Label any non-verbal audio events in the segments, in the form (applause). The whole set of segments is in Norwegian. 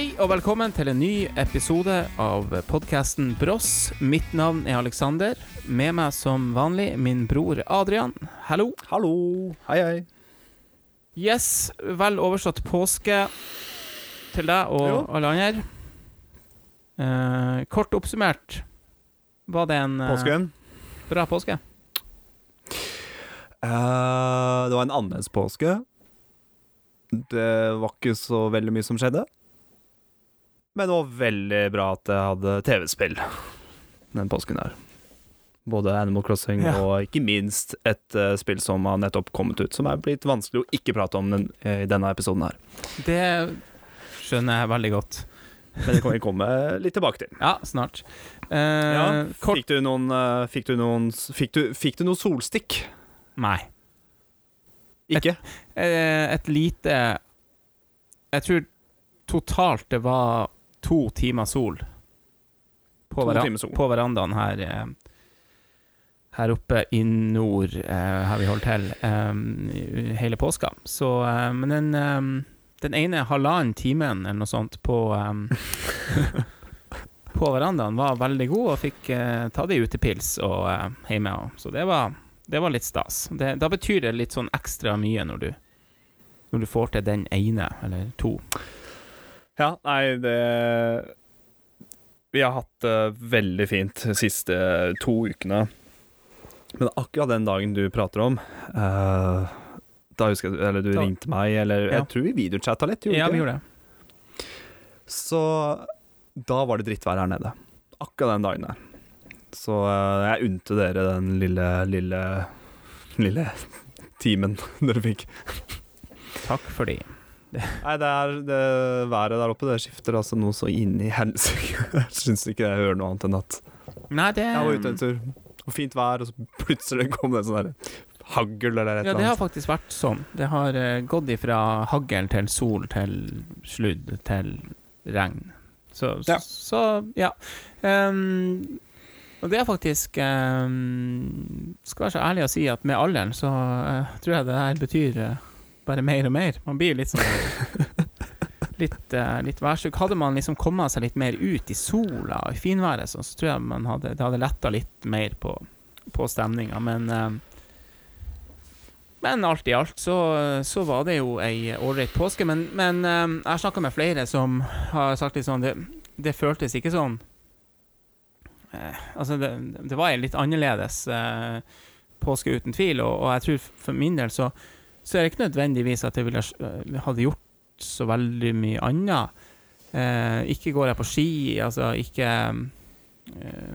Hei og velkommen til en ny episode av podkasten Bross. Mitt navn er Aleksander. Med meg som vanlig min bror Adrian. Hallo. Hallo. Hei, hei. Yes, vel overstått påske til deg og Jo. alle andre. Eh, kort oppsummert, var det en eh, Påsken. bra påske? Eh, det var en annerledes påske. Det var ikke så veldig mye som skjedde. Men det var veldig bra at jeg hadde TV-spill den påsken der. Både Animal Crossing Ja. og ikke minst et uh, spill som har nettopp kommet ut, som er blitt vanskelig å ikke prate om den, i denne episoden her. Det skjønner jeg veldig godt. Men det kan vi komme litt tilbake til. Ja, snart. Uh, Ja, Fikk du noen, uh, fikk du noen Fikk du, fikk du noen solstikk? Nei. Ikke? Eh, et lite Jeg tror totalt det var to timer sol på, vera timer sol. på verandaen her eh, Her oppe i nord eh, har vi holdt til eh, hele påska. Så eh, Men den, eh, den ene halvannen timen eller noe sånt på eh, (laughs) På verandaen var veldig god, og fikk eh, ta det i utepils og eh, hjemme. og- Så det var, det var litt stas. Det, da betyr det litt sånn ekstra mye når du når du får til den ene, eller to. Ja, nei, det Vi har hatt det veldig fint de siste to ukene. Men akkurat den dagen du prater om uh, Da husker jeg Eller du Da- ringte meg, eller Ja. jeg tror vi videochatta litt. gjorde Ja, vi gjorde det. Så da var det drittvær her nede. Akkurat den dagen der. Så uh, jeg unte dere den lille, lille Lille (laughs) timen (laughs) dere fikk. Takk for de. Nei, det er det været der oppe, det skifter altså noe så inn i helsike. (laughs) Jeg syns ikke jeg hører noe annet enn at Nei, det jeg var ute en tur, og fint vær, og så plutselig kom det en sånn der hagl eller et eller annet. Ja, det har faktisk vært sånn. Det har eh, gått ifra hagl til sol til sludd til regn. Så Ja. så, ja. Um, og det er faktisk um, Skal være så ærlig å si at med alderen så uh, tror jeg det her betyr eh, bare mer og mer. Man blir litt sånn (laughs) Litt, uh, litt værsjuk. Hadde man liksom kommet seg litt mer ut i sola og i finværet, så, så tror jeg man hadde, det hadde letta litt mer på, på stemninga. Men uh, men alt i alt så, så var det jo ei ålreit påske. Men, men uh, jeg har snakka med flere som har sagt litt sånn Det, det føltes ikke sånn Altså, det, det var ei litt annerledes påske, uten tvil. Og, og jeg tror for min del så, så er det ikke nødvendigvis at jeg ville eh, hadde gjort så veldig mye annet. Eh, ikke går jeg på ski, altså ikke eh,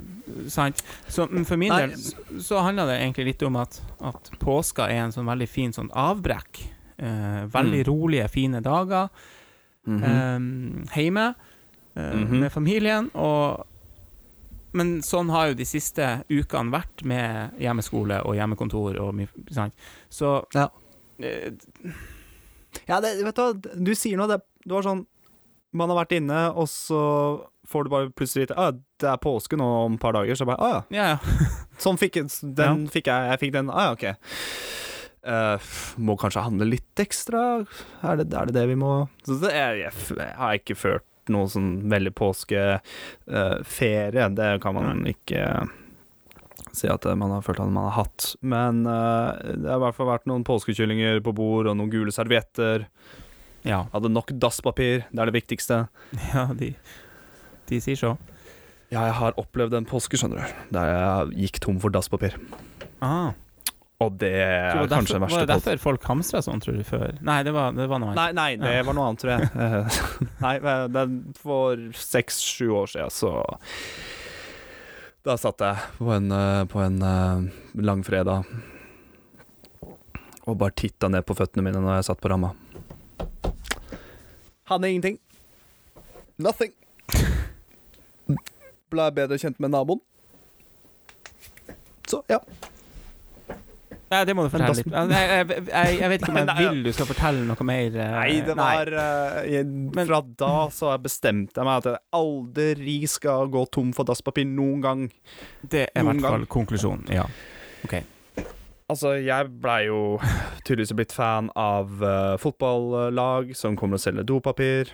Sant? Så for min Nei. del så, handler det egentlig litt om at, at påska er en sånn veldig fin sånn avbrekk. Eh, veldig Mm. rolige, fine dager Mhm. eh, hjemme mm -hmm. med familien. Og, men sånn har jo de siste ukene vært med hjemmeskole og hjemmekontor. Og, mye- sant? Så Ja. Eh, Ja, det, vet du hva, du sier noe. Det, det var sånn Man har vært inne, og så får du bare plutselig vite at det er påske nå om et par dager. Så bare ah, ja. ja, ja. (laughs) Sånn fikk jeg ja. fikk jeg. Jeg fikk den. Ah, ja, ok. Uh, må kanskje handle litt ekstra? Er det er det, det vi må så det, jeg, jeg, har ikke ført noe sånn veldig påskeferie. det kan man ikke si at man har følt at man har hatt. Men uh, det har i hvert fall vært noen påskekyllinger på bord, og noen gule servietter. ja. Hadde nok dasspapir, det er det viktigste. (laughs) ja de, de sier så. Ja, jeg har opplevd en påske, skjønner du, der jeg gikk tom for dasspapir. Ah. Og det er var, kanskje den verste var det derfor folk hamstra sånn, tror du, før? Nei, det var, det var noe annet. Nei, nei, det var noe annet, tror jeg. Eh, (laughs) nei, for seks-sju år siden, så Da satt jeg på en, eh, på en eh, langfredag og bare titta ned på føttene mine når jeg satt på ramma. Hadde ingenting. Nothing. Ble bedre kjent med naboen. Så, ja. Nei, det må du fortelle litt. Jeg, Jeg, jeg, jeg vet ikke om (laughs) jeg vil du skal fortelle noe mer. eh, Nei, det var eh, Fra da så har jeg meg at jeg aldri skal gå tom for dasspapir noen gang. Det er i hvert fall konklusjonen. Ja. OK. Altså, jeg blei jo tydeligvis blitt fan av uh, fotballag som kommer og selger dopapir.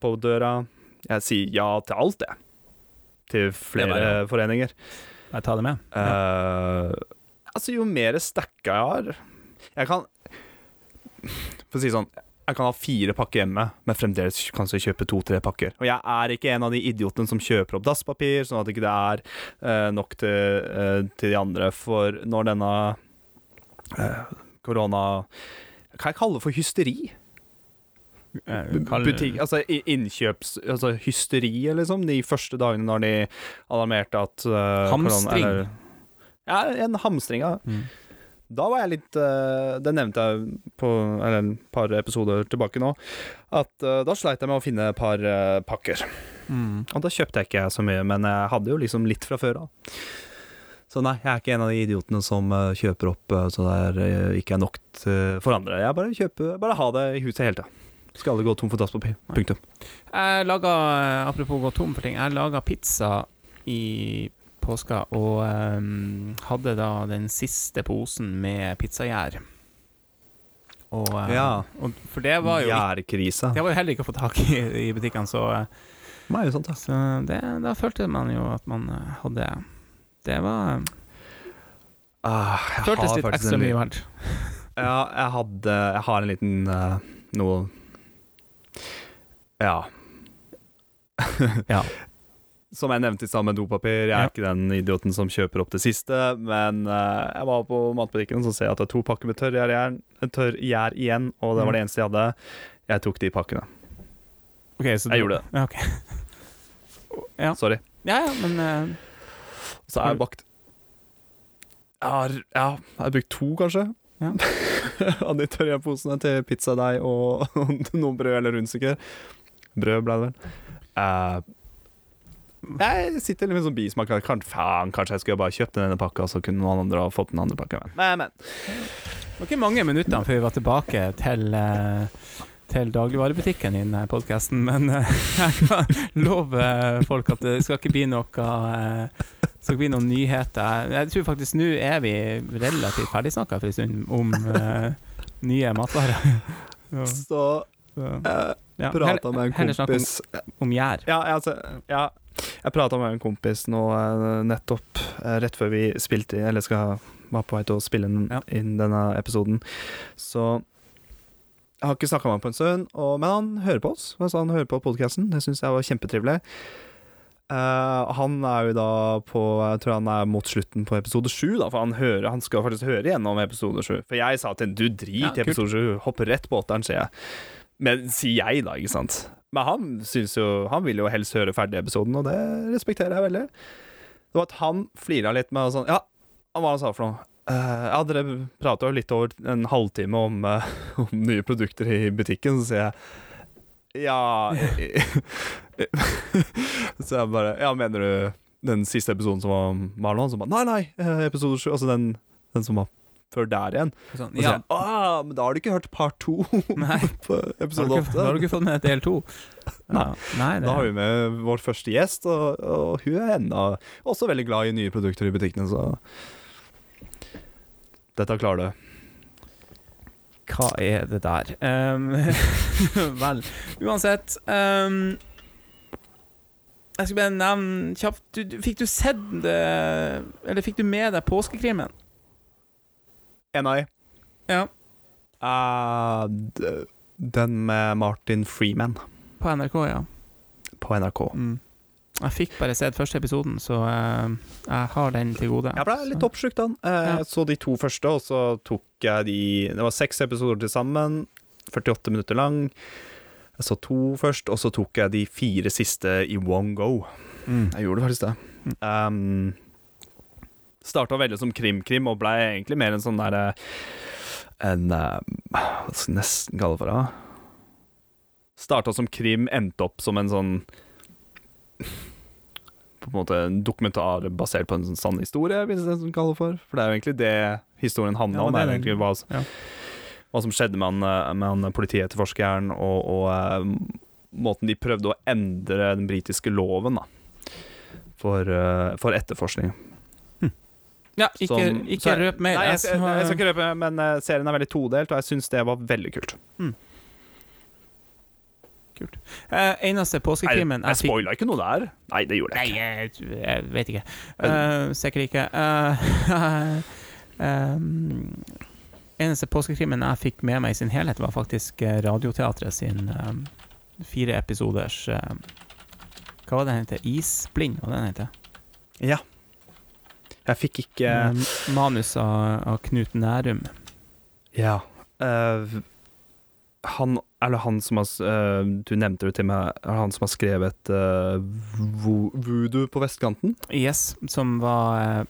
på døra. Jeg sier ja til alt, jeg. Til flere Det var foreninger. Jeg tar det med. Eh, altså, jo mer stacka jeg har Jeg kan For å si sånn Jeg kan ha fire pakker hjemme, men fremdeles kanskje kjøpe to-tre pakker. Og jeg er ikke en av de idiotene som kjøper opp dasspapir, sånn at ikke det er eh, nok til, eh, til de andre. For når denne eh, korona Hva jeg kaller det for hysteri? Eh, Butikk, altså innkjøps... Altså hysteriet, liksom. De første dagene når de alarmerte at uh, Hamstring. eller- ja, en hamstring, av Mm. Da var jeg litt eh, Det nevnte jeg på eller, en par episoder tilbake nå. At eh, da sleit jeg med å finne et par eh, pakker. Mm. Og da kjøpte jeg ikke så mye, men jeg hadde jo liksom litt fra før av. Så nei, jeg er ikke en av de idiotene som kjøper opp så det er, ikke er nok for andre. Jeg bare kjøper Bare ha det i huset hele tida. Skal aldri gå tom for dasspapir. Punktum. Jeg laga, apropos gå tom for ting, jeg laga pizza i påska, og um, hadde da den siste posen med pizzagjær. Og, um, Ja. og For det var jo Gjærkrise. det var jo heller ikke å få tak i i butikkene, så, Nei, sant, ja. så det, da følte man jo at man eh, hadde Det var Ah, jeg Føltes litt ekstra mye verdt. (laughs) Ja, jeg hadde Jeg har en liten uh, noe Ja. (laughs) Ja. Som jeg nevnte i stad med dopapir, jeg er Ja. ikke den idioten som kjøper opp det siste, men uh, jeg var på matbutikken så ser at det er to pakker med tørr gjær igjen, tørr igjen, og det var det eneste jeg hadde. Jeg tok de pakkene. Okay, så Jeg du- gjorde det. Ja, okay. (laughs) Ja. Sorry. ja, ja, men uh... Så har jeg bakt Jeg har, ja, jeg har brukt to, kanskje. Ja. (laughs) Av de tørre posene til pizzadeig og (laughs) noen brød eller rundstykker. Brød ble det vel. Eh, jeg sitter litt med sånn bismak. Faen, kanskje jeg skulle bare kjøpt denne pakka, så kunne noen andre ha fått den andre pakka. Men, men. det var ikke mange minuttene før vi var tilbake til eh, til dagligvarebutikken i denne podkasten, men eh, (laughs) jeg kan love folk at det skal ikke bli noe eh, det skal ikke bli noen nyheter. Jeg tror faktisk nå er vi relativt ferdigsnakka for en stund om uh, nye matvarer. (laughs) Så, Så så, jeg ja. prata med en heller snakk om- kompis Om gjær. Ja, altså, ja, jeg prata med en kompis nå eh, nettopp, eh, rett før vi spilte inn, eller skal var på vei til å spille inn, Ja. inn denne episoden. Så jeg har ikke snakka med ham på en stund, og, men han hører på oss. Altså, han hører på podkasten. Det syns jeg var kjempetrivelig. Uh, han er jo da på Jeg tror han er mot slutten på episode sju, for han, hører, han skal faktisk høre gjennom episode sju. For jeg sa til ham du drit i ja, episode sju, hopp rett på åtteren, sier jeg. Men sier jeg, da, ikke sant. Men han jo Han vil jo helst høre ferdig episoden, og det respekterer jeg veldig. Det var at han flira litt med sånn Ja, hva han sa for noe? Uh, ja, dere prata jo litt over en halvtime om, uh, (laughs) om nye produkter i butikken, så sier jeg ja (laughs) Så jeg bare Ja, mener du den siste episoden som var, nå? Så bare Nei, nei, eh, episode sju. Altså den, den som var før der igjen. Sånn, Og så ja. jeg, ah, men da har du ikke hørt part to (laughs) på episode åtte. Da har du ikke fått med del to? Nei. Nei Da har vi med vår første gjest, og, og hun er enda også veldig glad i nye produkter i butikkene, så Dette klarer du. Hva er det der? Um, (laughs) vel, uansett um, Jeg skal bare nevne kjapt du, Fikk du sett det Eller fikk du med deg påskekrimmen? NI. Ja. Uh, den med Martin Freeman På NRK, ja. på NRK. Mm. Jeg fikk bare sett første episoden, så uh, jeg har den til gode. Jeg ble litt Så- oppslukt av den. Uh, Ja. Så de to første, og så tok jeg de Det var seks episoder til sammen. 48 minutter lang. Jeg så to først, og så tok jeg de fire siste i one go. Mm. Jeg gjorde faktisk det. Um, Starta veldig som krim-krim, og ble egentlig mer en sånn derre En eh, Hva skal jeg nesten kalle det for? da? Starta som krim, endte opp som en sånn På en måte en dokumentar basert på en sånn sann historie, hvis det er det kaller det for. For det er jo egentlig det historien handler Ja, om. det er egentlig hva, Ja. hva som skjedde med han, eh, med han politietterforskeren, og, og eh, måten de prøvde å endre den britiske loven da, for, eh, for etterforskning. Ja, ikke, Som- ikke røp mer. Nei, jeg, Jeg jeg skal ikke røpe, men eh, serien er veldig todelt, og jeg syns det var veldig kult. kult. Eh, eneste påskekrimen påskekrimmen jeg spoila ikke noe der. Nei, det gjorde jeg ikke. jeg, jeg vet ikke. Uh, sikkert ikke. Uh, um, (laughs) eneste påskekrimmen jeg fikk med meg i sin helhet, var faktisk Radioteatret sin um, fire episoders eh, Hva var det den heter? Isblind, det den heter? Ja. Jeg fikk ikke manus av, av Knut Nærum. Ja. Uh, han Eller han som har eh, Du nevnte det til meg. Han som har skrevet uh, Voodoo på vestkanten? Yes, som var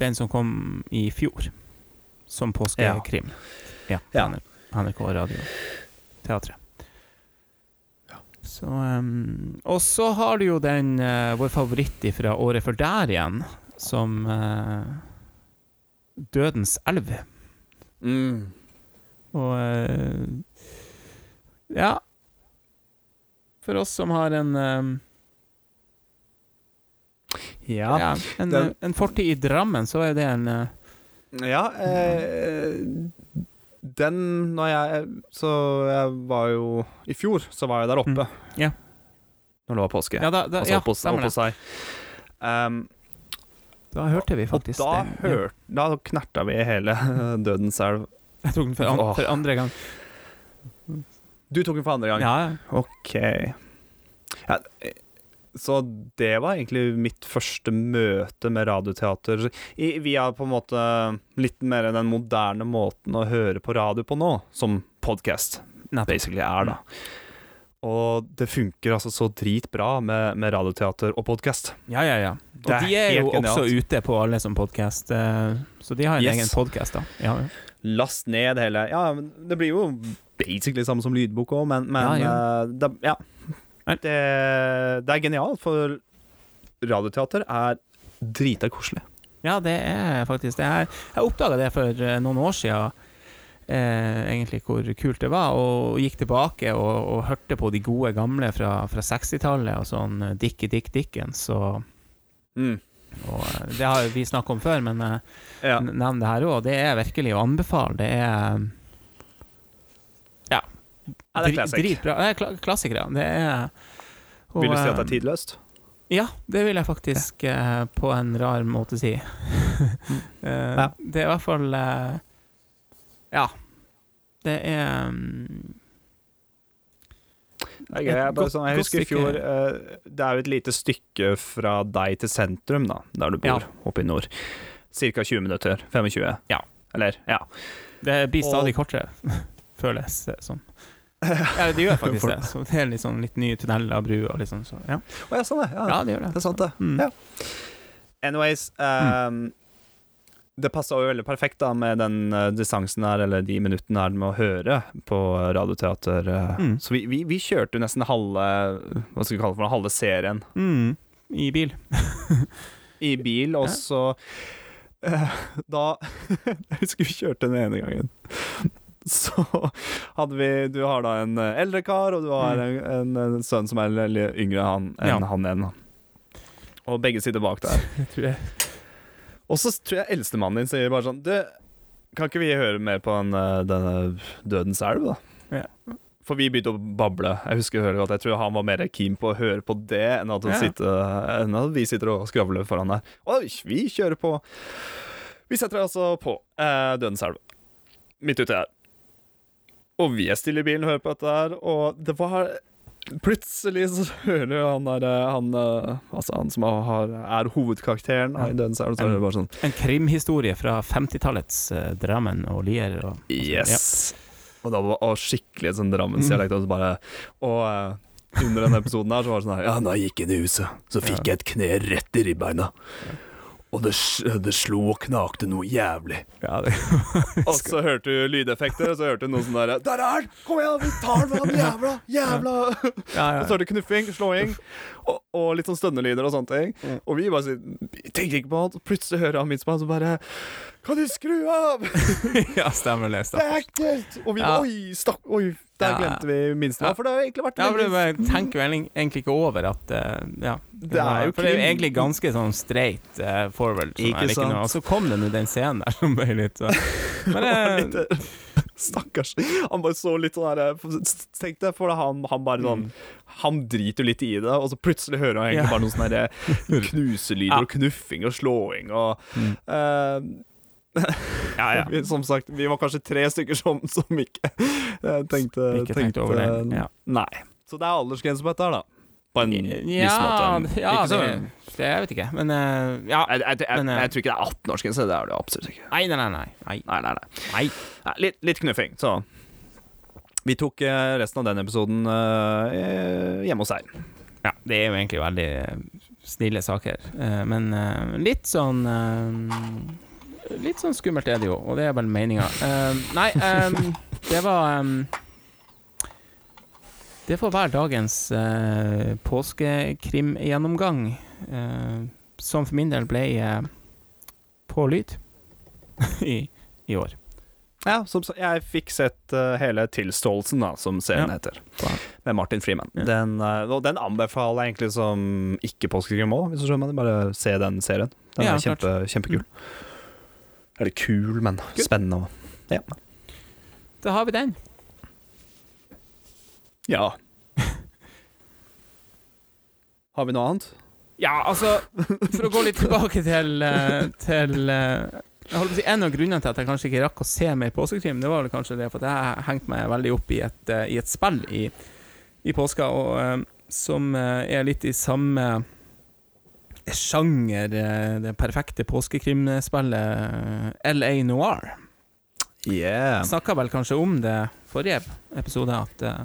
den som kom i fjor. Som påskekrim. Ja. Ja. ja. NRK Radio. Teatret. Så um, Og så har du jo den uh, vår favoritt fra året før der igjen, som uh, Dødens elv. Mm. Og uh, Ja. For oss som har en ehm, Ja. ja, en, den- en fortid i Drammen, så er det en uh, Ja, eh, den når jeg Så jeg var jo I fjor så var jeg der oppe. Mm. Yeah. Når det var påske. Ja, da, da, altså ja opp hos, stemmer opp det. hos seg. Um, Da hørte vi og faktisk da, det. hør, da knerta vi hele (laughs) Dødens elv. Jeg tok den for, an for andre gang. Du tok den for andre gang? Ja. OK. Ja, så det var egentlig mitt første møte med radioteater. I, via på en måte litt mer den moderne måten å høre på radio på nå, som podkast basically er, da. Og det funker altså så dritbra med, med radioteater og podkast. Ja, ja, ja. Og Det er de er jo genialt. også ute på alle som podkast, så de har en Yes. egen podkast, da. Ja, ja. Last ned hele Ja, det blir jo basically samme som lydbok òg, men, men Ja, eh, det, ja. Det, det er genialt, for radioteater er drita koselig. ja, det er faktisk det. Jeg, jeg oppdaga det for eh, noen år siden, eh, egentlig hvor kult det var, og gikk tilbake og, og hørte på de gode gamle fra, fra 60-tallet, og sånn eh, Dickie Dick Dickens og, Mm. og eh, Det har vi snakket om før, men eh, Ja. nevn det her òg. Det er virkelig å anbefale. Det er Ja. Ja, det er classic. Dritbra. Det er klassikere. Det er og, Vil du si at det er eh, tidløst? Ja, det vil jeg faktisk eh, på en rar måte si. uh, (laughs) Ja. Det er i hvert fall eh, Ja. Det er um, Det er gøy. Jeg, bare sånn, jeg husker i fjor uh, Det er jo et lite stykke fra deg til sentrum, da, der du bor, Ja. oppe i nord. Cirka 20 minutter. 25. Ja. Eller, ja. Det blir stadig Og- kortere, føles det som. Ja, det gjør faktisk det. Så det er litt sånn litt nye tunneler og bruer Liksom. Så, ja. Oh, ja, sånn det. Ja. ja, det gjør det. Det er sant, det. Mm. Ja. Anyways ehm, Det passa jo veldig perfekt da med den uh, distansen her, eller de minuttene her med å høre på radioteater. Uh, Mm. Så vi, vi, vi kjørte jo nesten halve Hva skal vi kalle det for noe, halve serien Mm. I bil. (laughs) i bil, og så uh, Da (laughs) Jeg husker vi kjørte den ene gangen. Så hadde vi Du har da en eldre kar, og du har Mm. en, en, en sønn som er litt yngre han, enn Ja. han igjen. Og begge sitter bak der. (laughs) Jeg tror jeg. Og så tror jeg eldstemannen din sier bare sånn Du, kan ikke vi høre mer på den, eh, denne Dødens elv, da? Ja. For vi begynte å bable. Jeg husker godt Jeg tror han var mer keen på å høre på det enn at, Ja. sitter, enn at vi sitter og skravler foran der. Og vi kjører på. Vi setter altså på eh, Dødens elv. Midt uti her. Og vi er stille i bilen og hører på dette her, og det var Plutselig så hører jo han der eh, Han, eh, altså han som har, er hovedkarakteren i den serien, så er det bare sånn En krimhistorie fra 50-tallets uh, Drammen og Lier. Og, og sånn. Yes. Og da var og skikkelig sånn Drammensdialekt. Og, så bare, og uh, under den episoden her så var det sånn her Ja, da jeg gikk inn i huset, så fikk jeg et kne rett i ribbeina. Og det, det slo og knakte noe jævlig. Ja, det, (laughs) Og så hørte du lydeffekter, og så hørte du noe sånn derre Der er han! Kom igjen, vi tar den, han jævla! (laughs) Jævla! ja, Og så hørte du knuffing, slåing, og, og litt sånn stønnelyder og sånne ting. Mm. Og vi bare sier tenker ikke på alt. Og plutselig hører han midt på han så bare Kan du skru av? (laughs) ja, stemmer det. Det er ekkelt! Og vi Ja. Oi, stakk Oi, der glemte vi minst Ja. For det har egentlig vært Ja, for du tenker jo egentlig- ikke over at eh, Ja. Det er jo For det er jo egentlig ganske sånn straight uh, forward. Som Ikke jeg sant? Noe. Og så kom det nå den scenen der som ble litt så. (laughs) Men Det eh, eh, Stakkars. Han bare så litt sånn der Tenk deg for han, han bare sånn Han driter jo litt i det, og så plutselig hører han egentlig bare noen sånne (laughs) knuselyder og knuffing og slåing og Mm. eh, Ja, ja. vi- Som sagt, vi var kanskje tre stykker som, som ikke eh, tenkte, Ikke tenkte over det. Ja. Nei. Så det er aldersgrense på dette her, da. På en viss Ja, måte. ja Ikke så- det, det Jeg vet ikke, men eh, Ja. jeg, jeg, jeg, Men, eh, jeg tror ikke det er 18-årsgrense. Det er det absolutt ikke. Nei, nei, nei. nei. nei. Nei, nei, nei. litt, litt knuffing, så Vi tok resten av den episoden eh, hjemme hos deg. Ja, det er jo egentlig veldig snille saker, men litt sånn Litt sånn skummelt er det jo, og det er vel meninga. nei, um, det var um, Det får være dagens uh, påskekrimgjennomgang, uh, som for min del ble uh, på lyd (laughs) i, i år. Ja, som, jeg fikk sett uh, hele Tilståelsen, da, som serien Ja. heter. Med Martin Freeman. Ja. Den, og den anbefaler jeg egentlig som ikke-påskekrim òg, hvis du skjønner. Bare se den serien. Den Ja, er kjempe, kjempekul. Eller kul, men Kul. spennende. Ja. Da har vi den. ja. (laughs) Har vi noe annet? Ja, altså, for å gå litt tilbake til, eh, til eh, jeg holdt på å si, En av grunnene til at jeg kanskje ikke rakk å se mer påskekrim, det var vel kanskje det for at jeg hengte meg veldig opp i et, eh, i et spill i, i påska, og, som er litt i samme sjanger, eh, det perfekte påskekrimspillet eh, LA Noir. Yeah. Snakka vel kanskje om det forrige episode, at, eh,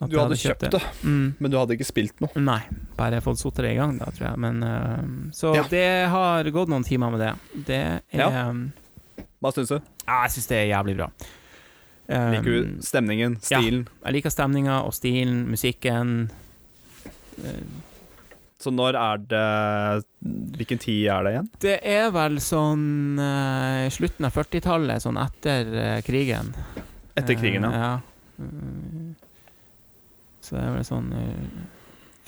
at Du hadde, hadde kjøpt det, Mm. men du hadde ikke spilt noe. Nei, bare fått satt det i gang, da, tror jeg. Men, uh, så Ja. det har gått noen timer med det. Det er Ja. ja. Hva syns du? Jeg syns det er jævlig bra. Um, Liker du stemningen, ja. stilen? Jeg liker stemninga og stilen, musikken. Eh, Så når er det Hvilken tid er det igjen? Det er vel sånn uh, slutten av 40-tallet, sånn etter uh, krigen. Etter krigen, ja. ja. ja. Mm. Så det er vel sånn eh,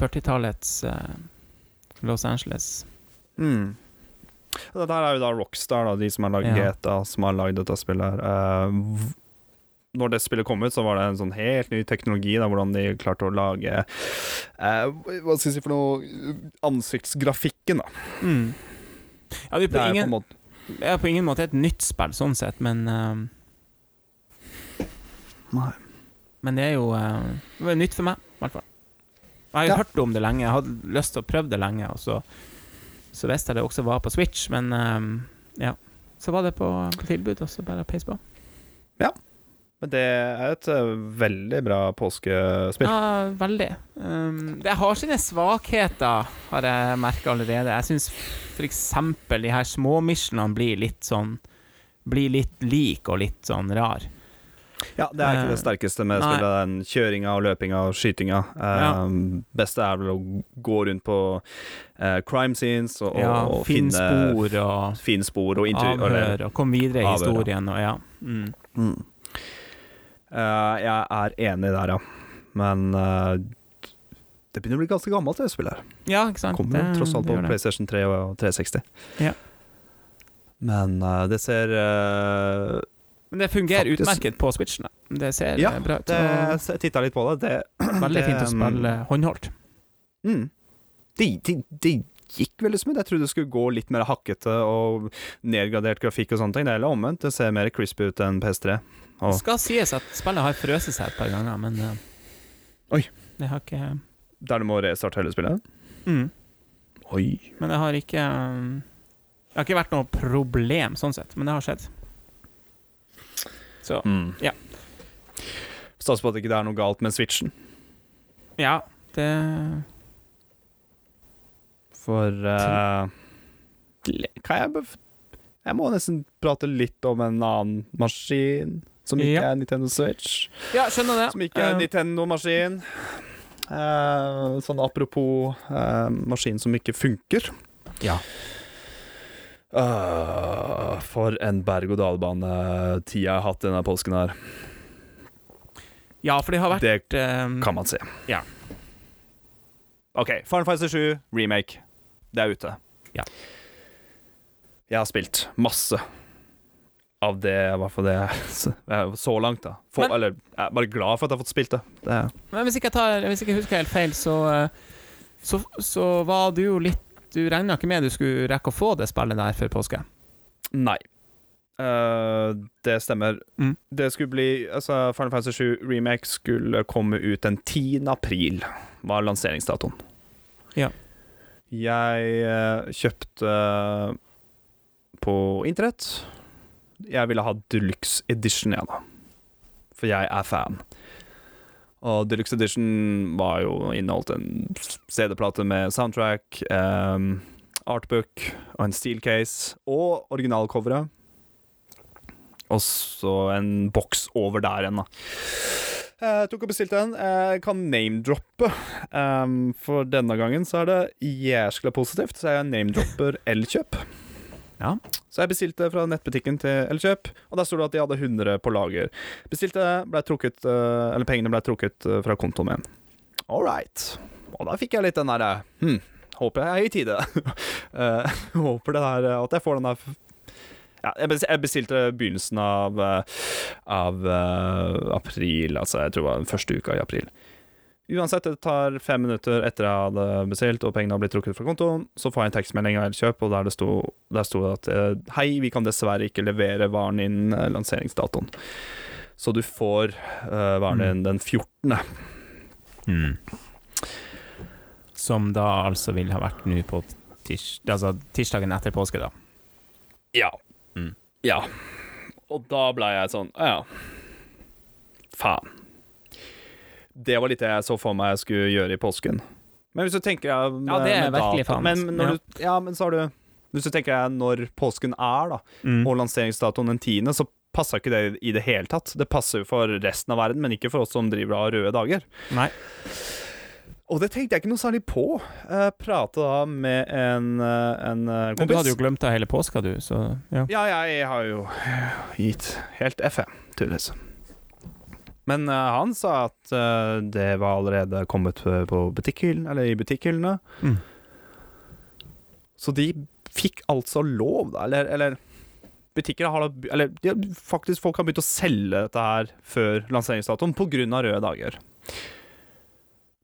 40-tallets eh, Los Angeles. Mm. Dette er jo da Rockstar, da, de som har lagd Ja. GTA, som har lagd dette spillet her. Når det spillet kom ut, så var det en sånn helt ny teknologi, da, hvordan de klarte å lage eh, Hva skal jeg si for noe Ansiktsgrafikken, da. Mm. Ja, det er Det på er ingen på Det er på ingen måte et nytt spill, sånn sett, men uh, Nei. Men det er jo uh, Det var nytt for meg, i hvert fall. Jeg har Ja. hørt om det lenge, jeg hadde lyst til å prøve det lenge, og så, så visste jeg det også var på Switch, men uh, ja. Så var det på, på tilbud, og så bare peis på. Men det er et eh, veldig bra påskespill. Ja, veldig. Um, det har sine svakheter, har jeg merka allerede. Jeg syns f.eks. de her småmissionene blir litt sånn Blir litt lik og litt sånn rar. Ja, det er ikke det Eh, sterkeste med nei. spillet. Den kjøringa og løpinga og skytinga. Eh, Ja. Beste er vel å gå rundt på eh, crime scenes og, Ja, og finne spor og fin spor og intervju... avhør og komme videre i avhør, historien og ja. Mm. Mm. Eh, jeg er enig der, ja. Men eh, det begynner å bli ganske gammelt, det spillet. her. Ja, ikke sant. Kommer jo Det- tross alt på. PlayStation 3 og 360. Ja. Men uh, det ser uh, Men det fungerer Faktisk- utmerket på Switchen. da. Det ser Ja, bra ut. Ja, Jeg titta litt på det. Det, (clears throat) Veldig det, fint å spille håndholdt. mm. det, de, de gikk veldig smooth. Jeg trodde det skulle gå litt mer hakkete og nedgradert grafikk og sånne ting. Det er omvendt. Det ser mer crispy ut enn PS3. Det skal sies at spillet har frøset seg et par ganger, men eh, Oi. Det har ikke der du må restarte hele spillet? mm. Oi. Men det har ikke um, Det har ikke vært noe problem sånn sett, men det har skjedd. Så Mm. Ja. Satser på at det ikke er noe galt med switchen. ja, det For eh, Kan jeg Jeg må nesten prate litt om en annen maskin som ikke Ja. er Nintendo Switch. Ja, skjønner det. Som ikke er uh, Nintendo-maskin. Uh, sånn apropos uh, maskin som ikke funker. Ja. uh, for en berg-og-dal-bane-tid jeg har hatt denne påsken her. ja, for det har vært Det kan man se. Ja. OK. Final Fantasy 7 remake. Det er ute. Ja. Jeg har spilt masse. Av det, i hvert fall det så, (laughs) så langt, da. For, Men- eller jeg er bare glad for at jeg har fått spilt det. det Men hvis jeg, tar, hvis ikke jeg husker helt feil, så, eh, så, så var du jo litt Du regna ikke med du skulle rekke å få det spillet der før påske? nei. Uh, det stemmer. Mm. Det skulle bli Altså, Final Fantasy 7 Remake skulle komme ut den 10. april, var lanseringsdatoen. Ja. Jeg uh, kjøpte på internett. Jeg ville ha Deluxe Edition, jeg, da. For jeg er fan. Og Deluxe Edition var jo inneholdt en CD-plate med soundtrack, um, artbook og en steelcase, og originalcoveret. Og så en boks over der igjen, da. Jeg tok og bestilte en. Jeg kan name-droppe. Um, for denne gangen så er det jæskla positivt, så jeg name-dropper Elkjøp. Ja. Så jeg bestilte fra nettbutikken til Elkjøp, og der sto det at de hadde 100 på lager. Bestilte, det, ble trukket, eh, eller pengene ble trukket eh, fra kontoen min. All right. Og da fikk jeg litt den derre hm, Håper jeg er i tide. uh, (laughs) håper det der At jeg får den der ja, jeg bes- jeg bestilte begynnelsen av, eh, av uh, april, altså jeg tror det var den første uka i april. Uansett, det tar fem minutter etter jeg hadde bestilt og pengene har blitt trukket fra kontoen, så får jeg en tekstmelding av Elkjøp, og der det sto, der sto det at eh, Hei, vi kan dessverre ikke levere varen innen eh, lanseringsdatoen. Så du får uh, varen din den 14. Mm. Som da altså vil ha vært nå på tirs, altså tirsdagen etter påske, da. Ja. Mm. Ja. Og da ble jeg sånn «Å Ja. Faen. Det var litt det jeg så for meg jeg skulle gjøre i påsken. Men hvis du tenker ja, Ja, det er virkelig faen, Men, Ja. du, ja, men så har du Hvis du tenker deg når påsken er, da, Mm. og lanseringsdatoen den tiende, så passer ikke det i det hele tatt. Det passer jo for resten av verden, men ikke for oss som driver av røde dager. Nei. Og det tenkte jeg ikke noe særlig på. Jeg prata da med en, eh, en kompis. Men du hadde jo glemt deg hele påska, du, så ja. Ja, jeg har jo gitt helt FM, tydeligvis. Men uh, han sa at uh, det var allerede kommet på butikkhyllen, eller i butikkhyllene. Mm. Så de fikk altså lov, da, eller, eller Butikker har da Eller de, faktisk folk har begynt å selge dette her før lanseringsdatoen pga. røde dager.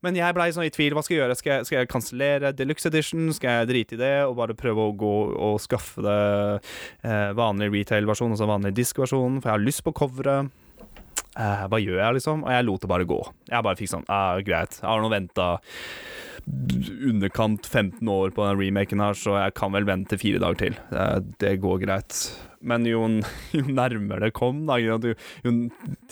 Men jeg blei sånn i tvil. Hva skal jeg gjøre? Skal jeg, skal jeg kansellere Deluxe Edition? Skal jeg drite i det og bare prøve å gå og skaffe det eh, vanlig retail-versjon, altså vanlig disk-versjon? For jeg har lyst på coveret. Eh, hva gjør jeg, liksom? Og jeg lot det bare gå. Jeg bare fikk sånn ah, Greit. Jeg har nå venta underkant 15 år på den remaken her, så jeg kan vel vente fire dager til. Eh, det går greit. Men jo, (laughs) jo nærmere det kom, da, jo, jo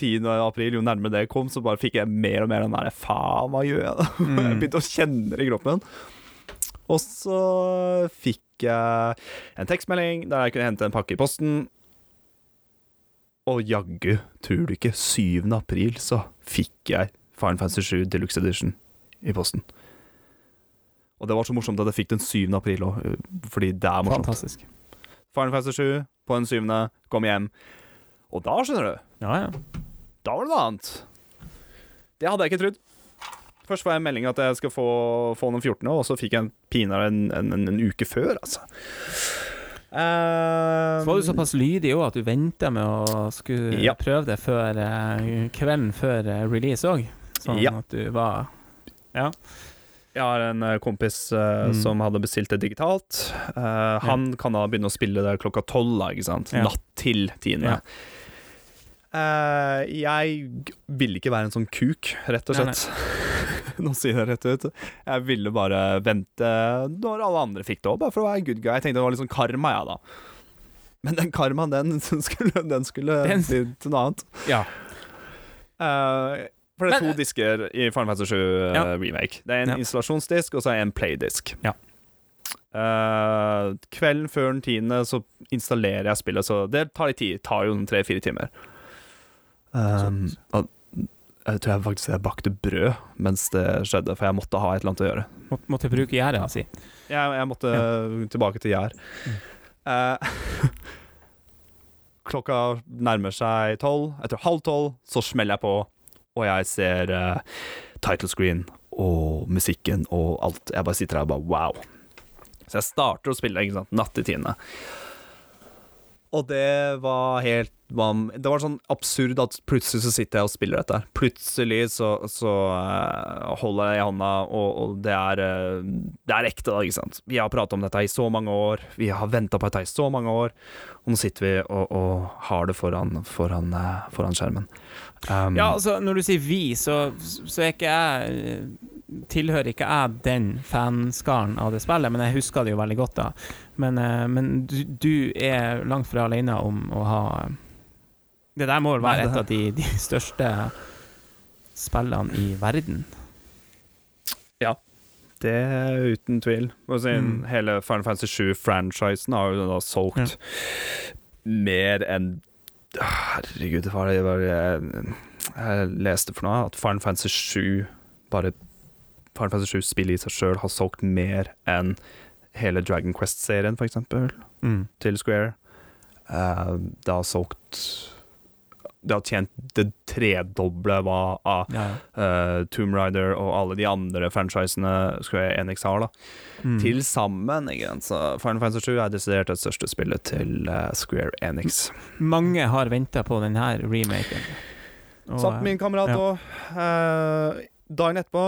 10. april, jo nærmere det kom, så bare fikk jeg mer og mer den derre Faen, hva gjør jeg da? (laughs) Mm. Jeg begynte å kjenne det i kroppen. Og så fikk jeg en tekstmelding der jeg kunne hente en pakke i posten. Og jaggu, tror du ikke, 7. april så fikk jeg Fine Fancy 7 Deluxe Edition i posten. Og det var så morsomt at jeg fikk den 7. april òg, fordi det er morsomt. Fantastisk. Fine Fancy 7 på den 7. kom hjem. Og da, skjønner du, Ja, ja. da var det noe annet. Det hadde jeg ikke trodd. Først var jeg en melding at jeg skal få, få den 14., og så fikk jeg en pinadø en, en, en, en uke før, altså. Så var du såpass lydig òg at du venta med å skulle Ja. prøve det før eh, kvelden før eh, release òg. Sånn Ja. at du var Ja. Jeg har en kompis uh, Mm. som hadde bestilt det digitalt. Uh, han kan da begynne å spille det klokka tolv, ikke sant? Ja. Natt til tiende. Ja. Eh, jeg ville ikke være en sånn kuk, rett og slett. (laughs) Nå sier jeg det rett ut. Jeg ville bare vente når alle andre fikk det òg, bare for å være good guy. Jeg tenkte det var litt sånn karma, jeg, da. Men den karmaen, den (laughs) skulle, den skulle Den- til noe annet. Ja. Uh, for det er Men- to disker i Final Fantasy 7 eh, Ja. Remake. Det er en Ja. installasjonsdisk, og så er det en playdisk. Ja. Uh, kvelden før den tiende så installerer jeg spillet, så det tar litt tid. Det tar jo tre-fire timer. Um, og jeg tror jeg faktisk jeg bakte brød mens det skjedde, for jeg måtte ha et eller annet å gjøre. Må, måtte bruke gjerdet, si. Jeg, jeg måtte tilbake til Gjær. Eh, (laughs) klokka nærmer seg tolv. Etter halv tolv så smeller jeg på, og jeg ser uh, title screen og musikken og alt. Jeg bare sitter her og bare wow. Så jeg starter å spille, ikke sant, natt til tiende. Og det var helt Det var sånn absurd at plutselig så sitter jeg og spiller dette. Plutselig så, så eh, holder jeg i hånda, og, og det er eh, Det er ekte, da, ikke sant. Vi har pratet om dette i så mange år, vi har venta på dette i så mange år, og nå sitter vi og, og har det foran, foran, eh, foran skjermen. Um, Ja, altså, når du sier vi, så, så er ikke jeg Tilhører ikke jeg den fanskaren av det spillet, men jeg husker det jo veldig godt, da. Men, men du, du er langt fra alene om å ha Det der må vel være Nei, det- et av de, de største spillene i verden. Ja. Det er uten tvil. Og siden Mm. Hele Final Fantasy 7-franchisen har jo da solgt mer enn Herregud, hva er det, hva det jeg, jeg leste for noe? At Final Fantasy 7 Bare Final Fantasy 7-spillet i seg sjøl har solgt mer enn hele Dragon Quest-serien, for eksempel, Mm. til Square. Uh, det har solgt Det har tjent det tredoble hva av Ja, ja. eh, Tomb Raider og alle de andre franchisene Square Enix har, da. Mm. Til sammen. Så Final Fantasy 7 er desidert det største spillet til uh, Square Enix. Mange har venta på denne remaken. Satt min kamerat ja. Uh, dagen etterpå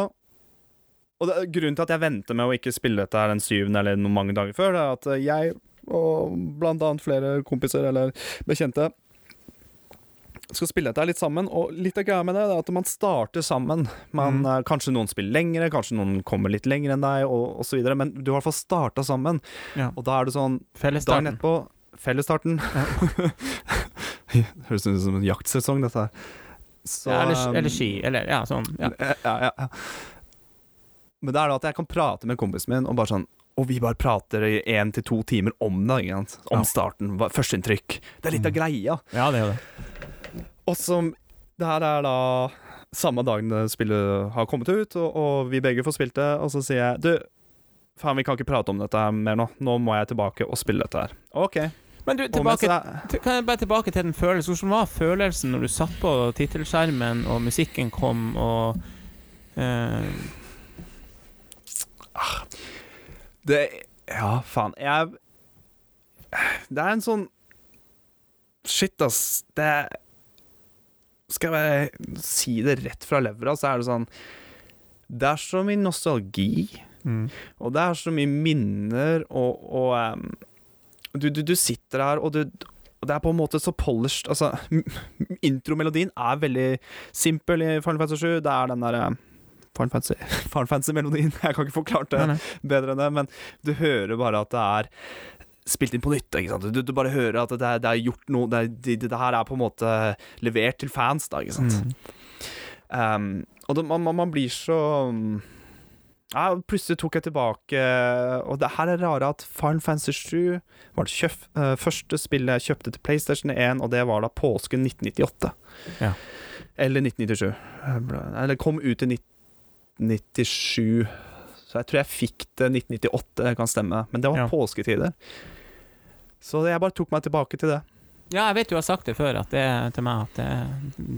Og det, grunnen til at jeg venter med å ikke spille dette her den syvende eller noen mange dager før, det er at jeg og blant annet flere kompiser eller bekjente skal spille dette litt sammen, og litt av greia med det er at man starter sammen. Man, Mm. eh, kanskje noen spiller lengre, kanskje noen kommer litt lenger enn deg, og, osv., men du har i hvert fall starta sammen. Ja. Og da er det sånn Dagen Fellesstarten. etterpå, fellesstarten (laughs) Høres ut som en jaktsesong, dette her. Så, Ja, eller, um, eller ski. Eller ja, sånn. Ja. ja, ja, ja. Men det er da at jeg kan prate med kompisen min, og bare sånn Og vi bare prater i én til to timer om det. Om starten, førsteinntrykk. Det er litt av Mm. greia. ja, det er det. Og som Det her er da samme dagen spillet har kommet ut, og, og vi begge får spilt det, og så sier jeg Du, faen, vi kan ikke prate om dette her mer nå. Nå må jeg tilbake og spille dette her. OK. Men du, tilbake, kan jeg bare tilbake til den følelsen. Hvordan var følelsen når du satt på tittelskjermen, og musikken kom, og uh... Det Ja, faen. Jeg Det er en sånn Shit, ass. Det Skal jeg si det rett fra levra, så er det sånn Det er så mye nostalgi, mm. og det er så mye minner, og, og um, du, du, du sitter her, og du og det er på en måte så polished Altså, intromelodien er veldig simpel i Final Fantasy 7. Det er den derre Final Fantasy- (laughs) Final Fantasy-melodien. Jeg kan ikke forklare det bedre enn det, men du hører bare at det er spilt inn på nytt. Ikke sant? Du, du bare hører at det er, det er gjort noe det, det, det her er på en måte levert til fans, da, ikke sant. Mm. Um, og det, man, man, blir så ja, Plutselig tok jeg tilbake Og det her er rare at Final Fantasy 7 var det kjøf, uh, første spillet jeg kjøpte til PlayStation 1, og det var da påsken 1998. Ja. Eller 1997. Eh, Eller kom ut i 1997. Så jeg tror jeg fikk det 1998, det kan stemme. Men det var Ja. påsketider. Så jeg bare tok meg tilbake til det. Ja, jeg vet du har sagt det før at det, til meg at det,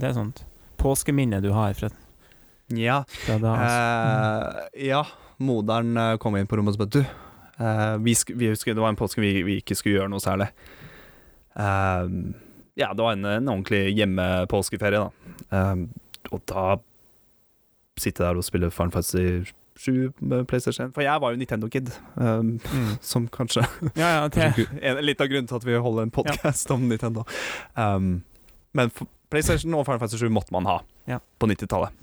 det er sånt påskeminne du har fra, Ja. fra da. altså. Eh, ja, moderen eh, kom inn på rommet og sa Du, eh, vi vi husker det var en påske vi, vi ikke skulle gjøre noe særlig. Eh, ja, det var en, en ordentlig hjemmepåskeferie, da. Eh, og da sitte der og spille Final Fantasy 7 med PlayStation 1. For jeg var jo Nintendo-kid, um, Mm. (laughs) som kanskje Ja, ja, (laughs) en, Litt av grunnen til at vi holder en podkast om Nintendo. Um, men PlayStation og Final Fantasy 7 måtte man ha på 90-tallet.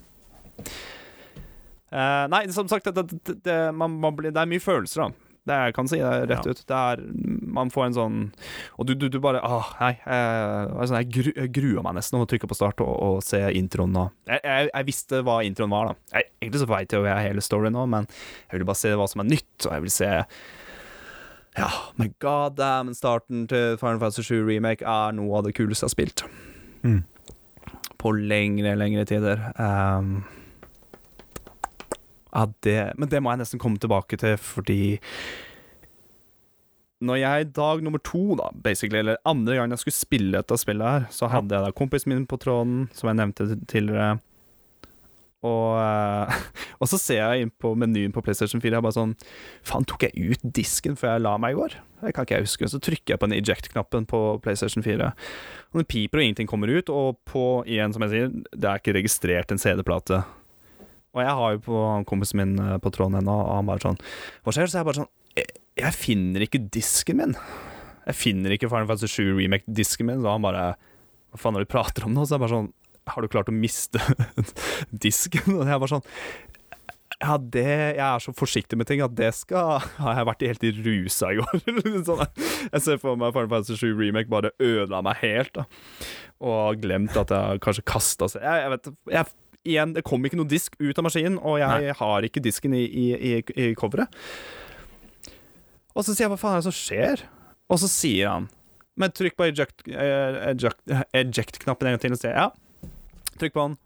Uh, nei, som sagt, det, det, det, man, man blir, det er mye følelser, da. Det jeg kan si det rett ut. Det er, man får en sånn Og du, du, du bare Åh, nei. Jeg, altså, jeg, gru, jeg gruer meg nesten å trykke på start og, og se introen. Og, jeg, jeg, visste hva introen var, da. Jeg, egentlig så veit jo jeg hele storyen nå, men jeg vil bare se hva som er nytt, og jeg vil se ja, men god damn, starten til Final Fantasy 7 Remake er noe av det kuleste jeg har spilt. Mm. På lengre, lengre tider. Um, ja, det Men det må jeg nesten komme tilbake til, fordi Når jeg dag nummer to, da, basically, eller andre gang jeg skulle spille dette spillet her, så hadde jeg da kompisen min på tråden, som jeg nevnte tidligere. Og, eh, (laughs) og så ser jeg inn på menyen på PlayStation 4, jeg er bare sånn Faen, tok jeg ut disken før jeg la meg i går? Det kan ikke jeg huske. Så trykker jeg på den eject-knappen på PlayStation 4. Og den piper, og ingenting kommer ut. Og på, igjen, som jeg sier, det er ikke registrert en CD-plate. Og jeg har jo på kompisen min eh, på tråden ennå, og han bare sånn Hva skjer? Så jeg bare sånn jeg, jeg finner ikke disken min. Jeg finner ikke Final Fantasy 7 Remake-disken min. Så han bare Hva faen er det du prater om nå? Så jeg bare sånn Har du klart å miste (laughs) disken? Og jeg bare sånn ja, det Jeg er så forsiktig med ting at det skal Har jeg vært helt i rusa i går. (laughs) sånn, jeg ser for meg Final Fantasy 7 Remake bare ødela meg helt. da Og glemt at jeg kanskje kasta seg jeg, jeg vet jeg, Igjen, det kom ikke noe disk ut av maskinen, og jeg Nei. har ikke disken i, i, i, i coveret. Og så sier jeg hva faen er det som skjer? Og så sier han Men trykk på eject-knappen eject- eject-knappen en gang til og sier ja. Trykk på den.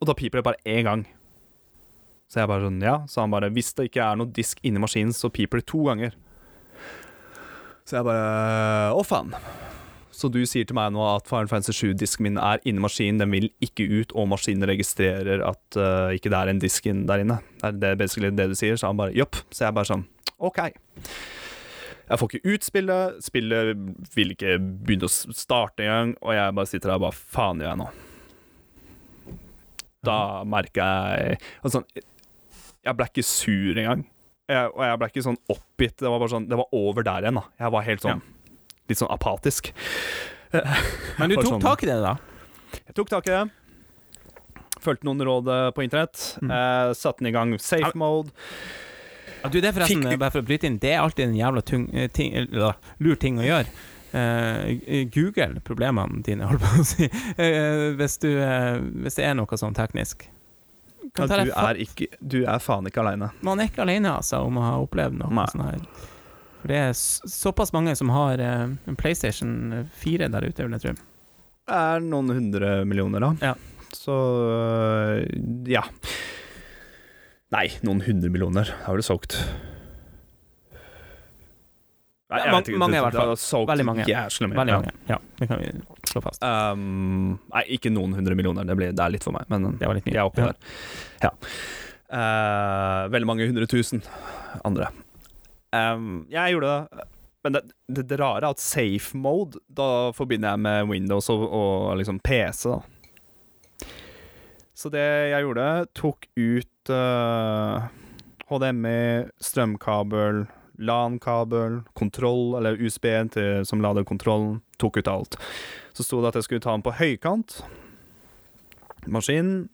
Og da piper det bare én gang. Så jeg bare sånn, ja Så han bare Hvis det ikke er noe disk inni maskinen, så piper det to ganger. Så jeg bare Å, faen. Så du sier til meg nå at Final Fantasy 7-disken min er inni maskinen, den vil ikke ut, og maskinen registrerer at uh, ikke det er en disk der inne. Det er det basically det du sier. Så han bare jopp. Så jeg bare sånn OK. Jeg får ikke ut spillet, spillet vil ikke begynne å starte engang, og jeg bare sitter der og bare faen gjør jeg nå? Da merker jeg altså, Jeg ble ikke sur engang. Jeg, og jeg ble ikke sånn oppgitt. Det var bare sånn Det var over der igjen, da. Jeg var helt sånn litt sånn apatisk. (laughs) Men du (laughs) tok sånn- tak i det, da? Jeg tok tak i det. Fulgte noen råd eh, på internett. Mm. Eh, satte den i gang safe mode. Ja, du, det er forresten, bare for å bryte inn, det er alltid en jævla tung, eh, ting, eller, lur ting å gjøre. Eh, Google problemene dine, (laughs) holdt på å si, Eh, hvis, du, eh, hvis det er noe sånn teknisk. At du, er ikke, du er faen ikke aleine. Man er ikke alene altså, om å ha opplevd noe sånt her. For det er såpass mange som har eh, en PlayStation 4 der ute, vil jeg tro. Det er noen hundre millioner, da. Ja. Så øh, ja. Nei, noen hundre millioner. Har vel solgt Nei, Ja, jeg vet ikke, mange i hvert fall. Veldig mange. Jæslig mye. Veldig mange. Ja, det kan vi slå fast. Um, nei, ikke noen hundre millioner. Det, blir, det er litt for meg, men Det var litt mye. jeg er oppi Ja. der. Ja. Uh, veldig mange hundre tusen andre. Um, jeg gjorde det. Men det, det, det rare er at safe mode, da forbinder jeg med Windows og, og liksom PC, da. Så det jeg gjorde, tok ut uh, HDMI, strømkabel, LAN-kabel, kontroll, eller USB-en til- som lader kontrollen. Tok ut alt. Så sto det at jeg skulle ta den på høykant, maskinen,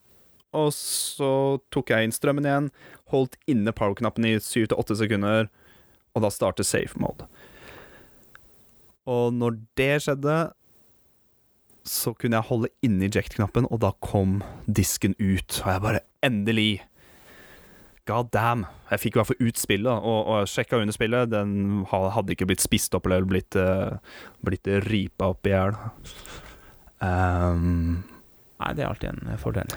og så tok jeg inn strømmen igjen, holdt inne power-knappen i 7-8 sekunder, og da starter safe mode. Og når det skjedde, så kunne jeg holde inne eject-knappen, og da kom disken ut. Og jeg bare Endelig! God damn. Jeg fikk i hvert fall ut spillet, og, og jeg sjekka under spillet. Den hadde ikke blitt spist opp eller blitt, uh, blitt ripa opp i hjel. Um, Nei, det er alltid en eh, fordel.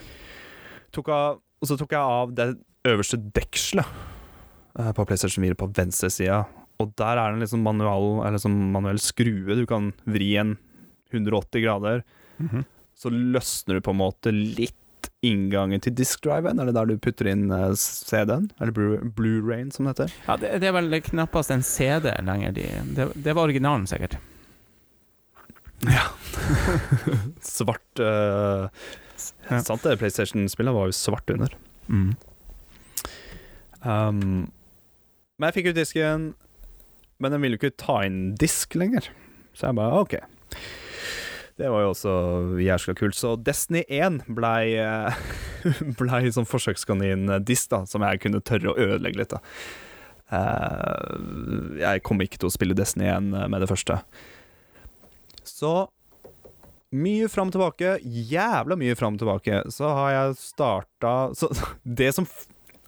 tok av, og så tok jeg av det øverste dekselet eh, på PlayStation 4 på venstre sida. Og der er det en liksom manual, eller liksom manuell skrue du kan vri en 180 grader. Mhm. Så løsner du på en måte litt inngangen til diskdriven. Er det der du putter inn eh, CD-en? Eller Blu- Blu-rayen, som det heter. Ja, det, det er vel knappast en CD lenger. De, det, det var originalen, sikkert. Ja. (laughs) Svart uh, Ja. Sant det, PlayStation-spillet var jo svart under. Mm. Um, men jeg fikk ut disken, men den ville jo ikke ta inn disk lenger. Så jeg bare OK. Det var jo også jæskla kult. Så Destiny 1 blei (laughs) ble sånn forsøkskanin-disk da som jeg kunne tørre å ødelegge litt. da Eh, Jeg kom ikke til å spille Destiny 1 med det første. Så mye fram og tilbake, jævla mye fram og tilbake, så har jeg starta Så (laughs) det som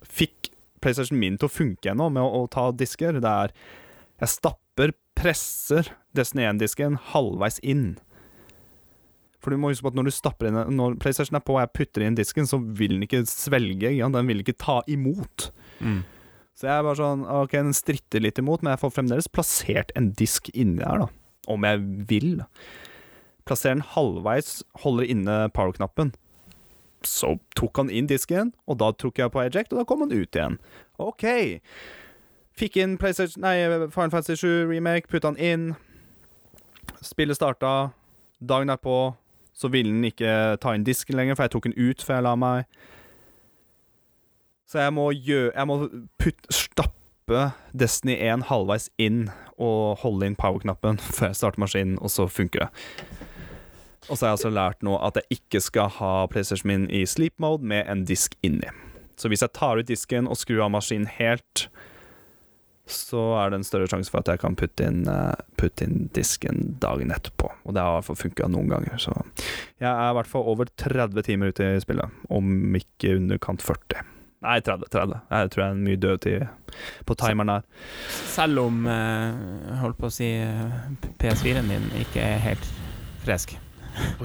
fikk PlayStation min til å funke ennå, med å, å ta disker, det er Jeg stapper, presser Destiny 1-disken halvveis inn. For du må huske på at når du stapper inn Når PlayStation er på og jeg putter inn disken, så vil den ikke svelge. Ja, den vil ikke ta imot. Mm. Så jeg er bare sånn OK, den stritter litt imot, men jeg får fremdeles plassert en disk inni her, da. Om jeg vil. Plasserer den halvveis, holder inne power-knappen. Så tok han inn disken, og da tok jeg på eject, og da kom han ut igjen. OK. Fikk inn PlayStation Nei, Final Fantasy 7 remake, putta han inn. Spillet starta. Dagen derpå så ville den ikke ta inn disken lenger, for jeg tok den ut før jeg la meg. Så jeg må gjøre Jeg må putt, stappe Destiny 1 halvveis inn og holde inn power-knappen (laughs) før jeg starter maskinen, og så funker det. Og så har jeg altså lært nå at jeg ikke skal ha PlayStation min i sleep mode med en disk inni. Så hvis jeg tar ut disken og skrur av maskinen helt, så er det en større sjanse for at jeg kan putte inn, eh, putte inn disken dagen etterpå. Og det har i hvert fall funka noen ganger. Så jeg er i hvert fall over 30 timer ute i spillet, om ikke underkant 40. Nei, 30. 30. Jeg tror jeg er mye dødtid på timeren her. Selv om eh, holdt på å si eh, PS4-en din ikke er helt frisk.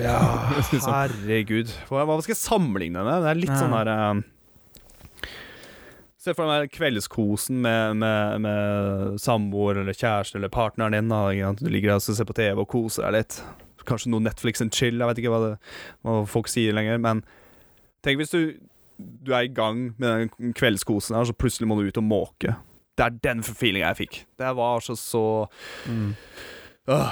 Ja, (laughs) herregud. Hva, skal jeg sammenligne med? Det er litt sånn her eh, Se for deg kveldskosen med, med, med samboer eller kjæreste eller partneren din. Da. Du ligger og skal se på TV og kose deg litt. Kanskje noe Netflix and chill, jeg vet ikke hva, det, hva folk sier lenger. Men tenk hvis du, du er i gang med den kveldskosen her, så plutselig må du ut og måke. Det er den feelinga jeg fikk. Det var så så øh.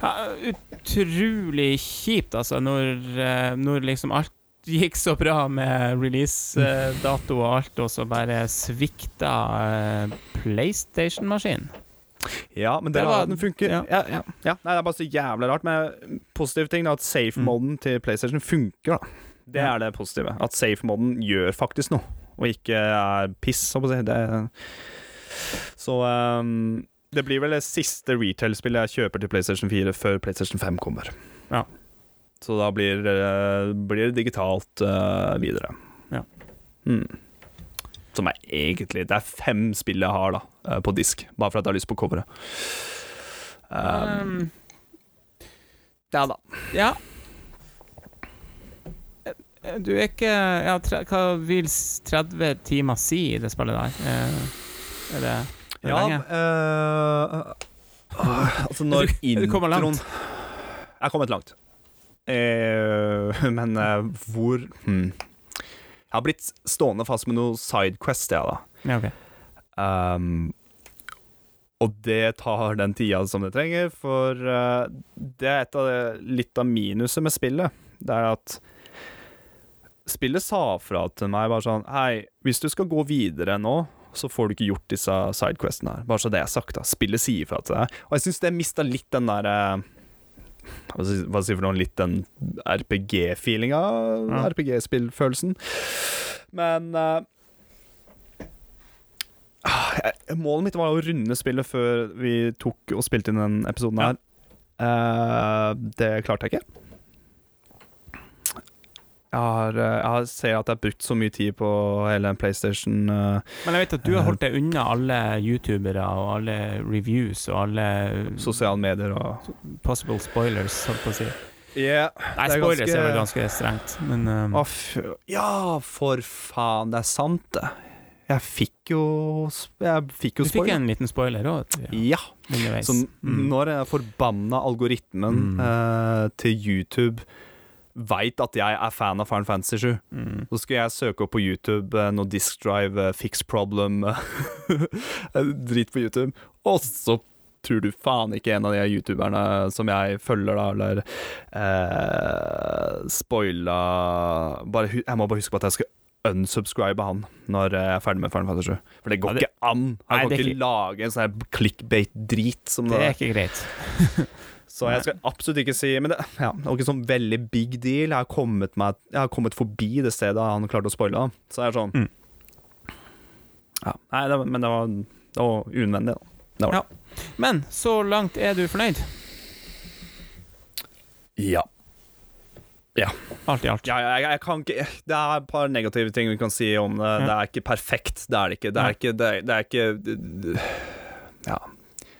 Ja, utrolig kjipt, altså, når, eh, når liksom alt gikk så bra med release-dato og alt, og så bare svikta eh, PlayStation-maskinen. Ja, men det, Det var den funker. ja. Ja. Ja, ja. Nei, det er bare så jævlig rart. Men positiv ting er at safe-moden til PlayStation funker. da Det er det positive. At safe-moden gjør faktisk noe, og ikke er piss, holdt på å si. Det, så ehm, det blir vel det siste retail-spillet jeg kjøper til PlayStation 4 før PlayStation 5 kommer. Ja. Så da blir, det- blir det digitalt uh, videre. Ja. Mm. Som er egentlig Det er fem spill jeg har da eh, på disk, bare for at jeg har lyst på coveret. Um, Um, ja da. ja. Eh, Du er ikke ja, tre, Hva vil 30 timer si i det spillet der? Eh, er det, det Ja, uh, altså når introen Jeg er kommet langt. Uh, (laughs) men hvor hmm. Jeg har blitt stående fast med noe sidequest, jeg, da. Ja, ok. Um, og det tar den tida som det trenger, for det er et av det, litt av minuset med spillet. Det er at spillet sa fra til meg bare sånn Hei, hvis du skal gå videre nå, så får du ikke gjort disse sidequestene her. Bare så det er sagt, da. Spillet sier fra til deg. Og jeg syns det mista litt den derre hva si- hva sier for noe? Litt den RPG-feelinga, Ja. RPG-spillfølelsen. Men eh, ah, Målet mitt var å runde spillet før vi tok og spilte inn den episoden Ja. her. Eh, det klarte jeg ikke. Jeg, har, eh, jeg ser at jeg har brukt så mye tid på hele PlayStation eh, Men jeg vet at du har holdt deg unna alle youtubere og alle reviews og alle sosiale medier og possible spoilers, holdt på å si. yeah, Nei, er spoilers er vel ganske- ganske strengt, men um, Ja, for faen, det er sant, det. Jeg fikk jo Jeg fikk du jo fikk en liten spoiler òg Ja. ja. Så Mm. når den forbanna algoritmen Mm. eh, til YouTube veit at jeg er fan av Final Fantasy 7, Mm. så skal jeg søke opp på YouTube eh, noe disk drive, eh, fix problem (laughs) Drit på YouTube. Og så tror du faen ikke en av de youtuberne som jeg følger, da, eller eh, spoila bare, Jeg må bare huske på at jeg skal unsubscribe han når jeg er ferdig med Final Fantasy 7. For det går Ja, det- ikke an. Han Nei, kan ikke ikke- lage en sånn clickbait-drit som Det det er ikke greit. (laughs) så jeg skal absolutt ikke si Men det, ja, det var ikke sånn veldig big deal. Jeg har kommet, med, jeg har kommet forbi det stedet han klarte å spoile. Så jeg er sånn Mm. ja, Nei, det, men det var, det var unødvendig, da. Var Ja. Men så langt er du fornøyd? det. Ja. Alt i alt. Ja, jeg, jeg kan ikke Det er et par negative ting vi kan si om det. Det er ikke perfekt. Det er det ikke. Det er ikke, det er, det er ikke Ja.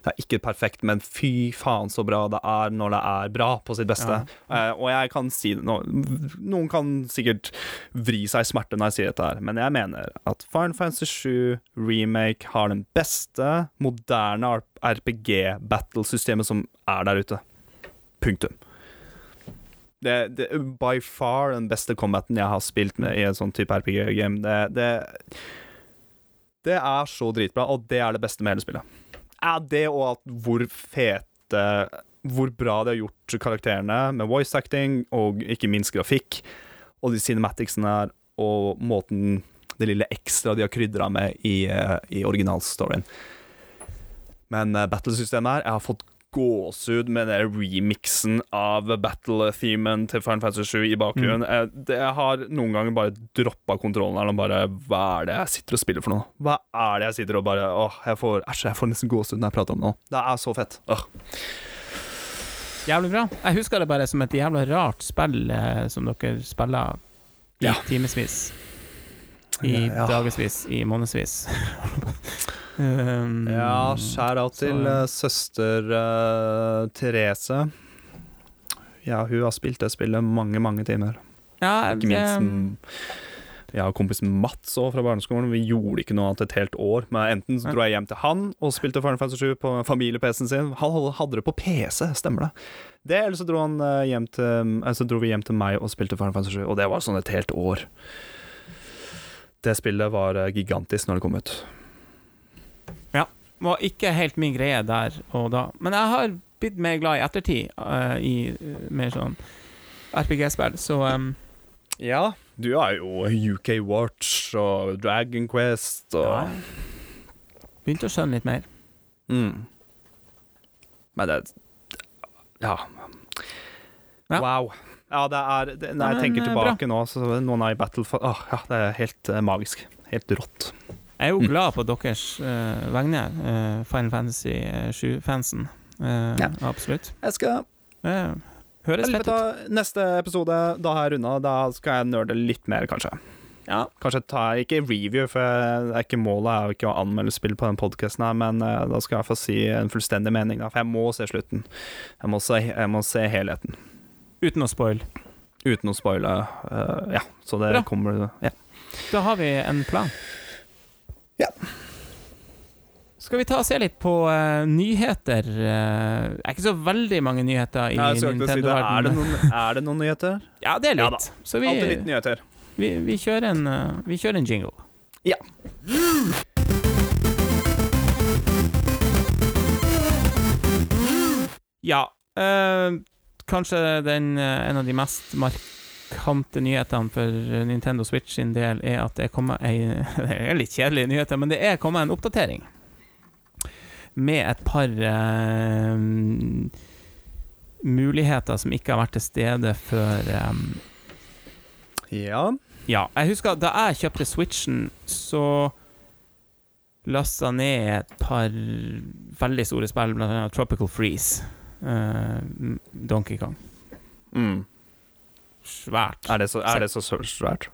Det er ikke perfekt, men fy faen så bra det er når det er bra på sitt beste. Eh, og jeg kan si det Noen kan sikkert vri seg i smerte når jeg sier dette her, men jeg mener at Final Fantasy 7 Remake har den beste moderne RPG-battle-systemet som er der ute. Punktum. Det, det by far den beste combaten jeg har spilt med i en sånn type RPG-game. Det, det, det er så dritbra, og det er det beste med hele spillet. Er det og at hvor fete Hvor bra de har gjort karakterene med voice acting, og ikke minst grafikk, og de cinematicsene her, og måten Det lille ekstra de har krydra med i, eh, i originalstoryen. Men uh, battlesystemet her Jeg har fått gåsehud med den remixen av battle-themen til Final Fantasy 7 i bakgrunnen. Jeg, det, jeg har noen ganger bare droppa kontrollen her og bare Hva er det jeg sitter og spiller for noe? Hva er det jeg sitter og bare Åh, jeg får Æsj, jeg får nesten gåsehud når jeg prater om det nå. Det er så fett. Åh. Jævlig bra. Jeg husker det bare som et jævla rart spill eh, som dere spiller i Ja. timevis. I Ja. dagevis, i månedsvis. (laughs) um, Ja, skjær-out til eh, søster uh, Therese. Ja, hun har spilt det spillet mange, mange timer. ja, Ikke minst um, Jeg har kompisen Mats også fra barneskolen. Vi gjorde ikke noe annet et helt år. Men Enten så dro jeg hjem til han og spilte Final Fantasy 7 på familie-PC-en sin. Han hadde- det på PC, stemmer det. Det, Eller så dro, han eh, hjem til, eh, så dro vi hjem til meg og spilte Final Fantasy 7, og det var sånn et helt år. Det spillet var gigantisk når det kom ut. Var ikke helt min greie der og da. Men jeg har blitt mer glad i ettertid uh, i uh, mer sånn RPG-spill, så um, Ja, du har jo UK Watch og Dragon Quest og ja. Begynte å skjønne litt mer. mm. Men det Ja. Ja. Wow. Ja, det er det, Når jeg tenker tilbake tilbake nå, så noen av i Battle for Åh, ja, det er helt eh, magisk. Helt rått. Jeg er jo Mm. glad på deres uh, vegne, uh, Final Fantasy 7-fansen. Uh, Ja. Absolutt. Jeg skal Eh, høres fett ut. neste episode, da har jeg runda, da skal jeg nerde litt mer, kanskje. Ja. Kanskje ta ikke review, for jeg- det er ikke målet er jo ikke å anmelde spill på den podkasten men uh, da skal jeg få si en fullstendig mening, da, for jeg må se slutten. Jeg må se, jeg må se helheten. Uten å spoile. Uten å spoile. uh, ja, så det Bra. kommer ja. Da har vi en plan. Ja. Skal vi ta og se litt på uh, nyheter? Det er ikke så veldig mange nyheter i Nintendo-verdenen. si. Er, (laughs) er det noen nyheter? Ja, det er litt. Ja, vi, Alltid litt nyheter. vi, vi, kjører en, uh, vi kjører en jingle. Ja. Ja. eh, kanskje den, en av de mest markante nyhetene for Nintendo Switch sin del er at det er kommet ei (laughs) Det er litt kjedelige nyheter, men det er kommet en oppdatering. Med et par eh, muligheter som ikke har vært til stede før eh, Ja. ja, jeg husker da jeg kjøpte Switchen, så lasta ned et par veldig store spill, bl.a. Tropical Freeze. eh, Donkey Kong. Mm. Svært. Er det så, er det så svært?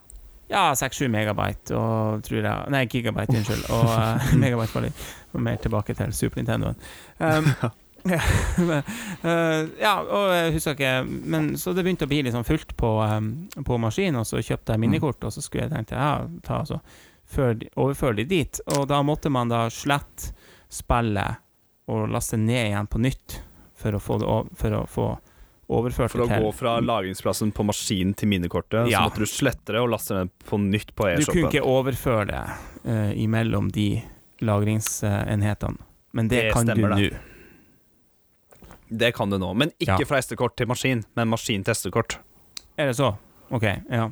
Ja, 6-7 megabyte og tror jeg Nei, gigabyte, unnskyld. Og uh, (laughs) megabyte var litt mer tilbake til Super Nintendoen. Um, ja, (laughs) men, (laughs) eh, ja, og jeg husker ikke Men så det begynte å bli litt sånn fullt på, um, på maskinen, og så kjøpte jeg minikort, og så skulle jeg tenke ja, ta altså overføre de dit. Og da måtte man da slette spillet og laste ned igjen på nytt for å få det for å få overført For å til gå fra lagringsplassen på maskinen til minnekortet, Ja. så måtte du slette det og laste det på nytt på e-shoppen. Du kunne ikke overføre det uh, imellom de lagringsenhetene, men det, Det kan du nå. det. Kan du nå, men ikke Ja. fra SD-kort til maskin, men maskin til SD-kort. Er det så? OK. Ja.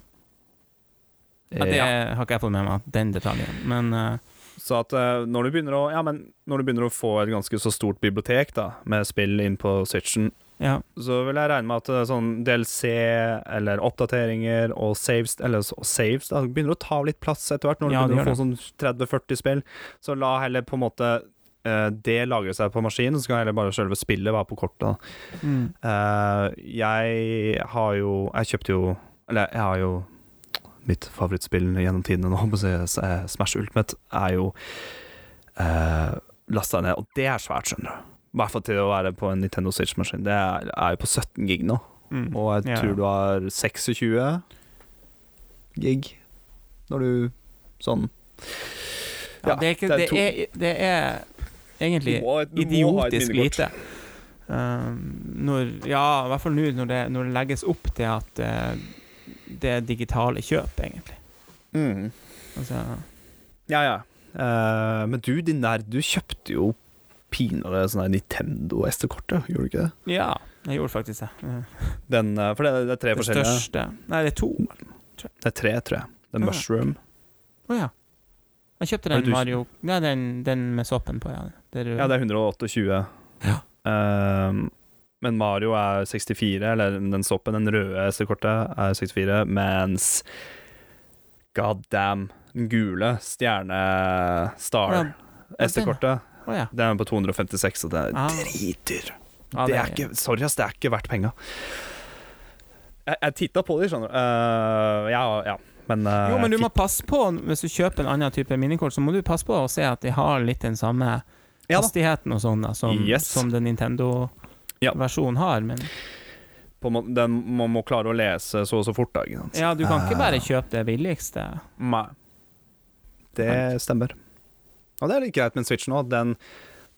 ja det Ja. har ikke jeg fått med meg, den detaljen. Men uh, Så at eh, når du å Ja, men når du begynner å få et ganske så stort bibliotek da med spill inn på Switchen, ja. så vil jeg regne med at eh, sånn DLC eller oppdateringer og saves Eller saves da begynner å ta litt plass etter hvert, når Ja, du begynner å få sånn 30-40 spill. Så la heller på en måte uh, det lagre seg på maskinen, så kan heller bare selve spillet være på kortet. Mm. Uh, jeg har jo Jeg kjøpte jo Eller jeg har jo Mitt favorittspill gjennom tidene nå, (laughs) Smash Ultimate, er jo uh, lasta ned, og det er svært, skjønner du. I hvert fall til å være på en Nintendo Switch-maskin. Det er, er jo på 17 gig nå, Mm. og jeg Ja. tror du har 26 gig når du Sånn. ja, det, er ikke, det er det, er, egentlig Du må- du idiotisk lite. Um, når, ja, i hvert fall nå når det, når det legges opp til at uh, det er digitale kjøp, egentlig. Mm. Altså, Ja, ja. Uh, men du, din der, du kjøpte jo pinadø sånn Nintendo SD-kortet, gjorde du ikke det? ja, jeg gjorde faktisk det. (laughs) Den, eh, for det, det er tre Det forskjellige. største Nei, det er to. Det er tre, tror jeg. Det er Ja. Mushroom. Å ja. Jeg kjøpte den du- Mario Nei, den, den med soppen på, ja. Det er, Ja, det er 128. Ja. Ehm, men Mario er 64, eller den soppen, den røde SD-kortet, er 64, mens god damn, den gule stjerne star Ja, SD-kortet, Å ja. Det er på 256, og det er Ah. dritdyr. Ah, det er ikke, sorry, ass, det er ikke verdt penga. Jeg, jeg titta på de, skjønner du. Uh, ja, ja, men uh, Jo, men du må passe på hvis du kjøper en annen type minikort, så må du passe på å se at de har litt den samme ja, hastigheten og sånn som, Yes. som den Nintendo-versjonen har. Men På, en den, man må klare å lese så og så fort, da. Ja, du kan ikke bare Eh, kjøpe det billigste. Nei. Det stemmer. Og det er litt greit med en Switch nå. Den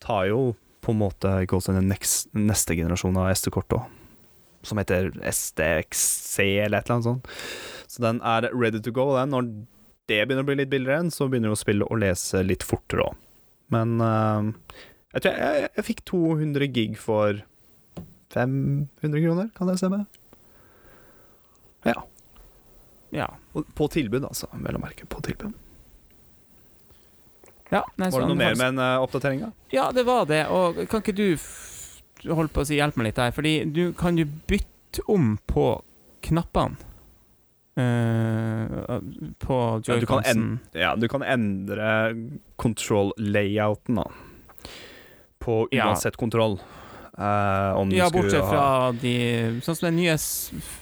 tar jo på en måte den neste generasjon av SD-kort òg. Som heter SDXC eller et eller annet sånt. Så den er ready to go. Den. Når det begynner å bli litt billigere igjen, så begynner du å spille og lese litt fortere òg. Men uh, jeg tror jeg, jeg, jeg fikk 200 gig for 500 kroner, kan det stemme? Ja. Ja. På tilbud, altså. Vel å merke. På tilbud. Ja nei, Var det noe mer med en uh, oppdatering? da? Ja, det var det. Og kan ikke du holde på å si hjelpe meg litt her? Fordi du kan jo bytte om på knappene. Uh, på Ja, joyconsen. Ja, du kan endre control-layouten, da. På Ja. uansett kontroll. Uh, om Ja, bortsett ha- fra de Sånn som den nye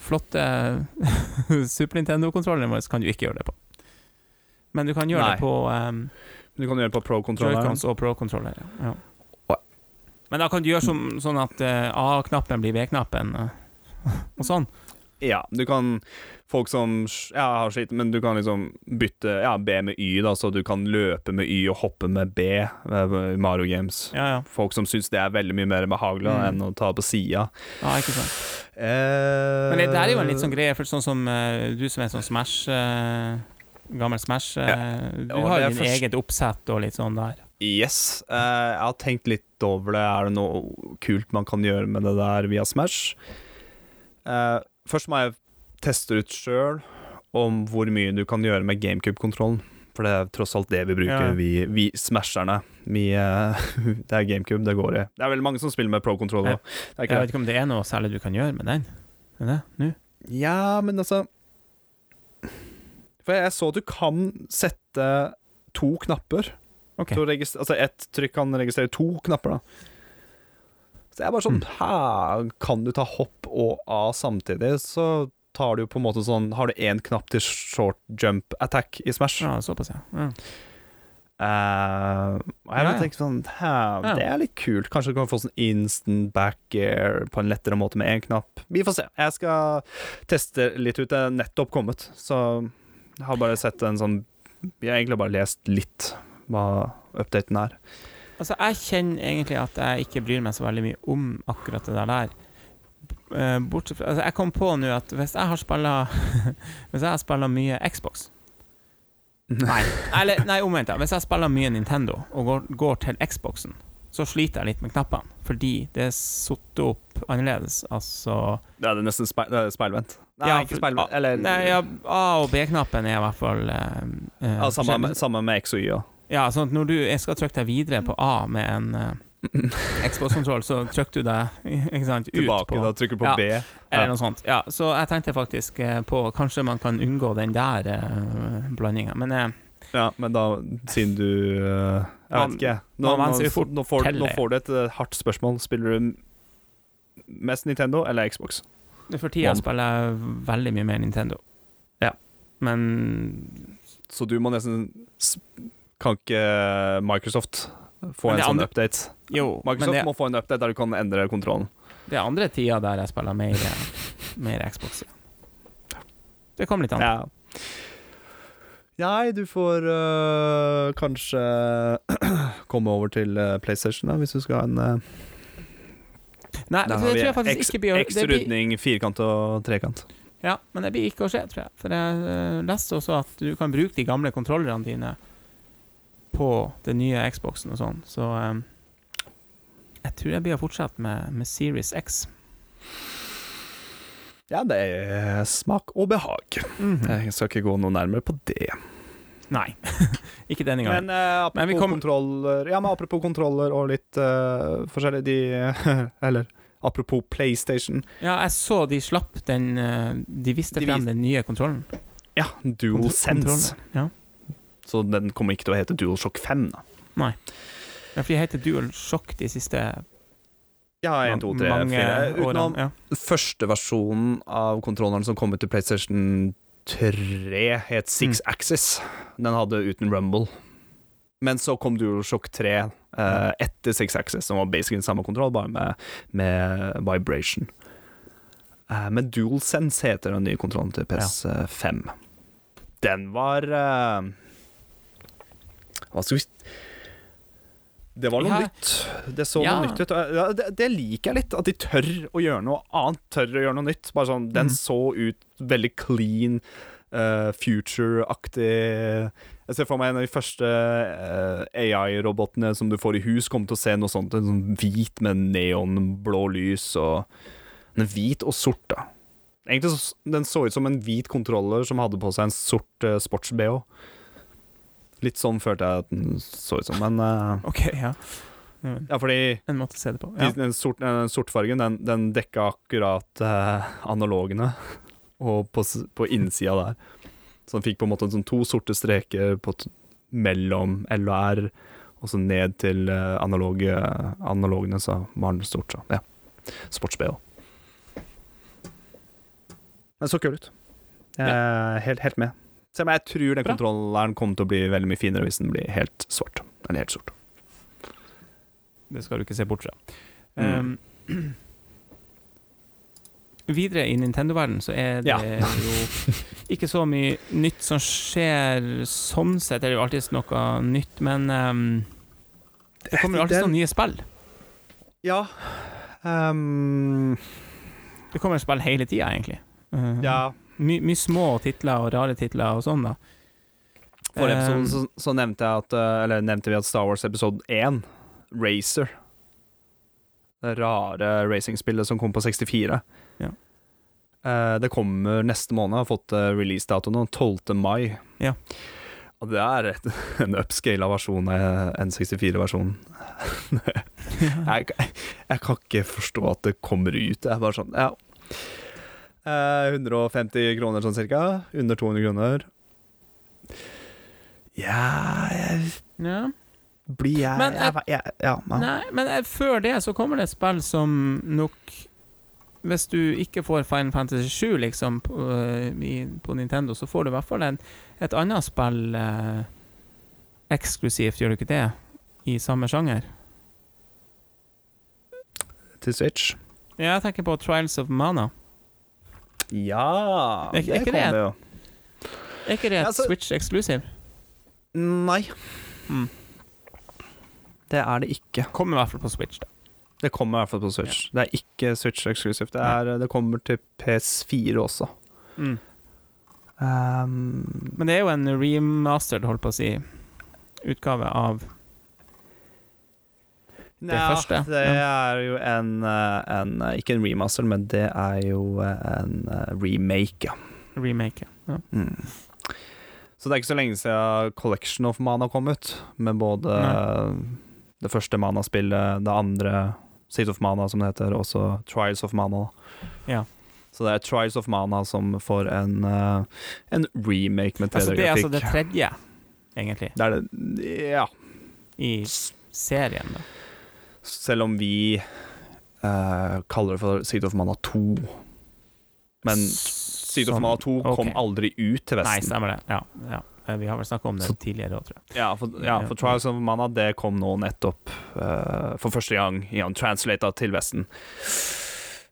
flotte (laughs) Super Nintendo-kontrollen vår, kan du ikke gjøre det på. Men du kan gjøre Nei. det på um, Du kan gjøre det på pro-kontrolleren. joycons og pro-kontroller. Ja. Men da kan du gjøre som, sånn at eh, A-knappen blir V-knappen, eh, og sånn. Ja, du kan Folk som ja, har skitt, men du kan liksom bytte ja, B med Y, da, så du kan løpe med Y og hoppe med B eh, i Mario Games. Ja, ja. Folk som syns det er veldig mye mer behagelig Mm. enn å ta det på sida. ja ikke sant. Eh, Men det der er jo en litt sånn greie, for sånn som uh, du som er sånn Smash eh, Gammel Smash Ja. Du Ja, har jo din først- eget oppsett og litt sånn der. Yes. Uh, jeg har tenkt litt over det. Er det noe kult man kan gjøre med det der via Smash? Uh, først må jeg teste ut sjøl om hvor mye du kan gjøre med GameCube-kontrollen. For det er tross alt det vi bruker, Ja. vi, vi smasherne. Vi, uh, (laughs) det er GameCube det går i. Det er veldig mange som spiller med pro-kontroll. Er Jeg vet ikke om det er noe særlig du kan gjøre med den. Er det nå? Ja, men altså For jeg så at du kan sette to knapper. Okay. To altså ett trykk kan registrere to knapper, da. Så jeg er bare sånn Mm. Hæ, kan du ta hopp og A samtidig? Så tar du på en måte sånn Har du én knapp til short jump attack i Smash? Ja, såpass, ja. ja. Uh, og jeg Ja, ja. tenkte sånn Ja. det er litt kult. Kanskje du kan få sånn instant back air på en lettere måte med én knapp. Vi får se. Jeg skal teste litt ut. Det er nettopp kommet, så jeg har bare sett en sånn Jeg har egentlig bare lest litt hva updaten er. Altså, jeg kjenner egentlig at jeg ikke bryr meg så veldig mye om akkurat det der. Eh, Bortsett fra altså, Jeg kom på nå at hvis jeg har spilla (laughs) Hvis jeg har spilla mye Xbox (laughs) Nei, eller nei, omvendt. Hvis jeg spiller mye Nintendo og går, går til Xboxen, så sliter jeg litt med knappene. Fordi det er satt opp annerledes. Altså Det er nesten speil, det er speilvendt. Nei, Ja, ikke speilvendt. Eller Nei, ja, A- og B-knappen er i hvert fall eh, eh, ja, samme, med, samme med X og Y. Ja. Ja, sånn at når du jeg skal trykke deg videre på A med en uh, Xbox-kontroll, så trykker du deg ikke sant, ut Tilbake, på da trykker du på Ja. B. Eller noe sånt. Ja, så jeg tenkte faktisk eh, på Kanskje man kan unngå den der uh, blandinga. Men eh, Ja, men da, siden du øh, Jeg vet ikke. Nå, nå, fort nå, får, nå får du et øh, hardt spørsmål. Spiller du mest Nintendo eller Xbox? for tida spiller jeg veldig mye mer Nintendo. Ja. Men Så du må nesten Kan ikke Microsoft få en sånn andre- update? jo, Microsoft det, må få en update der du kan endre kontrollen. det er andre tida der jeg spiller mer, eh, mer Xbox. Ja. Det kommer litt an. Ja. Nei, du får øh, kanskje (clears throat) komme over til øh, PlayStation da, hvis du skal ha en øh, Nei, det tror jeg faktisk X, ikke blir X det firkant og trekant. Ja, men det blir ikke å skje, tror jeg. For jeg eh, leste også at du kan bruke de gamle kontrollerne dine på den nye Xboxen og sånn, så eh, jeg tror jeg blir å fortsette med, med Series X. Ja, det er smak og behag. Mhm. Jeg skal ikke gå noe nærmere på det. Nei, (laughs) ikke denne gangen. Men, eh, apropos Men kom- kontroller Ja, men apropos kontroller og litt uh, forskjellig De (laughs) Eller apropos PlayStation. Ja, jeg så de slapp den eh, De viste De frem vis- den nye kontrollen. Ja, DualSense. Ja. Så den kommer ikke til å hete DualShock 5, da. Nei. ja, for de heter DualShock de siste Ja, 1, 2, 3, mange 4. Utenom. Ja. første versjonen av kontrolleren som kom ut til PlayStation 3, het Six Mm. Axis. Den hadde uten Rumble. Men så kom DualShock 3 eh, etter Six Axis, som var basically samme kontroll, bare med, med vibration. Eh, men DualSense heter den nye kontrollen til PS5. Den var eh, Hva skal vi Det var noe Ja. nytt. Det så Ja. noe nytt ut. Det, det liker jeg litt. At de tør å gjøre noe annet. Tør å gjøre noe nytt. Bare sånn, Den Mm. så ut veldig clean, uh, future-aktig Jeg ser for meg en av de første uh, AI-robotene som du får i hus, kommer til å se noe sånt. En sånn hvit med neonblå lys og Den er hvit og sort, da. Egentlig så, Den så ut som en hvit kontroller som hadde på seg en sort uh, sports-BH. Litt sånn følte jeg at den så ut som, men uh, OK, ja. Ja, fordi En måte å se det på. Ja. den, sort, den sortfargen, den, den dekka akkurat uh, analogene. Og på, på innsida der. Så den fikk på en måte sånn to sorte streker på mellom L og R, og så ned til eh, analoge, analogene, så var den stort. Så. Ja. Sports-BH. Den så kul ut. Jeg er helt, helt med. Selv om jeg tror den Bra. kontrolleren kommer til å bli veldig mye finere hvis den blir helt svart. Eller helt sort. Det skal du ikke se bort fra. Mm. Um, videre i Nintendo-verden så er det Ja. jo ikke så mye nytt som skjer sånn sett. Det er jo alltid noe nytt, men um, det kommer alltid sånne nye spill. Ja. Um, Det kommer spill hele tida, egentlig. Uh, ja. Mye my små titler og rare titler og sånn, da. Forrige episode så, så nevnte, jeg at, eh, eller nevnte vi at Star Wars episode 1, Racer Det rare racingspillet som kom på 64. Ja. Eh, det kommer neste måned. Har fått uh, releasedato nå, 12. mai. Ja. Og det er et, (laughs) en upscala versjon av N64-versjonen. (laughs) jeg, jeg kan ikke forstå at det kommer ut. Det er bare sånn, ja. Eh, 150 kroner sånn cirka. Under 200 kroner. Ja jeg, Ja. Blir jeg, Men jeg, jeg, ja, ja. Nei, men eh, før det så kommer det et spill som nok Hvis du ikke får Final Fantasy 7 liksom på, eh, i, på Nintendo, så får du i hvert fall en, et annet spill eh, eksklusivt, gjør du ikke det? I samme sjanger. Til Switch. Ja, jeg tenker på Trials of Mana. Ja Er ikke- det ikke det- jo. Er ikke det et Ja, så- Switch exclusive? Nei. Mm. Det er det ikke. Kommer i hvert fall på Switch, da. Det kommer i hvert fall på Switch. Det er ikke Switch eksklusivt. Det, er- det kommer til PS4 også. Mm. Um, Men det er jo en remastered, holdt på å si, utgave av det første, Det er jo en, eh, en eh, Ikke en remaster, men det er jo eh, en remake, ja. remake. Ja. Mm. Så det er ikke så lenge siden Collection of Mana kom ut, med både Nei. det første Mana-spillet, det andre Seat of Mana, som det heter, og så Trials of Mana. Ja. Så det er Trials of Mana som får en, en remake med Altså, det er altså det tredje, egentlig, det er det Ja. i serien. da. Selv om vi uh, kaller det for Seat of Mana 2. Men Seat of. Mana 2 kom aldri ut til Vesten. Nei, stemmer det. Ja, ja. Eh, Vi har vel snakka om det Så- tidligere òg, tror jeg. Ja, for, ja, for Trials of Mana det kom nå nettopp uh, for første gang ja, translata til Vesten.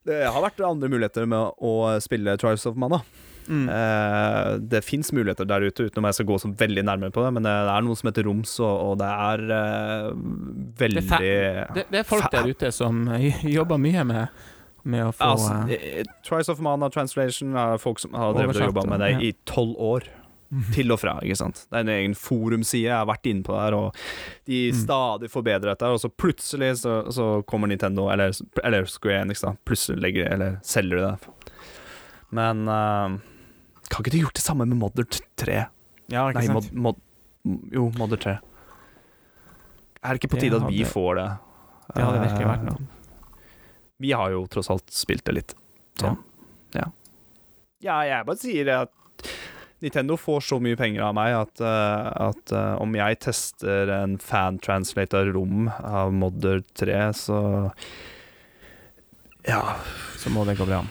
Det har vært andre muligheter med å spille Trials of Mana. Mm. Eh, det fins muligheter der ute, uten om jeg skal gå så veldig nærmere på det. Men det er noe som heter Roms, og, og det er eh, veldig Det, det er folk der ute som eh, jobber mye med, med å få Altså, uh, Trice of Mana Translation er folk som har drevet og jobba med det ja. i tolv år. Til og fra, ikke sant. Det er en egen forumside. Jeg har vært inne på det her, og de Mm. stadig forbedrer dette. Og så plutselig så, så kommer Nintendo, eller, eller Square Enix, da. Plutselig legger, eller selger de det. Men eh, kan ikke du gjort det samme med Modder 3? Ja, ikke Nei, sant? mod, mod, jo, Modder 3. Er det ikke på tide at vi får det? Det hadde virkelig vært noe. Eh, Vi har jo tross alt spilt det litt. Sånn. Ja. ja, jeg bare sier at Nintendo får så mye penger av meg at, eh, at eh, om jeg tester en fan-translator rom av Modder 3, så Ja, Så må det gå bra.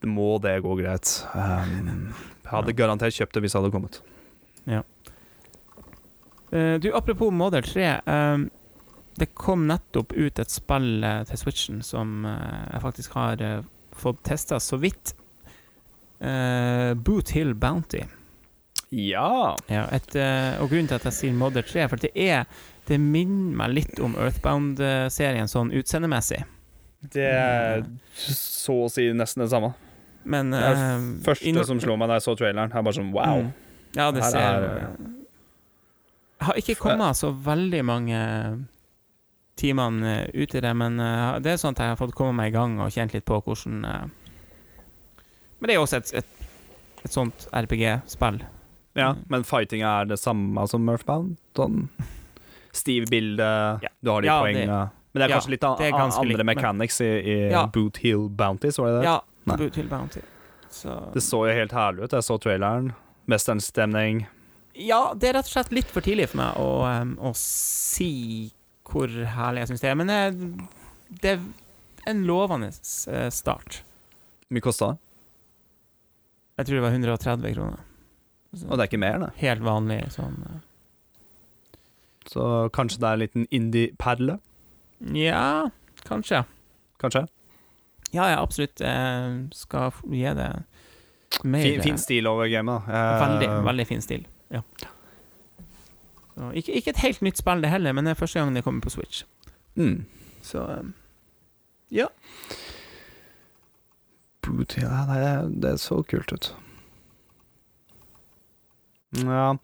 det må det gå greit. Um, hadde garantert kjøpt det hvis det hadde kommet. Eh, du, apropos Model 3. eh, det kom nettopp ut et spill uh, til Switchen som uh, jeg faktisk har fått testa så vidt. Boot Hill Bounty. Ja. Ja, et, og grunnen til at jeg sier Model 3, for det er Det minner meg litt om Earthbound-serien sånn utseendemessig. Det er så å si nesten det samme. Men Det er eh, Første som slår meg da jeg så traileren, er bare sånn wow. Mm. Ja, det Her ser er- Jeg har ikke kommet så veldig mange timene eh, ut i det, men eh, det er sånn at jeg har fått komme meg i gang og kjent litt på hvordan Men det er jo også et, et, et sånt RPG-spill. Ja, men fightinga er det samme som Murphbound? Sånn stiv bilde, Ja. du har de Ja, poengene Men det er ja, kanskje litt an er andre men- mechanics i, i Ja. Boot Hill Bounties, var det det? Ja, Nei. Hill Bounty. Så Det så jo helt herlig ut. Jeg så traileren. Mesterens stemning. Ja, det er rett og slett litt for tidlig for meg å, um, å si hvor herlig jeg syns det er. Men det, det er en lovende eh, start. Hvor mye kosta det? Jeg tror det var 130 kroner. Så Og det er ikke mer, det. Helt vanlig sånn eh. Så kanskje det er en liten indie-perle? Ja, kanskje. Kanskje? Ja, ja, absolutt. Jeg skal gi det mer Fin, fin stil over gamet, da. Eh, Veldig, veldig fin stil. Ja. Så, ikke, ikke et helt nytt spill, det heller, men det er første gang det kommer på Switch. Mm. Så ja. Ja, Nei, det, det så kult ut. Ja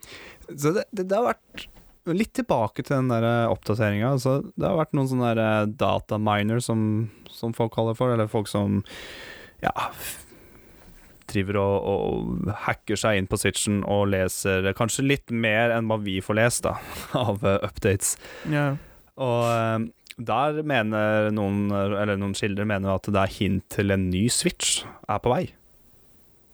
Så det, det, det har vært Litt tilbake til den der oppdateringa. Altså, det har vært noen sånne der dataminer, som, som folk kaller for, eller folk som ja driver og, og hacker seg inn på Switchen og leser kanskje litt mer enn hva vi får lest, da, (laughs) av eh, updates. Yeah. Og eh, der mener noen, eller noen kilder mener at det er hint til en ny Switch er på vei.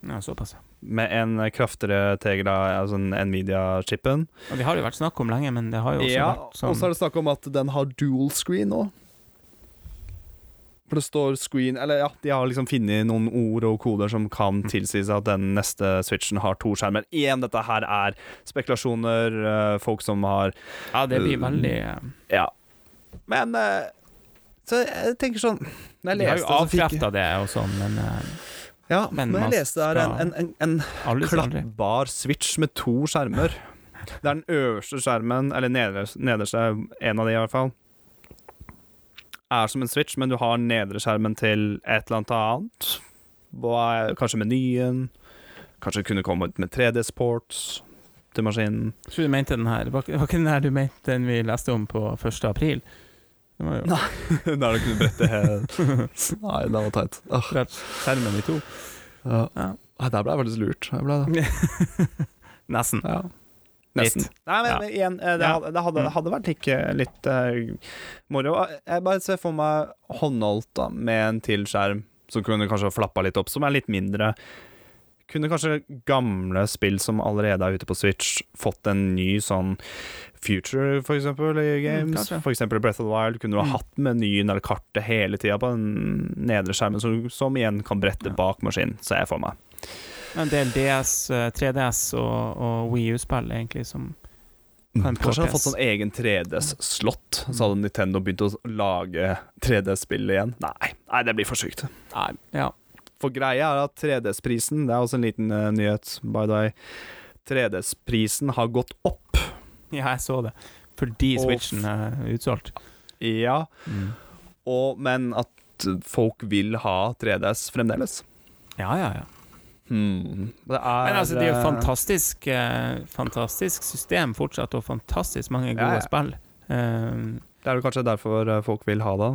ja, såpass. Med en kraftigere Tegra, altså Nvidia-chipen. Og det har jo vært snakk om lenge, men det har jo også Ja, vært sånn og så er det snakk om at den har dual screen nå. For det står screen Eller ja, de har liksom funnet noen ord og koder som kan tilsi seg at den neste Switchen har to skjermer. Igjen, dette her er spekulasjoner, eh, folk som har Ja, det blir veldig eh, Ja. Men eh, Så jeg tenker sånn jeg De har leste jo avkrefta det og sånn, men Ja, men jeg leste der en, en, en, en klappbar switch med to skjermer. Det er den øverste skjermen, eller nederste, nederste en av de i hvert fall, er som en switch, men du har nedre skjermen til et eller annet annet. Kanskje menyen. Kanskje kunne komme ut med 3D-sports til maskinen. Tror du mente den her. Var ikke den her du mente den vi leste om på 1. april? Det var jo Der du kunne brette helt (laughs) Nei, det var teit. Åh, skjermen i to. ja. Ja. Der ble jeg faktisk lurt. Jeg ble det. (laughs) Nesten. Ja. Nesten. Nei, men, Ja. men igjen, eh, det, Ja. hadde, det hadde, det hadde vært ikke litt uh, moro. Jeg bare ser for meg håndholdt da, med en til skjerm som kunne kanskje flappa litt opp, som er litt mindre. Kunne kanskje gamle spill som allerede er ute på Switch, fått en ny sånn future, for eksempel, i games. Mm, for eksempel Breath of the Wild. Kunne du ha Mm. hatt menyen eller kartet hele tida på den nedre skjermen, som, som igjen kan brette bak maskinen, ser jeg for meg. En del DS, eh, 3DS og, og Wii U-spill, egentlig, som Kan Kanskje han hadde fått sånn egen 3DS-slott, så hadde Nintendo begynt å lage 3D-spill igjen. Nei, nei, det blir for sykt. Nei, ja. For greia er at 3DS-prisen Det er også en liten uh, nyhet, by the way. 3DS-prisen har gått opp. (laughs) Ja, jeg så det. Fordi Switchen er utsolgt. Ja, Mm. og, men at folk vil ha 3DS fremdeles. Ja, ja, ja. Hmm. Det er Men altså, det er jo fantastisk, eh, fantastisk system fortsatt, og fantastisk mange gode Ja, ja. spill. Um, Det er vel kanskje derfor eh, folk vil ha det.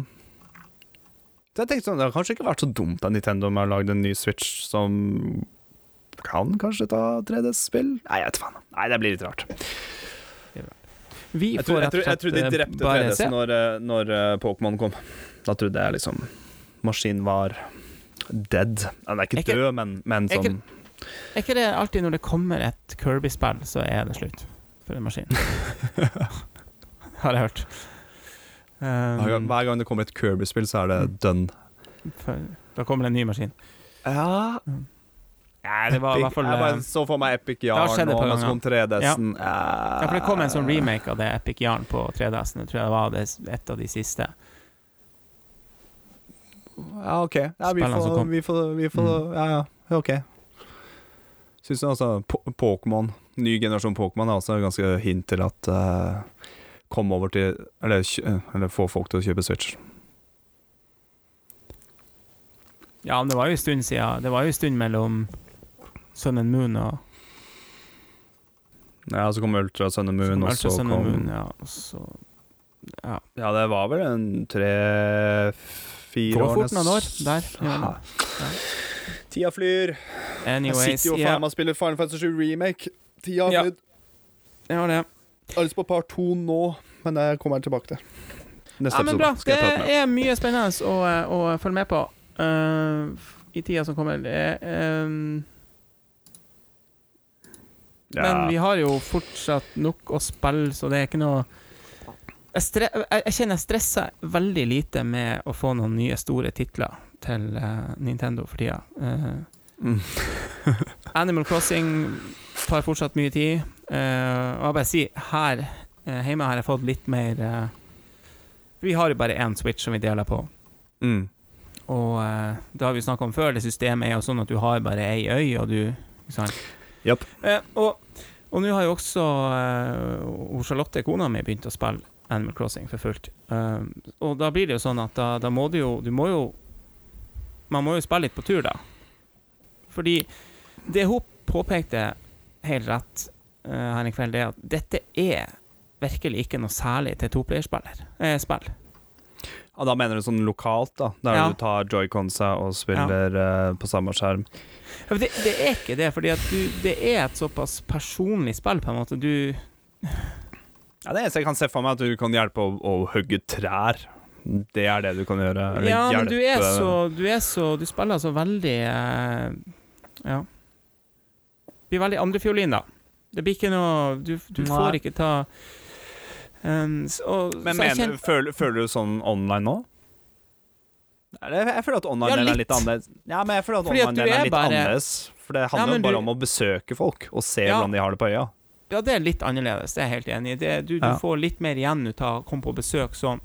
Så jeg tenkte sånn, Det har kanskje ikke vært så dumt av Nintendo med å lage en ny Switch som kan kanskje ta 3DS-spill? Nei, jeg vet faen. Nei, det blir litt rart. Vi Jeg tror, jeg, tror, jeg tror de eh, drepte bare 3DS når, eh, når eh, Pokémon kom. Da trodde jeg liksom maskinen var dead. Den er ikke, død, men, men sånn Er ikke det alltid når det kommer et Kirby-spill, så er det slutt for en maskin? (laughs) Har jeg hørt. Um, hver gang det kommer et Kirby-spill, så er det done. for, da kommer det en ny maskin. Ja Nei, det var i hvert fall Jeg eh, bare så for meg Epic Yarn par men så kom 3DS-en. Ja, for det kom en sånn remake av det Epic Yarn på 3DS-en. Jeg tror jeg det var det, et av de siste. Ja, OK. Ja, vi får. Vi får, vi får mm. ja. ja, OK. Syns du altså Po- Pokémon, ny generasjon Pokémon, er også ganske hint til at uh, Kom over til eller, eller få folk til å kjøpe Switch. Ja, men det var jo en stund siden Det var jo en stund mellom Sun and Moon og Ja, så kom Ultra Sun and Moon, og Ultra så kom and Moon, ja, og så Ja. Ja, det var vel en tre-fire Går år fort noen år der. Ja. Ja. Tida flyr. Jeg sitter jo faen meg og spiller Final Fantasy 7 Remake. Tida har Ja. flydd. jeg har det. Lyst på par to nå, men det kommer jeg tilbake til. Neste Ja, men bra. Det er mye spennende å, å følge med på uh, i tida som kommer. Det, er, ehm, Men vi har jo fortsatt nok å spille, så det er ikke noe Jeg, stre jeg, kjenner jeg stresser veldig lite med å få noen nye store titler til uh, Nintendo for tida. Uh, Mm. Animal Crossing tar fortsatt mye tid. Uh, og jeg bare sier, her eh, hjemme har jeg fått litt mer eh, Vi har jo bare én Switch som vi deler på. Mm. Og eh, det har vi snakka om før, det systemet er jo sånn at du har bare ei øy, og du Ikke sant? Japp. Eh, og og nå har jo også eh, Charlotte, kona mi, begynt å spille Animal Crossing for fullt. Eh, og da blir det jo sånn at da, da må du jo Du må jo Man må jo spille litt på tur, da. Fordi det hun påpekte helt rett eh, her i kveld, det er at dette er virkelig ikke noe særlig til toplayerspill. Eh. Ja, da mener du sånn lokalt, da? Der Ja. du tar joyconsa og spiller eh, på samme skjerm? Ja, det, det er ikke det, fordi at du, det er et såpass personlig spill, på en måte. Du Ja, Det eneste jeg kan se for meg, er at du kan hjelpe å, å hugge trær. Det er det du kan gjøre. Eller Ja, men du er så Du er så Du spiller så veldig uh, Ja. Blir veldig andrefiolin, da. Det blir ikke noe Du, du får ikke ta um, så, Men så mener, kjent... føler, føler du sånn online nå? Jeg føler at online Ja, er litt. annerledes. Ja, men jeg føler at Fordi at online du er er litt bare- annerledes. For det handler ja, bare du- om å besøke folk og se Ja. hvordan de har det på øya. Ja, det er litt annerledes, det er jeg helt enig i. Det- Du, du Ja. får litt mer igjen ut av å komme på besøk sånn.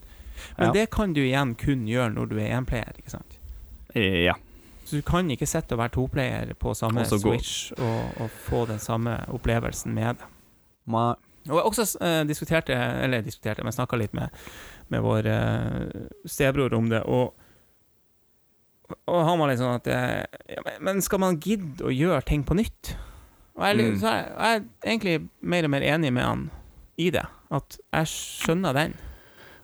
Men Ja. det kan du igjen kun gjøre når du er énplayer, ikke sant. Ja. Så du kan ikke sitte og være toplayer på samme Switch og, og få den samme opplevelsen med det. Og jeg også eh, diskuterte, eller diskuterte, men snakka litt med, med vår eh, stebror om det, og og han var litt sånn at eh, ja, men- skal man gidde å gjøre ting på nytt? Og jeg, Mm. så jeg, jeg er egentlig mer og mer enig med han i det. At jeg skjønner den.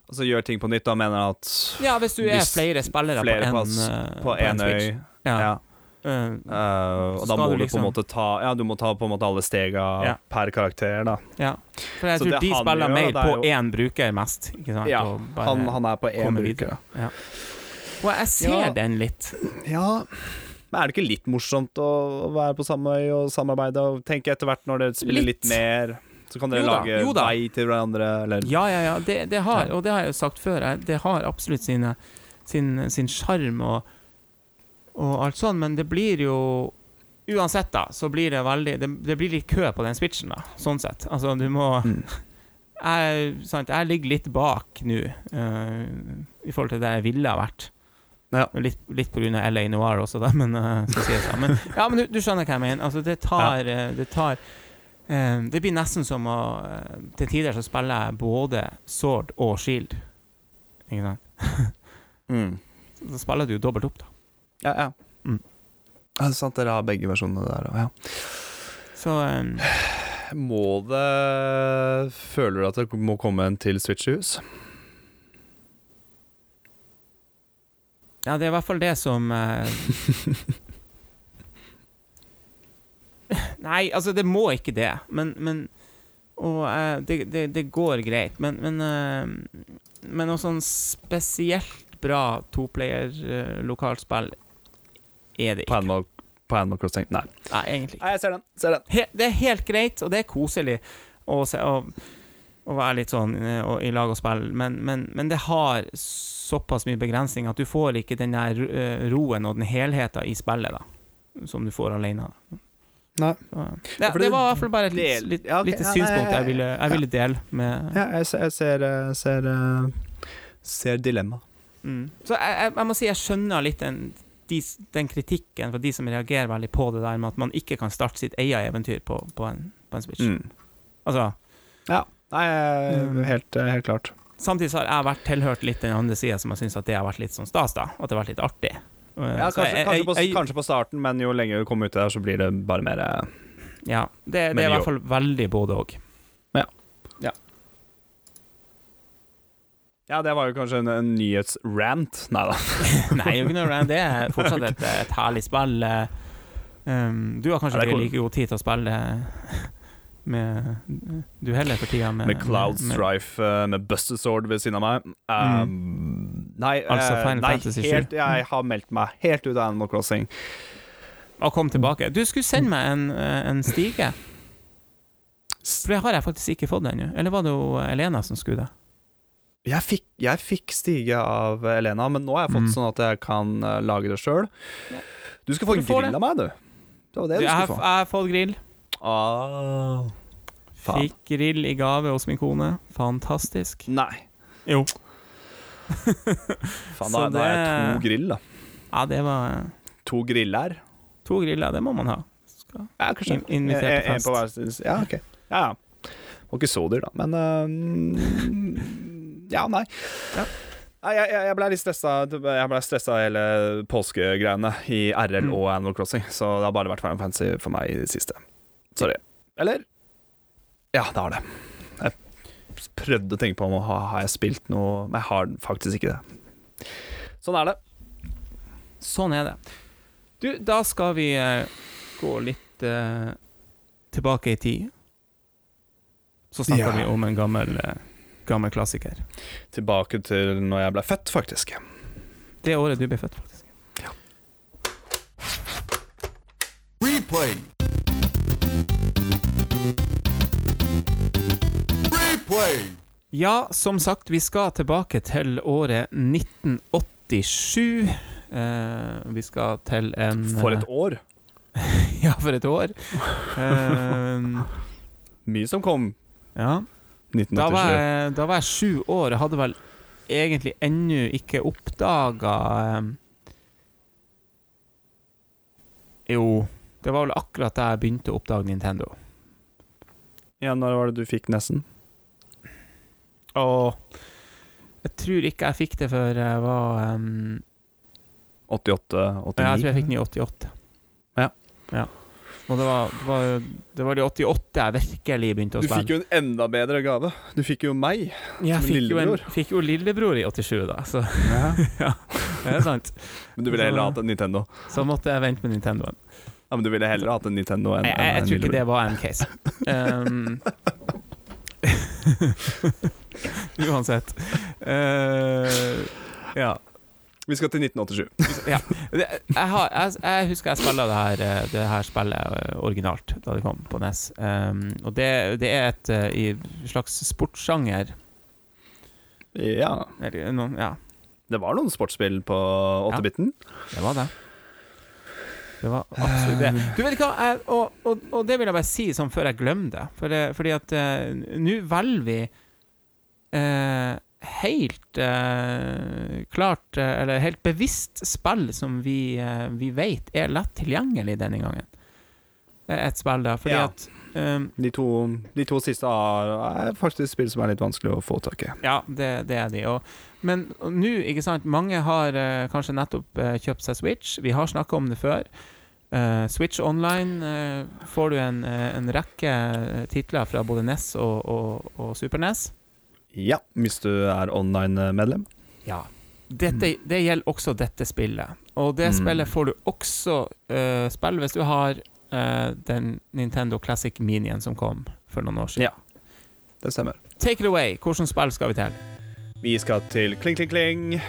Altså gjør ting på nytt, da mener jeg at Ja, hvis du er Hvis flere spillere flere på s- eh, én Switch. øy Ja. Ja. Eh, Eh, og da må du liksom... på liksom- en måte ta Ja, du må ta på en måte alle stega Ja. per karakter, da. ja. For jeg Så tror de spiller gjør, mer på én jo- bruker mest. Ikke sant? Ja, bare Han, han er på én bruker. Ja. Og jeg ser Ja. den litt. Ja, men er det ikke litt morsomt å være på samme øy og samarbeide og tenke etter hvert når dere spiller litt, Litt. mer, så kan dere Jo da, lage jo da. vei til hverandre, eller Ja, ja, ja. Det, det har, og det har jeg jo sagt før, det har absolutt sine, sin sin sjarm og, og alt sånn, men det blir jo Uansett, da, så blir det veldig Det, det blir litt kø på den switchen, da, sånn sett. Altså, du må Mm. (laughs) jeg, sant, jeg ligger litt bak nå, uh, i forhold til det jeg ville ha vært. Ja. Litt, litt av LA Noir også, da, (laughs) men, uh, skal sies, da. men Ja, men du, du skjønner hva jeg mener. Altså, det tar, eh, det tar eh, Det blir nesten som å eh, Til tider så spiller jeg både Sword og Shield. Ikke sant? Mm. (laughs) Så spiller du jo dobbelt opp, da. Ja, ja. Mm. Det er sant, dere har begge versjonene der òg, ja. Så um... Må det Føler du at det må komme en til Switch i hus? Ja, det er i hvert fall det som uh... (laughs) Nei, altså, det må ikke det, men, men Og uh, det, det, det går greit, men Men, uh, men noe sånn spesielt bra toplayer-lokalt spill er det På ikke. Animal, på Animal Crossing? Nei. Nei, egentlig ikke. Nei, jeg ser den. Ser den. He, det er helt greit, og det er koselig å, se, å, å være litt sånn eh, og, i lag og spille, men, men, men det har såpass mye begrensning at du får ikke den der eh, roen og den helheten i spillet da, som du får alene. Nei. Ja, det, var i hvert fall bare et litt, litt, ja, okay. lite synspunkt jeg ville, jeg ville dele med Ja, jeg, ser- jeg ser, ser, eh, ser dilemma. mm. Så jeg, jeg må si jeg skjønner litt den, de, den kritikken fra de som reagerer veldig på det der med at man ikke kan starte sitt eget eventyr på, på, en, på en Switch. Mm. Altså Nei, eh, Mm. helt, eh, helt klart. Samtidig så har jeg vært tilhørt litt den andre sida, som jeg syns at det har vært litt sånn stas, da. At det har vært litt artig. Uh, Ja, kanskje, jeg- kanskje, på, kanskje på starten, men jo lenger du kommer ut der, så blir det bare mer eh, Ja, det, det er i hvert fall veldig både òg. Ja, det var jo kanskje en, en nyhetsrant. Nei da. (laughs) Nei, jo ikke noe rant. det er fortsatt et, et herlig spill. eh, Um, du har kanskje Ja, ikke like god tid til å spille med Du heller for tida med Med Cloud med- Strife, med, med Buster Sword ved siden av meg. Um, Nei, eh, Altså Final nei helt, jeg har meldt meg helt ut av Animal Crossing. Og kom tilbake. Du skulle sende meg en, eh, en stige. For det har jeg faktisk ikke fått ennå. Eller var det jo Elena som skulle det? Jeg fikk, jeg fikk stige av Elena, men nå har jeg fått Mm. sånn at jeg kan eh, lage det sjøl. Du skal få Du en grill det. av meg, du. Det var det du jeg, har, skulle få. jeg har fått grill. Ah, faen. Fikk grill i gave hos min kone. Fantastisk. Nei. Jo. (laughs) Faen, da, da, da er jeg to grill, da. Ja, det var To griller. to griller. Det må man ha. Skal. Ja, kanskje. In- invitert til En- en fest. på hver sin- Ja, ok. Ja, ja. Var ikke så dyr, da. Men øh, (laughs) Ja, nei. Ja. Nei, jeg, jeg, jeg ble litt stressa Jeg ble stressa hele påskegreiene i RL Mm. og Animal Crossing, så det har bare vært Final Fantasy for meg i det siste. Sorry. Eller? Ja, det har det. Jeg prøvde å tenke på om har, har jeg spilt noe Men jeg har faktisk ikke det. Sånn er det. Sånn er det. Du, da skal vi eh, gå litt uh, tilbake i tid. Så snakker Ja. vi om en gammel, eh, gammel klassiker. Tilbake til når jeg ble født, faktisk. Det året du ble født, faktisk. Replay. Replay. Ja, som sagt, vi skal tilbake til året 1987. Eh, vi skal til en For et år. (laughs) Ja, for et år. (laughs) Eh, Mye som kom ja. 1987. Da var, jeg, da var jeg sju år Jeg hadde vel egentlig ennå ikke oppdaga Jo, det var vel akkurat da jeg begynte å oppdage Nintendo. Ja, når var det du fikk Nessen? Og jeg tror ikke jeg fikk det før jeg var um, 88? 89? Ja, Jeg tror jeg fikk den i 88. Ja. ja. Og det var, det, var, det var i 88 jeg virkelig begynte å Du fikk jo en enda bedre gave. Du fikk jo meg. Jeg som fikk jo, en, lillebror. fikk jo lillebror i 87, da, så (laughs) ja, det er sant. Men du ville heller hatt en Nintendo. Så måtte jeg vente med Nintendoen. Ja, men du ville heller hatt en Nintendo enn Jeg, jeg, jeg tror ikke det var en case. Um, (laughs) (laughs) uansett. Uh, ja. Vi skal til 1987. ja. Jeg, har, jeg, jeg husker jeg spilte det her, eh, det her spillet eh, originalt da det kom på NES. Um, og det, det er et eh, i slags sportssjanger. Ja. Eller noen- Ja, Det var noen sportsspill på 8-biten. det var det. Det var absolutt det. Du vet hva, jeg, og, og, og det vil jeg bare si sånn før jeg glemmer det. For fordi at nå velger vi eh, helt eh, klart eh, Eller helt bevisst spill som vi, eh, vi vet er lett tilgjengelig denne gangen. Et spill, da. Fordi Ja. at um, De to, de to siste er, er faktisk spill som er litt vanskelig å få tak i. Ja, det, det er de. Og, men nå, ikke sant Mange har eh, kanskje nettopp eh, kjøpt seg Switch. Vi har snakka om det før. Uh, Switch Online uh, får du en, en rekke titler fra både NES og, og, og Super NES. Ja, hvis du er online-medlem. Ja. Dette, det gjelder også dette spillet. Og det Mm. spillet får du også uh, spille hvis du har uh, den Nintendo Classic Minien som kom for noen år siden. Ja. Det stemmer. Take it away. Hvilket spill skal vi til? Vi skal til Kling Kling Kling.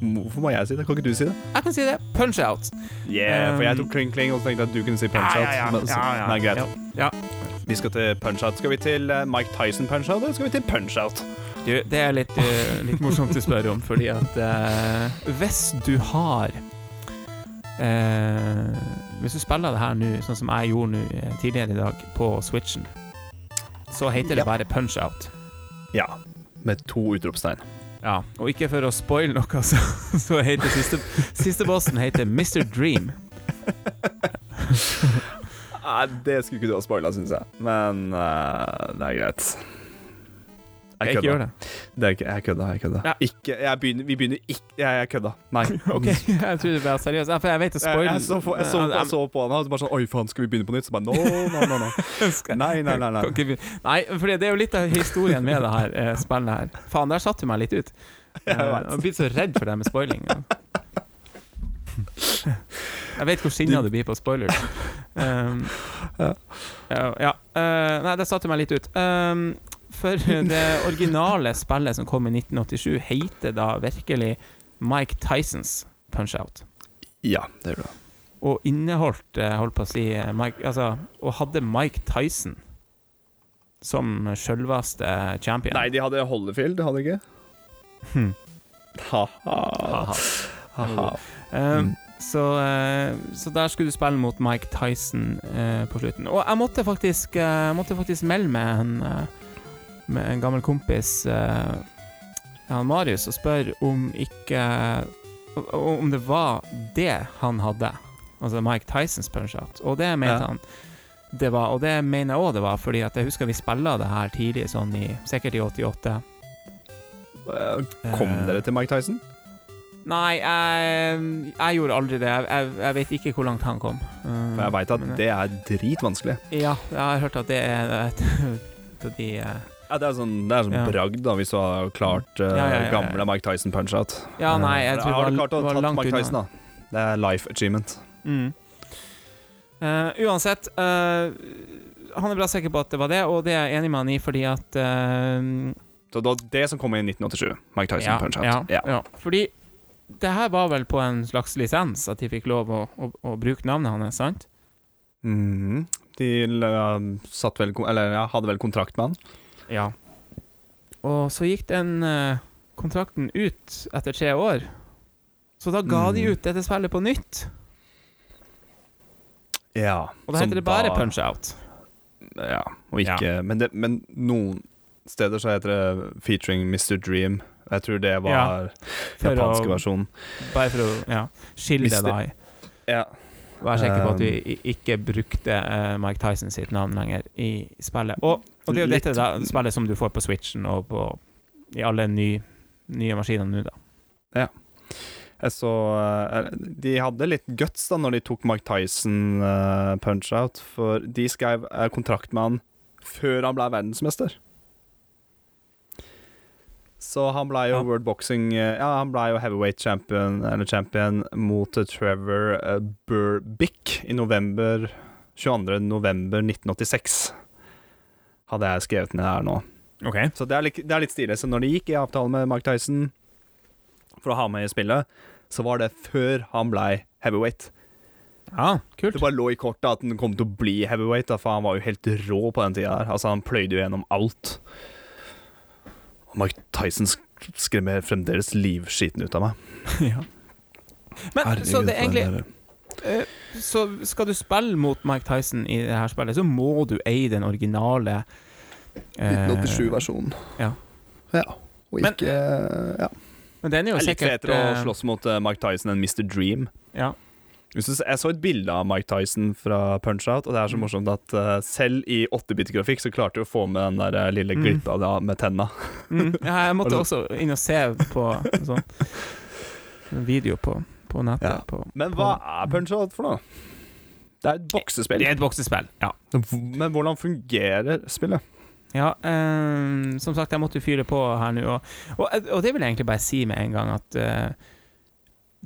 Hvorfor må jeg si det? Kan ikke du si det? Jeg kan si det. Punch Out. Yeah, for jeg tok Kling Kling og tenkte at du kunne si Punch Out. men så- Nei, greit. Ja. Vi skal til Punch Out. Skal vi til eh, Mike Tyson Punch Out, eller skal vi til Punch Out? Du, det er litt, uh, litt morsomt å spørre om, fordi at uh, hvis du har uh, Hvis du spiller det her nå, sånn som jeg gjorde nå tidligere i dag, på Switchen, så heter det Ja. bare Punch Out. Ja. Med to utropstegn. Ja, og ikke for å spoile noe, så, så heter siste, siste bossen heter Mr. Dream. (laughs) Nei, det skulle ikke du ha spoila, syns jeg. Men uh, det er greit. Jeg ikke gjør det. Det er ikke, jeg kødda. Jeg kødda. Ja. Ikke, jeg begynner, vi begynner ikke Jeg, jeg kødda. Nei. (laughs) OK, jeg trodde du var seriøs. Ja, for jeg vet å Jeg, spoile jeg, så, på, jeg, så, jeg så på han, og bare sånn Oi, faen, skal vi begynne på nytt? Så bare no, no, no. no. Nei, nei, nei. nei. Nei, for det er jo litt av historien med det her eh, spillet her. Faen, der satte du meg litt ut. (laughs) Jeg Eh. Jeg blitt så redd for det med spoiling. ja. (laughs) Jeg vet hvor sinna du blir på spoilers. (laughs) Um, Ja. ja. Eh, nei, det satte meg litt ut. Um, for (laughs) det originale spillet som kom i 1987, heter da virkelig Mike Tysons Punch-Out. Ja, det gjør det. Og inneholdt, eh, holdt på å si eh, Mike, Altså, og hadde Mike Tyson som sjølveste champion. Nei, de hadde Hollyfield, hadde de ikke? Hm. Ha-ha. Haha. Ha-ha. Um, så, eh, så der skulle du spille mot Mike Tyson eh, på slutten. Og jeg måtte faktisk, eh, jeg måtte faktisk melde med en, med en gammel kompis, han Marius, og spørre om ikke Om det var det han hadde. Altså Mike Tysons punch-out. Og det mente Ja. han. Det var, og det mener jeg òg det var, fordi at jeg husker vi spilla det her tidlig, sånn i, sikkert i 88. Kom dere til Mike Tyson? Nei, jeg, jeg gjorde aldri det. Jeg, jeg, jeg vet ikke hvor langt han kom. Uh, For jeg veit at men, det er dritvanskelig. Ja, jeg har hørt at det er et (laughs) av de uh, Ja, det er sånn, det er sånn Ja. bragd, da, hvis du har klart uh, Ja, ja, gamle Mike Tyson punch-out. Ja, nei, jeg Eh, tror Har du klart å ta Mike unna. Tyson, da? Det er life achievement. Mm. Uh, uansett, uh, han er bra sikker på at det var det, og det er jeg enig med han i, fordi at uh, Så det var det som kom i 1987. Mike Tyson ja, punch-out. ja, Ja. ja. Fordi det her var vel på en slags lisens, at de fikk lov å, å, å bruke navnet hans, sant? Mhm. De uh, satt vel, eller, ja, hadde vel kontrakt med han. Ja. Og så gikk den uh, kontrakten ut etter tre år. Så da ga de Mm. ut dette spillet på nytt. Ja. Og da heter det bare Punch-Out. Ja, og ikke men, det, men noen steder så heter det featuring Mr. Dream. Jeg tror det var Ja, japanske versjonen. Bare for å ja, skille det det- Ja. Vær sikker på at du vi ikke brukte eh, Mike Tyson sitt navn lenger i spillet. Og, og det er jo dette da, spillet som du får på Switchen og på, i alle ny, nye maskiner nå, da. Jeg så eh, De hadde litt guts da når de tok Mike Tyson uh, punch-out, for de skrev kontrakt med han før han ble verdensmester. Så han ble jo Ja. World Boxing eh, Ja, han ble jo heavyweight champion, eller champion mot eh, Trevor uh, Burbick i november 22. november 1986. Hadde jeg skrevet ned her nå. OK. Så det er, litt, det er litt stilig. Så når de gikk i avtale med Mark Tyson for å ha med i spillet, så var det før han blei heavyweight. Ja, kult. Det bare lå i kortet at han kom til å bli heavyweight, da, for han var jo helt rå på den tida her. Altså, han pløyde jo gjennom alt. Og Mark Tyson sk- skremmer fremdeles livskiten ut av meg. (laughs) ja. Men Herregud, så det er egentlig en Eh, Så skal du spille mot Mike Tyson i det her spillet, så må du eie den originale eh, 1987-versjonen. Ja. ja. Og Men- ikke Ja. Men den er jo er litt sikkert fetere å eh, slåss mot Mark Mike Tyson enn Mr. Dream. Ja. Jeg så et bilde av Mike Tyson fra Punch-Out, og det er så Mm. morsomt at uh, selv i 8-bit-grafikk så klarte du å få med den der eh, lille Mm. glippa da, med tenna. Mm, ja, jeg (laughs) måtte også inn og se på sånn video på, på nettet. Ja. På, Men hva er Punch-Out for noe? Det er et boksespill. det er et boksespill, ja. Men hvordan fungerer spillet? Ja, um, som sagt, jeg måtte fyre på her nå. Og, og, og det vil jeg egentlig bare si med en gang at eh,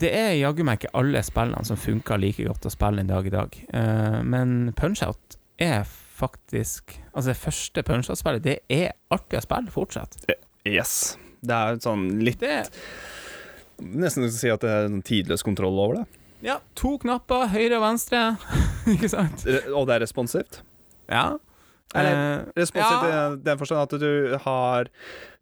det er jaggu meg ikke alle spillene som funker like godt å spille en dag i dag. Uh, men Punch-Out er faktisk Altså, det første Punch-Out-spillet, det er artig å spille fortsatt. Yes. Det er sånn litt Det Nesten si at det er en tidløs kontroll over det. Ja, to knapper, høyre og venstre, (laughs) ikke sant? Og det er responsivt. Ja. Eller, Eh, Responsivt ja. i den forstand at du har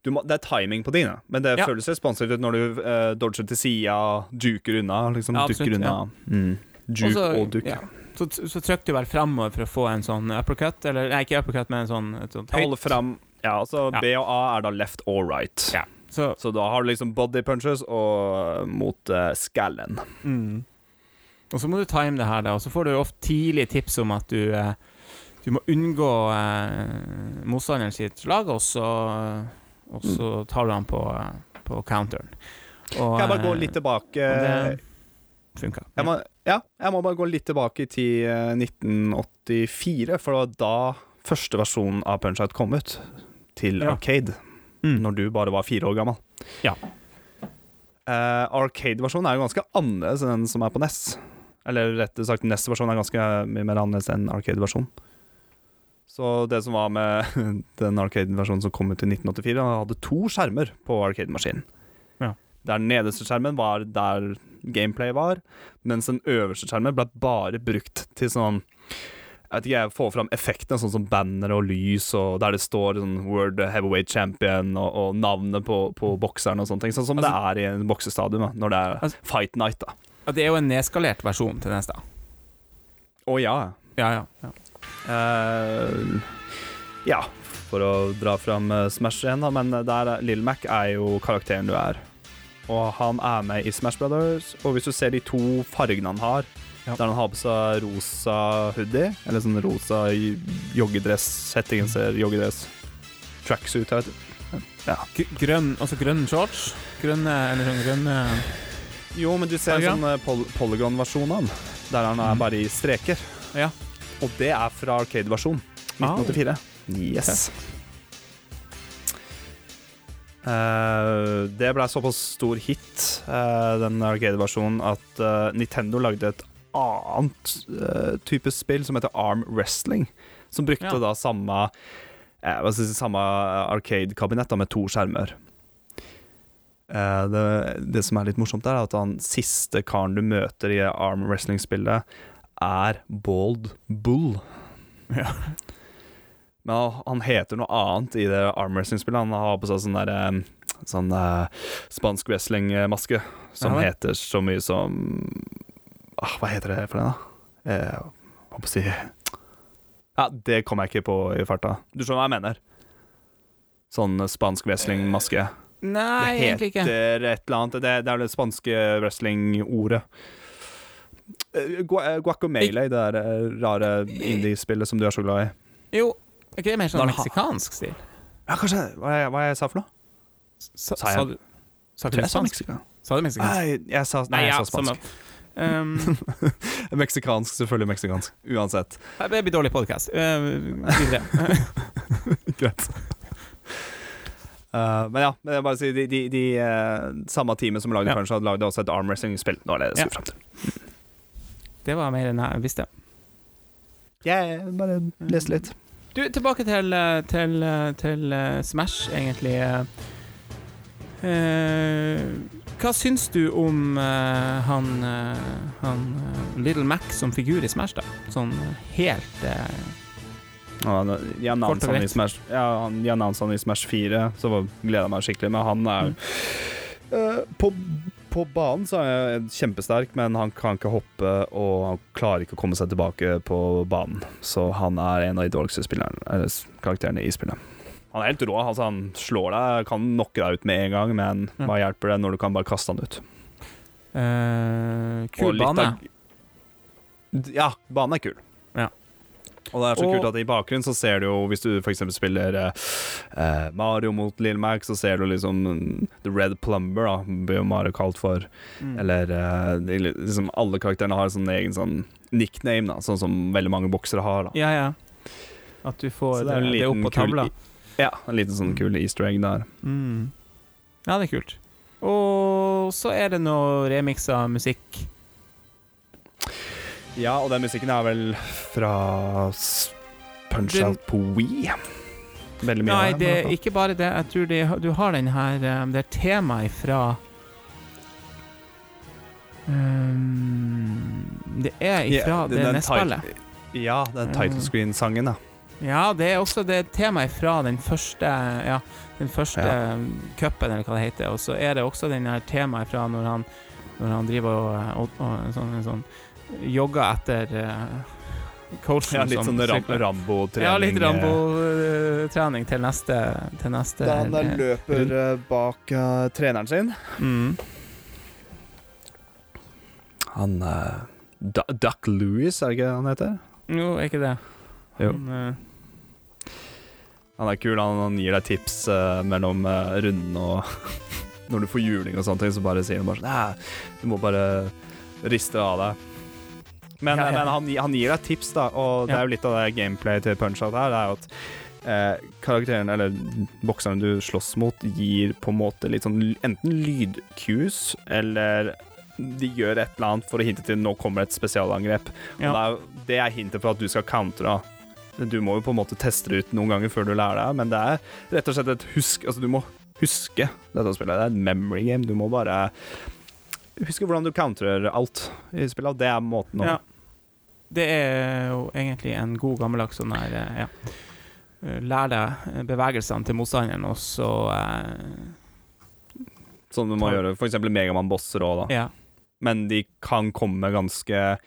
du må, Det er timing på dine, men det Ja. føles responsivt ut når du uh, dodger til sida, duker unna. Liksom Ja, dukker absolutt, unna. Mm. Duke Også- og dukk. ja. Så, så trykker du vel fremover for å få en sånn uppercut, eller nei, ikke uppercut, men en sånn, et sånt holder fram Ja, altså Ja. B og A er da left or right. Ja. Så Så da har du liksom body punches og mot uh, skallen. mm. Og så må du time det her, da, og så får du ofte tidlig tips om at du eh, Du må unngå eh, motstanderen sitt slag, og så, og så tar du han på, eh, på counteren. Og, Kan jeg bare gå eh, litt tilbake det funka. jeg må, Ja, jeg må bare gå litt tilbake til eh, 1984, for det var da første versjonen av Punch-Out kom ut. Til Ja. Arcade. Mm. Når du bare var fire år gammel. Ja. Eh, Arcade-versjonen er jo ganske annerledes enn den som er på NES. Eller rettere sagt, NES-versjonen er ganske mye mer annerledes enn Arcade-versjonen. Så det som var med (laughs) den Arcade-versjonen som kom ut i 1984, han hadde to skjermer på Arcade-maskinen. Ja. Der den nederste skjermen var der gameplay var, mens den øverste skjermen ble bare brukt til sånn jeg vet ikke, jeg får fram effektene, sånn som banner og lys, og der det står sånn World Heavyweight Champion og, og navnet på, på bokseren og sånne ting. Sånn som det er i en boksestadion, når det er Altså- Fight Night, da. Det er jo en nedskalert versjon til neste. Å ja. Ja, ja. ja. Eh, ja, for å dra fram eh, Smash igjen, da, men der er- Mac er jo karakteren du er. Og han er med i Smash Brothers, og hvis du ser de to fargene han har Ja. Der han har på seg rosa hoodie, eller sånn rosa joggedress, hettegenser, joggedress, tracksuit, jeg vet. Ja grønn, altså grønn shorts. Grønne, eller sånn grønne Jo, men du ser Farger? en sånn eh, Polygon-versjon av han, der han er Mhm. bare i streker. Ja. Og det er fra Arcade-versjon. Ah. 1984. Yes. Uh, det ble såpass stor hit, uh, den Arcade-versjonen, at uh, Nintendo lagde et annet type spill som heter Arm Wrestling. Som brukte Ja. da samme samme Arcade-kabinett med to skjermer. Det, det som er litt morsomt, er at han siste karen du møter i Arm Wrestling-spillet, er Bald Bull. Ja. Men han- han heter noe annet i det Arm Wrestling-spillet. Han har på seg sånn der Sånn uh, spansk wrestling-maske som Ja heter så mye som ah, Hva heter det for det, da? Eh, hva på å si Ja, det kom jeg ikke på i farta. Du skjønner hva jeg mener? Sånn spansk wrestling-maske. Nei, egentlig ikke. Det heter et eller annet. Det, det er det spanske wrestling-ordet. Eh, Guacamele, det der eh, rare indie-spillet som du er så glad i. Jo, er ikke det mer sånn meksikansk stil? Ja, kanskje Hva jeg, hva jeg sa for noe? Sa, Sa jeg- sa du Sa meksikansk. Sa du meksikansk? Nei, jeg sa, nei, jeg sa spansk. (laughs) Um, Meksikansk, selvfølgelig meksikansk. Uansett. det blir dårlig podkast. videre. (laughs) Greit. Uh, men ja, men jeg bare sier de, de, de uh, samme teamet som lagde Ja. Punch, hadde lagd også et arm wrestling-spill. Nå er det jeg Ja. skulle frem til. Det var mer enn jeg visste. Jeg bare leste litt. Du, tilbake til, eh, til, eh, til eh, Smash, egentlig. eh. Hva syns du om eh, han, han Little Mac som figur i Smash, da? Sånn helt eh, Ja, De Kort og i greit. Smash Ja, han- de annonsa han i Smash 4, så var- gleder jeg meg skikkelig. Men han er Mm. Eh, på, på banen så er han kjempesterk, men han kan ikke hoppe, og han klarer ikke å komme seg tilbake på banen. Så han er en av de dårligste spillerne, eller karakterene i spillet. Han er helt rå. Altså, han slår deg, kan knocke deg ut med en gang, men Ja. hva hjelper det når du kan bare kaste han ut? Eh, kul bane. Ja, banen er kul. Og det er så Og- kult at i bakgrunnen så ser du jo, hvis du f.eks. spiller eh, eh, Mario mot Lill Mac, så ser du liksom mm, The Red Plumber, da, blir jo Mario kalt for. Mm. Eller eh, liksom alle karakterene har sånn egen sånn nickname, da, sånn som veldig mange boksere har. da Ja, ja. At du får det, det er det opp på tavla. Ja, en liten sånn kul easter egg der. Mm. Ja, det er kult. Og så er det noe remiksa musikk. Ja, og den musikken er vel fra Punch Den- Out Wii. Veldig mye Nei, av det den, er hvert fall. ikke bare det. Jeg tror det, du har den her eh, Det er temaet fra um, Det er ifra yeah, det nettspillet. Ja, den title screen-sangen, da. Ja, det er også det temaet fra den første Ja, den første Ja. cupen, eller hva det heter. Og så er det også den her temaet fra når han Når han driver og, og, og en sånn, en sånn jogger etter eh, coachen Ja, litt sånn Ram. Rambo-trening. Ja, litt eh, Rambo-trening til neste, til neste Da han da eh, løper eh, bak uh, treneren sin. mm. Han uh, Duck Louis, er det ikke han heter? Jo, er ikke det. Jo. Han, uh, Han er kul, han, han gir deg tips mellom uh, rundene og (laughs) Når du får juling og sånne ting, så bare sier han bare sånn du må bare riste av deg. Men, Ja, ja. men han, han gir deg tips, da, og det er jo litt av det gameplayet til Punch-Out her. Det er jo at eh, karakteren, eller bokserne du slåss mot, gir på en måte litt sånn enten lydcues, eller de gjør et eller annet for å hinte til nå kommer et spesialangrep. Ja. Det, er, det er hintet for at du skal countre. Du må jo på en måte teste det ut noen ganger før du lærer deg, men det er rett og slett et husk Altså, du må huske dette spillet. Det er et memory game. Du må bare huske hvordan du counterer alt i spillet. Det er måten å Ja. Det er jo egentlig en god gammeldags sånn her eh, ja. Eh, Lær deg bevegelsene til motstanderen, og så eh, Sånn du må Ta- gjøre. Eksempel Megaman-bosser òg, da. Ja. Men de kan komme ganske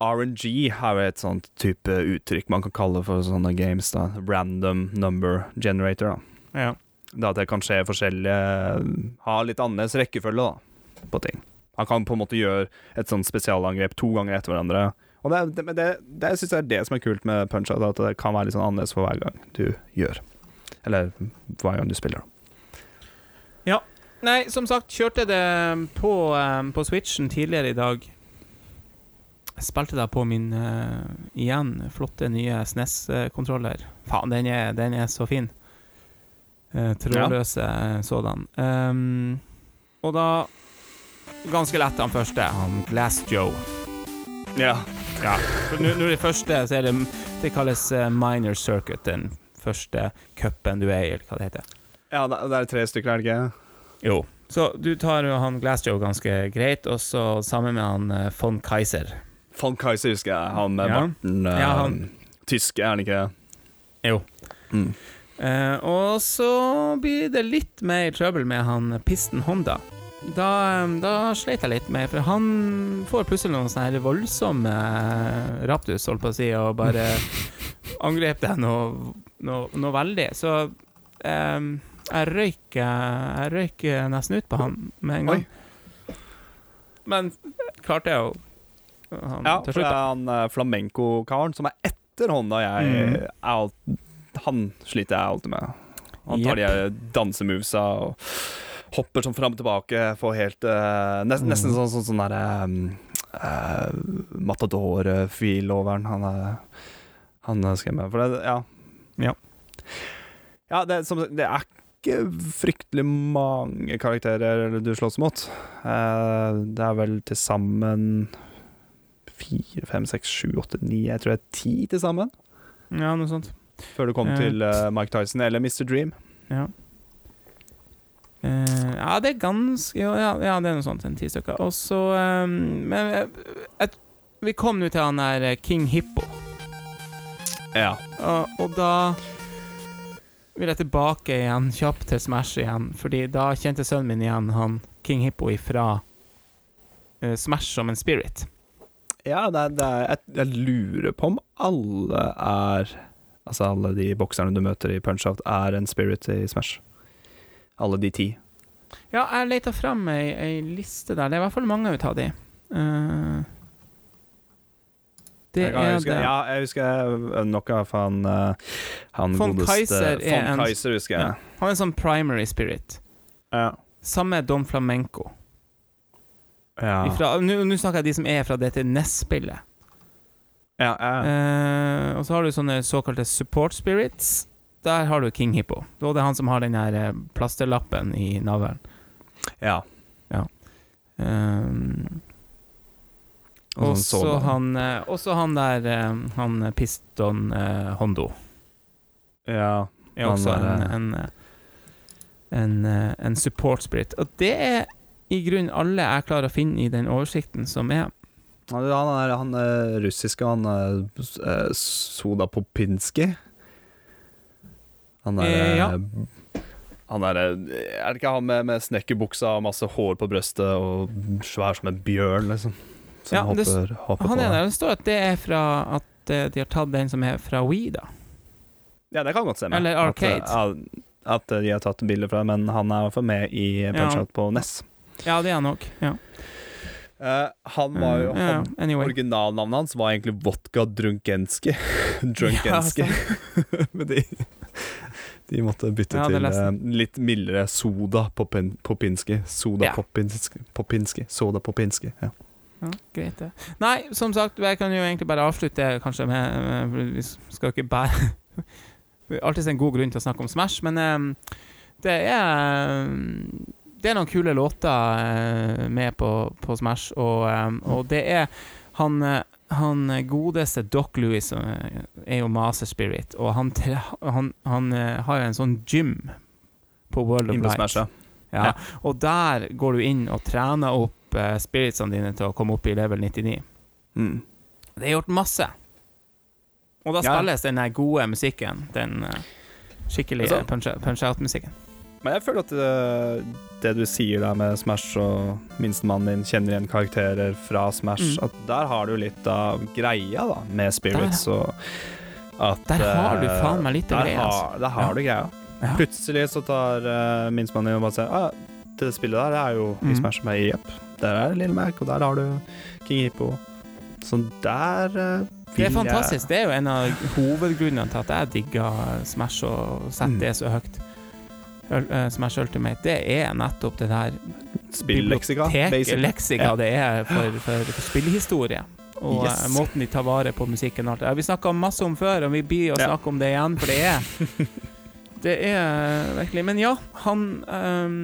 RNG er jo et sånt type uttrykk man kan kalle for sånne games. da Random number generator. da ja. Det at det kan skje forskjellige Ha litt annerledes rekkefølge da på ting. Han kan på en måte gjøre et sånt spesialangrep to ganger etter hverandre. Og det, det, det, det, det syns jeg er det som er kult med Punch-Out, at det kan være litt sånn annerledes for hver gang du gjør. Eller hver gang du spiller. da. Nei, som sagt, kjørte det på, um, på Switchen tidligere i dag. Jeg spilte da på min uh, igjen flotte nye SNES-kontroller. Faen, den er, den er så fin. Eh, trådløse sådan. Um, og da Ganske lett, han første. Han Glass Joe. Ja. Ja. Nå nå er det første, så er det Det kalles eh, minor circuit, den første cupen du er i, eller hva det heter. ja, det er tre stykker, er det ikke? Jo. Så du tar jo han Glassjoe ganske greit, og så sammen med han eh, von Kaiser. Von Kaiser husker jeg. Han med Ja. barten. eh, Ja, han- Tyske, er han ikke? Jo. Mm. Eh, og så blir det litt mer trøbbel med han Pisten Honda. Da, eh, da sleit jeg litt med, for han får plutselig noen sånne voldsomme eh, raptus, holdt på å si, og bare (laughs) angrep deg noe, noe, noe veldig. Så eh, jeg røyk eh, Jeg røyk nesten ut på han med en gang. Men klarte jeg jo han Ja, for det er han flamenco-karen som er etter hånda jeg Mm. er Han sliter jeg alltid med. Han tar de her dansemovesa og hopper sånn fram og tilbake, får helt uh, nest, Mm. Nesten sånn, sånn, sånn derre um, uh, Matador-feel han. Han er Han er skremmer. For det, ja. Ja. Ja, det, som, det er ikke fryktelig mange karakterer du slåss mot. Uh, det er vel til sammen fire, fem, seks, sju, åtte, ni Jeg tror det er ti til sammen. Ja, noe sånt. Før du kom Eh, til eh, Mike Tyson eller Mr. Dream. Ja. Uh, ja, det er ganske ja, ja, ja, det er noe sånt. En ti stykker. Og så um, Men et, vi kom nå til han der King Hippo, Ja. og, og da vil jeg tilbake igjen, kjapt til Smash igjen, fordi da kjente sønnen min igjen han King Hippo ifra uh, Smash som en spirit. Ja, det er, det er, jeg, jeg lurer på om alle er Altså alle de bokserne du møter i Punch-Out, er en spirit i Smash. Alle de ti. Ja, jeg leita fram ei, ei liste der. Det er i hvert fall mange ut av de. Uh, det jeg, er jeg husker, det. Ja, jeg husker eh, noe av han, eh, han Von godeste Kaiser er Von en- Kaiser, husker jeg. Han er en sånn primary spirit. Ja. Samme Don Flamenco. Ja. Nå nå snakker jeg de som er fra dette NES-spillet. Ja, ja. Eh, og så har du sånne såkalte support spirits. Der har du King Hippo. Er det han som har den der eh, plasterlappen i navlen. ja. Um, Og og sånn så sådan. han han der Han Piston eh, Hondo ja. er også en, der, en, en, eh, en support spirit. Og det er i grunnen alle jeg klarer å finne i den oversikten som er. Han er, han er russiske, han er eh, Soda Popinski. Han er Eh, ja. Han er Er det ikke han med, med snekkerbuksa og masse hår på brøstet og svær som en bjørn, liksom? Som Ja, det hopper, hopper Han der. Det står at det er fra at eh, de har tatt den som er fra Wii, da. Ja, det kan godt stemme. Eller Arcade. At, eh, at, de har tatt bilder fra men han er i hvert fall med i Punch-Out på NES. Ja, det er han nok. Ja. Eh, han var jo han, yeah, anyway. Originalnavnet hans var egentlig Vodka Drunkenski. (laughs) Drunkenski. Ja, (laughs) Men de, de måtte bytte Ja, til eh, litt mildere Soda Popin, Popinski. Soda Ja. Popinski. Popinski. Soda Popinski. Ja. Ja, greit det. Nei, som sagt, jeg kan jo egentlig bare avslutte kanskje med, med Vi skal jo ikke bare Alltids (laughs) alltid en god grunn til å snakke om Smash, men um, det er Det er noen kule låter eh, med på, på Smash, og, eh, og det er han eh, han godeste Doc Louis er jo Master Spirit, og han, han, han har jo en sånn gym på World of Light. Ja. Ja. Og der går du inn og trener opp spiritsene dine til å komme opp i level 99. Mm. Det er gjort masse. Og da Ja. spilles den gode musikken. Den eh, skikkelige Altså- punch- punch-out-musikken. Men jeg føler at det, det du sier der med Smash og minstemannen din kjenner igjen karakterer fra Smash, Mm. at der har du litt av greia da, med spirits og at Der har du eh, faen meg litt av greia, har- altså. Der har Ja. du greia. Ja. Plutselig så tar uh, minstemannen din og bare sier ah, det spillet der er jo i Mm. Smash. med Jepp. Der er Lille Mac, og der har du King Hippo. Så der eh, Det er fantastisk. Det er jo en av hovedgrunnene til at jeg digger Smash og setter Mm. det så høyt. Eh, Smash Ultimate. Det er nettopp det der Spilleksika, leksika det er for, for, for spillhistorie. Og Yes. eh, måten de tar vare på musikken og alt det. Vi snakka masse om før, og vi blir å snakke om det igjen, for det er (laughs) Det er virkelig Men ja, han um,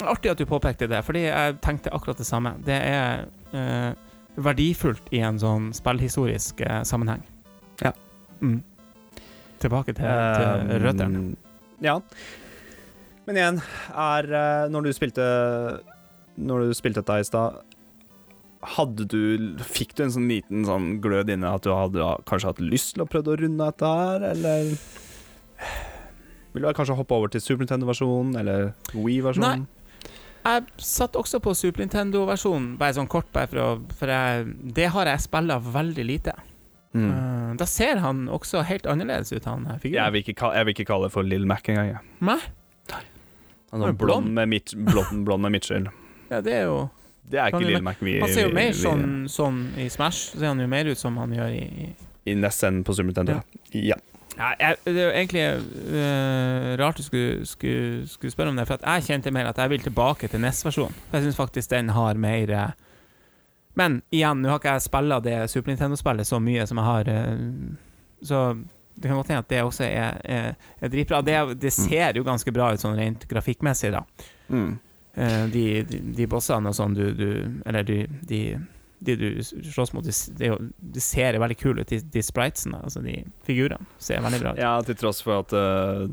Artig at du påpekte det, fordi jeg tenkte akkurat det samme. Det er uh, verdifullt i en sånn spillhistorisk uh, sammenheng. Ja. Mm. Tilbake til, til røttene. Um, Ja. Men igjen, er eh, Når du spilte Når du spilte dette i stad hadde du Fikk du en sånn liten sånn glød inne at du hadde kanskje hatt lyst til å prøve å runde dette her, eller Vil du kanskje hoppe over til Super Nintendo-versjonen eller Wii-versjonen? Jeg satt også på Super Nintendo-versjonen, bare sånn kort, bare for å For jeg, det har jeg spilla veldig lite. Mm. Eh, da ser han også helt annerledes ut, han her Jeg, figuren. vil ikke, ka- jeg vil ikke kalle det for Lill Mac engang. jeg. Han er blond med, mit, blond, blond med Mitchell. (laughs) Ja, det er jo Det er ikke Lille vi Han ser jo mer sånn, sånn i Smash, ser han jo mer ut som han gjør i, i I NES enn på Super Nintendo. Ja. ja, jeg, Det er jo egentlig uh, rart du skulle, skulle, skulle spørre om det, for jeg kjente mer at jeg vil tilbake til NES-versjonen. For Jeg syns faktisk den har mer øh, Men igjen, nå har ikke jeg spilla det Super Nintendo-spillet så mye som jeg har uh, Så det kan godt hende at det også er, er, er dritbra. Det, det ser jo ganske bra ut sånn rent grafikkmessig, da. Mm. Eh, de, de, de bossene og sånn du, du Eller de, de, de du slåss mot, de, det de ser veldig kule ut, de, de spritesene. Altså de figurene ser veldig bra ut. Ja, til tross for at uh,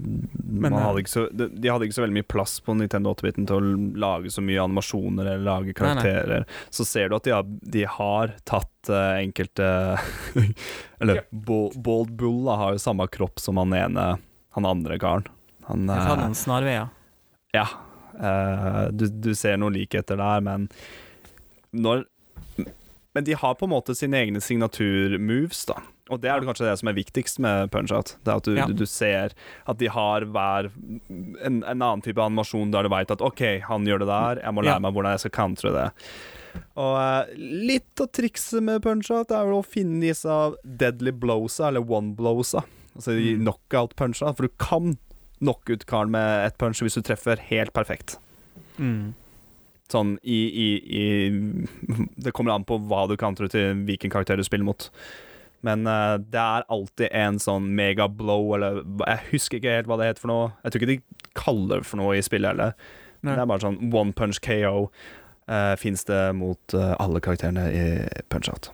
man eh, hadde ikke så, de, de hadde ikke så veldig mye plass på Nintendo 8-biten til å lage så mye animasjoner eller lage nei. karakterer. Så ser du at de har, de har tatt uh, enkelte (laughs) Eller ja. Bald Bull da, har jo samme kropp som han ene Han andre karen. Han, uh, hadde noen snarveier. ja. Uh, du, du ser noen likheter der, men når Men de har på en måte sine egne signaturmoves, da. Og det er det kanskje det som er viktigst med Punch-Out. Det er at du, Ja. du, ser at de har hver en, en annen type animasjon der du veit at OK, han gjør det der, jeg må lære Ja. meg hvordan jeg skal countre det. Og eh, litt av trikset med Punch-Out er vel å finne disse deadly blowsa, eller one blowsa. Altså de Mm. knockout-puncha. For du kan knocke ut karen med ett punch hvis du treffer helt perfekt. Mm. Sånn i, i, i Det kommer an på hva du counterer til hvilken karakter du spiller mot. Men uh, det er alltid en sånn mega blow, eller Jeg husker ikke helt hva det heter for noe. Jeg tror ikke de kaller det for noe i spillet heller. Det er bare sånn one punch KO. Uh, Fins det mot uh, alle karakterene i Punch-Out.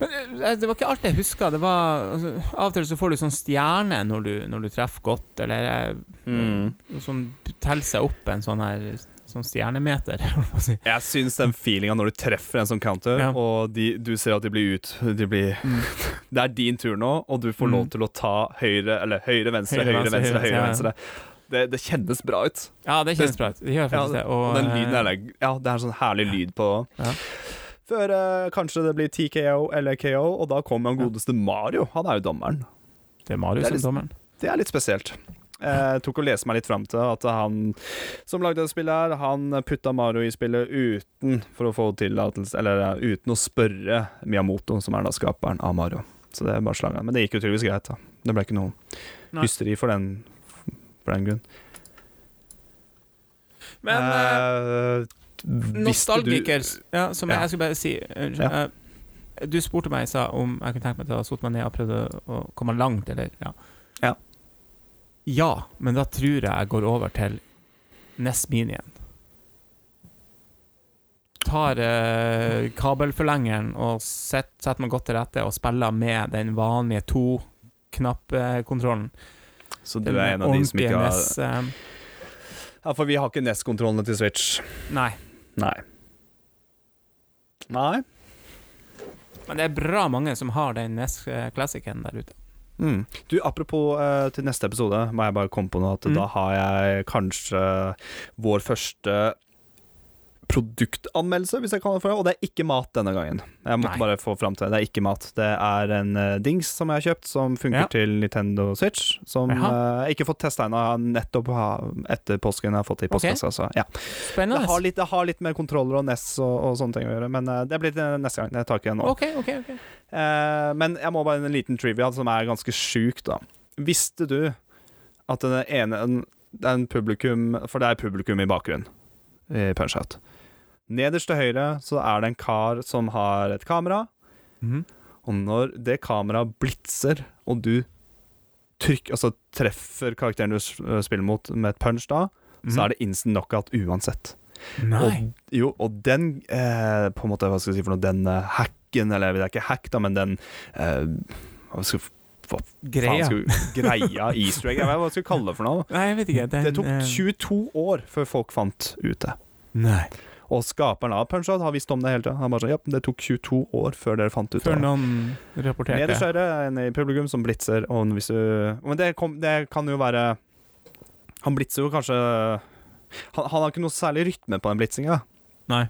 Men eh, det var ikke alt jeg huska. Det var altså, Av og til så får du sånn stjerne når du, når du treffer godt, eller eh, Mm. som teller seg opp en sånn her Sånn stjernemeter, (laughs) si. Jeg syns den feelinga når du treffer en sånn counter, Ja. og de, du ser at de blir ut de blir, Mm. (laughs) Det er din tur nå, og du får Mm. lov til å ta høyre, eller høyre, venstre, Høyre, høyre, venstre, høyre, høyre, ja. venstre. Det, det kjennes bra ut. Ja, det kjennes bra ut. Det gjør Ja, det. og den lyden er eh, Ja, det er en sånn herlig lyd på. Før eh, kanskje det blir TKO eller KO, og da kommer han godeste Mario. Han er jo dommeren. Det er Mario det er som litt- dommeren. Det er litt spesielt. Jeg tok og leste meg litt fram til at han som lagde det spillet, her Han putta Mario i spillet uten for å få tillatelse Eller uten å spørre Miyamoto, som er da skaperen av Mario. Så det er bare slangen. Men det gikk jo tydeligvis greit. da Det ble ikke noe Nei. hysteri for den, for den grunn. Men eh, Eh, du- Ja, som Ja. jeg skulle bare si unnskyld, Ja. eh, Du spurte meg sa om jeg kunne tenke meg til å sitte meg ned og prøvd å komme langt, eller ja. Ja. Ja, men da tror jeg jeg går over til NES Minien. Tar eh, kabelforlengeren og set- setter meg godt til rette og spiller med den vanlige to-knappkontrollen. Så du er en av de som ikke har NES, eh, Ja, for vi har ikke NES-kontrollene til Switch. Nei. Nei. Nei. Men det er bra mange som har den NES-klassikeren der ute. Mm. Du, Apropos eh, til neste episode, må jeg bare komme på noe at Mm. da har jeg kanskje vår første produktanmeldelse, hvis jeg kan det for det, og det er ikke mat denne gangen. Jeg måtte Nei. bare få fram til det. Det er ikke mat. Det er en uh, dings som jeg har kjøpt, som funker Ja. til Nintendo Switch, som jeg eh, jeg ikke har fått testa ennå. Nettopp etter påsken jeg har fått det i postkassa. Så, ja. Spennende. Det har, litt, det har litt med kontroller og NES og, og sånne ting å gjøre, men uh, det blir til neste gang. Jeg tar ikke det nå. OK, OK. ok Eh, men jeg må bare en liten trivia som er ganske sjuk, da. Visste du at den ene en, en publikum For det er publikum i bakgrunnen i Punch-Out. Nederst til høyre så er det en kar som har et kamera, Mm. og når det kameraet blitser, og du trykk, altså treffer karakteren du spiller mot med et punch da, så er det instant knockout uansett. Mhm. Nei. Og, jo, og den eh, På en måte, hva skal jeg si for noe Den eh, hacken, eller det er ikke hack, da, men den eh, Hva skal hva faen Greia. (laughs) skal vi- Greia, easter egg, jeg vet hva jeg skal kalle det for noe. Nei, jeg vet ikke. Den, Det tok eh, 22 år før folk fant ut det. Nei. Og skaperen av Punch-Out har visst om det hele tida. Han bare sånn Ja, det tok 22 år før dere fant ut Før det. noen rapporterte. Nederst høyre er en i publikum som blitzer, og hvis du Men det, kom, det kan jo være Han blitzer jo kanskje han, han har ikke noe særlig rytme på den blitsinga. Nei.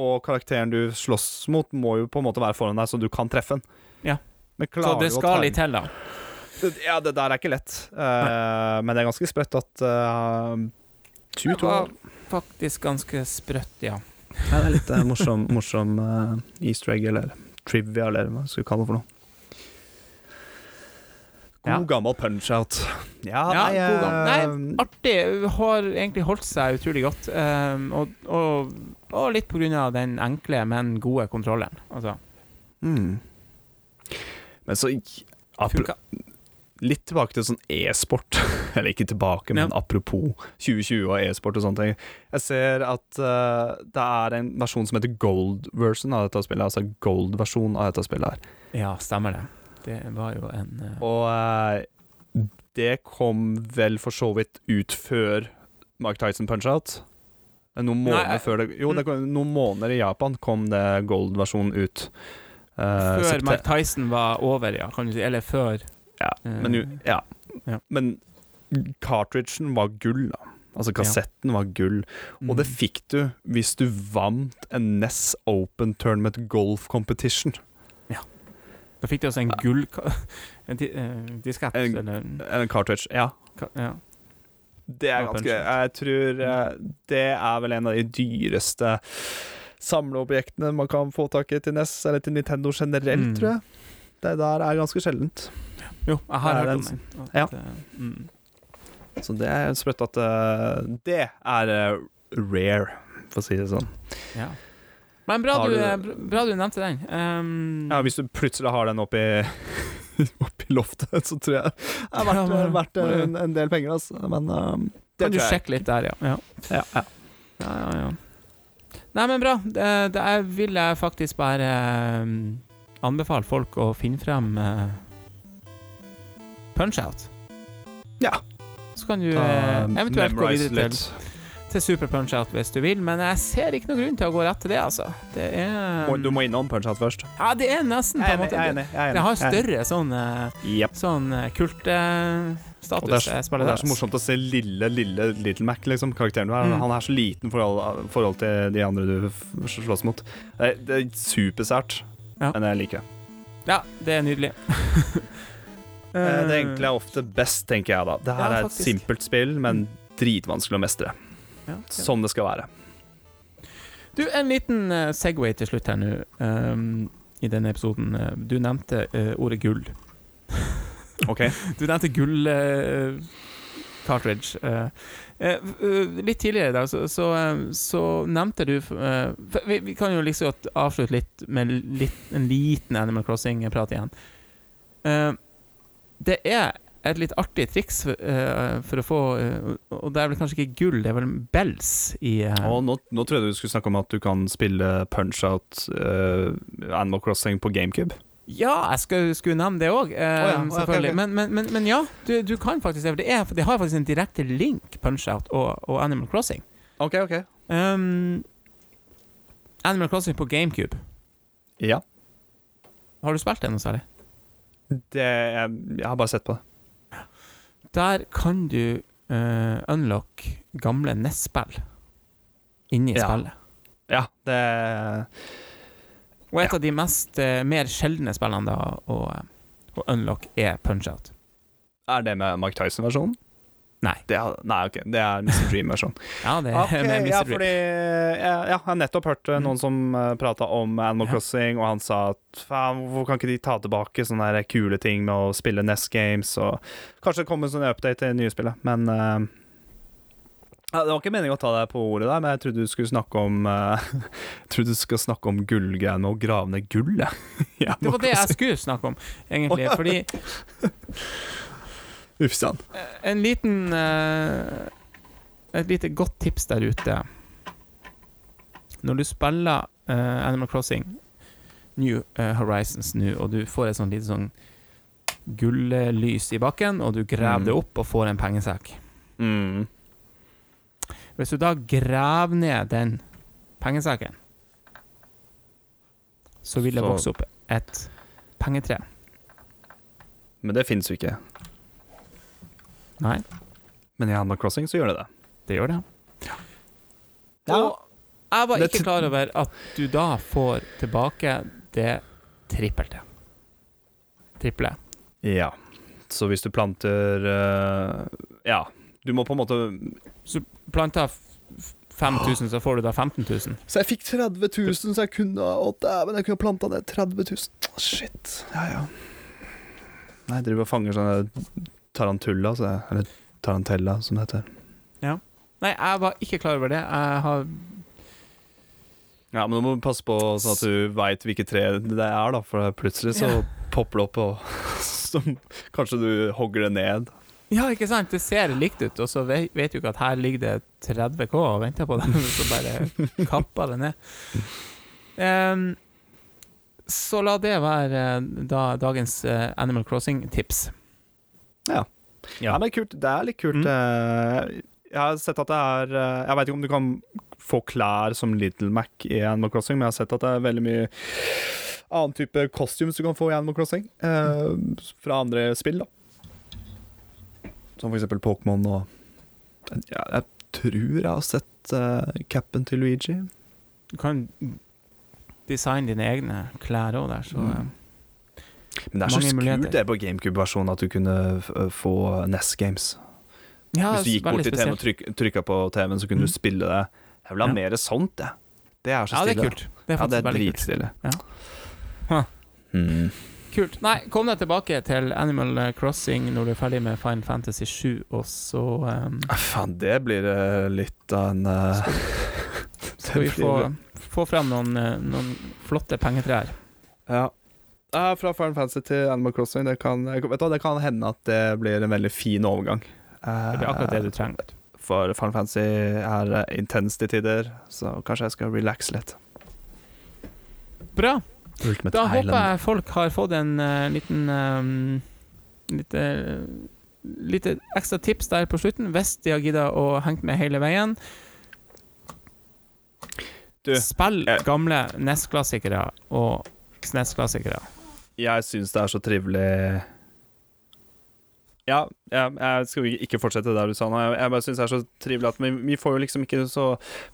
Og karakteren du slåss mot, må jo på en måte være foran deg, så du kan treffe den. Ja. Men Så det skal litt til, da. Ja, det der er ikke lett. Uh, men det er ganske sprøtt at uh, 22 Det var faktisk ganske sprøtt, ja. Ja, det er litt uh, morsom, morsom uh, easter egg, eller trivia, eller hva skal vi kalle det for noe. God Ja. gammel punch-out. Ja, Ja, nei, god gammel- nei, Artig. Har egentlig holdt seg utrolig godt. Um, og, og, og litt på grunn av den enkle, men gode kontrollen. Altså, mm. Men så funka. Litt tilbake til sånn e-sport. (laughs) Eller ikke tilbake, men Ja. apropos 2020 og e-sport og sånne ting. Jeg ser at uh, det er en versjon som heter gold version av dette spillet. Altså gold-versjon av dette spillet her. Ja, stemmer det. Det var jo en uh... Og uh, det kom vel for så vidt ut før Mark Tyson Punch-Out. Noen måneder Nei, før det Jo, det kom, noen måneder i Japan kom det gold-versjonen ut. Før Mark Tyson var over, ja, kan du si. Eller før. Ja, men, ja. ja. men cartridgen var gull, da. Altså kassetten var gull. Og det Mm. fikk du hvis du vant en NES Open Tournament Golf Competition. Ja. Da fikk de altså en gull... (laughs) En eh, diskett, En- eller En cartridge. Ja. ka- ja. Det er ganske. Jeg tror eh, det er vel en av de dyreste samleobjektene man kan få tak i til NES, eller til Nintendo generelt, Mm. tror jeg. Det der er ganske sjeldent. Jo, jeg har hørt om den. Ja. eh, mm. Så det er sprøtt at uh, det er uh, rare, for å si det sånn. Ja. Men bra du, du- bra du nevnte den. Um, Ja, hvis du plutselig har den oppi (laughs) Oppi loftet, så tror jeg det er verdt, Ja, men- verdt en, en del penger, altså. Men um, det kan du sjekke litt der, ja. ja. Ja, ja. Ja, ja, ja. Nei, men bra. Det, det er, vil jeg faktisk bare um, anbefale folk å finne frem uh, Punch-Out. Ja. Så kan du eh, eventuelt gå videre til, til Super Punch-Out hvis du vil, men jeg ser ikke noen grunn til å gå rett til det, altså. Det er Du må innom Punch-Out først. Ja, det er nesten på en måte. Jeg Det har større sånn, uh, Jepp. sånn status. Og det, er, og det er så morsomt å se lille, lille Little Mac, liksom, karakteren du er. Mm. Han er så liten i forhold, forhold til de andre du slåss mot. Det er, det er supersært, Ja. men jeg liker det. Ja, det er nydelig. (laughs) Eh, Det enkle er ofte best, tenker jeg da. Det her Ja, er et simpelt spill, men dritvanskelig å mestre. Ja, Som det skal være. Du, en liten eh, Segway til slutt her nå, um, i denne episoden. Eh, Du nevnte uh, ordet gull. (laughs) OK? Du nevnte gull uh, cartridge. Uh, litt tidligere i dag så, så, eh, så nevnte du vi, vi kan jo liksom avslutte litt med litt, en liten Animal Crossing-prat igjen. Eh, det er et litt artig triks for, uh, for å få uh, Og det er vel kanskje ikke gull, det er vel bells i uh, Og nå, nå trodde jeg du skulle snakke om at du kan spille Punch-Out eh, Animal Crossing på GameCube. Ja, jeg skulle, skulle nevne det òg, eh, oh, ja, selvfølgelig. Men, men, men, men ja, du, du kan faktisk det. for Det, er, det har faktisk en direkte link, Punch-Out og, og Animal Crossing. OK, OK. Um, Animal Crossing på GameCube. Ja. Har du spilt det noe særlig? Det, jeg, jeg har bare sett på det. Der kan du uh, unlock gamle NES-spill inni Ja. spillet. Ja, det Og et Ja. av de mest uh, mer sjeldne spillene da å, å unlock er Punch-Out. Er det med Mark Tyson-versjonen? Nei. Det er, nei, ok. Det er Mr. Dream-versjonen. (laughs) Ja, det er okay, Mr. ja, fordi ja, jeg, jeg har nettopp hørt eh, noen som uh, prata om Animal Ja. Crossing, og han sa at faen, hvorfor kan ikke de ta tilbake sånne der kule ting med å spille Nest Games, og kanskje det kommer en sånn update til det nye spillet, men uh, ja, Det var ikke meningen å ta deg på ordet der, men jeg trodde du skulle snakke om uh, Jeg (laughs) trodde du skulle snakke om gullgreiene å grave ned gullet. i Det var det jeg skulle snakke om, egentlig. Fordi (laughs) Uff sann. en liten eh, Et lite godt tips der ute. Når du spiller eh, Animal Crossing New eh, Horizons nå, og du får et sånt lite sånn gullelys i bakken, og du graver Mm. det opp og får en pengesekk Mm. Hvis du da graver ned den pengesekken, så vil det vokse opp et pengetre. Men det fins jo ikke. Nei, Men i Animal Crossing så gjør det det. det gjør det. Ja. Og jeg var ikke klar over at du da får tilbake det trippelte. Triple. Ja. Så hvis du planter eh, Ja. Du må på en måte Så f- 5000, så får du da 15 000. Så jeg fikk 30 000, så jeg kunne Å, dæven, jeg kunne planta ned 30 000. Shit. Ja, ja. Nei, jeg driver og fanger sånne tarantulla, så eller tarantella, som det heter. Nei, jeg var ikke klar over det. Jeg har Ja, men nå må du passe på sånn at du veit hvilket tre det er, da, for plutselig så Ja. popper det opp, og (laughs) så kanskje du hogger det ned. Ja, ikke sant? Det ser likt ut, og så vet, vet du ikke at her ligger det 30 K og venter på deg, (laughs) så bare kapper det ned. Um, så la det være eh, da, dagens eh, Animal Crossing-tips. Ja. Ja. men kult. Det er litt kult. Mm. eh, Jeg har sett at det er eh, Jeg vet ikke om du kan få klær som Little Mac i Animal Crossing, men jeg har sett at det er veldig mye annen type costumes du kan få i Animal Crossing. eh, fra andre spill, da. Som for eksempel Pokémon og ja, Jeg tror jeg har sett uh, capen til Luigi. Du kan designe dine egne klær òg der, så Mm. Eh, Men det er så kult det på GameCube-versjonen at du kunne få NES Games. Ja, Hvis du gikk bort til TV-en og tryk, trykka på TV-en, så kunne Mm. du spille det. Jeg vil ha Ja. mer sånt, jeg. Det er så stille. Ja, det er kult. Det er Ja, det er dritstille. Ja. Mm. Kult. Nei, kom deg tilbake til Animal Crossing når du er ferdig med Final Fantasy 7, og så um, Faen, det blir eh, litt av en uh... skal vi (laughs) det få, blir- få frem noen, eh, noen flotte pengetrær. Ja. Ja, fra Final Fantasy til Animal Crossing, det kan, vet du, det kan hende at det blir en veldig fin overgang. Det blir akkurat det du trenger. For Final Fantasy er eh, intenst i tider, så kanskje jeg skal relaxe litt. Bra. Ultimate Da håper jeg folk har fått en uh, liten um, lite, lite ekstra tips der på slutten, hvis de har gidda å henge med hele veien. Du, Spill jeg- gamle NES-klassikere og SNES-klassikere. Jeg syns det er så trivelig Ja, ja, jeg skal ikke fortsette der du sa nå. Jeg, bare syns det er så trivelig at vi, vi får jo liksom ikke så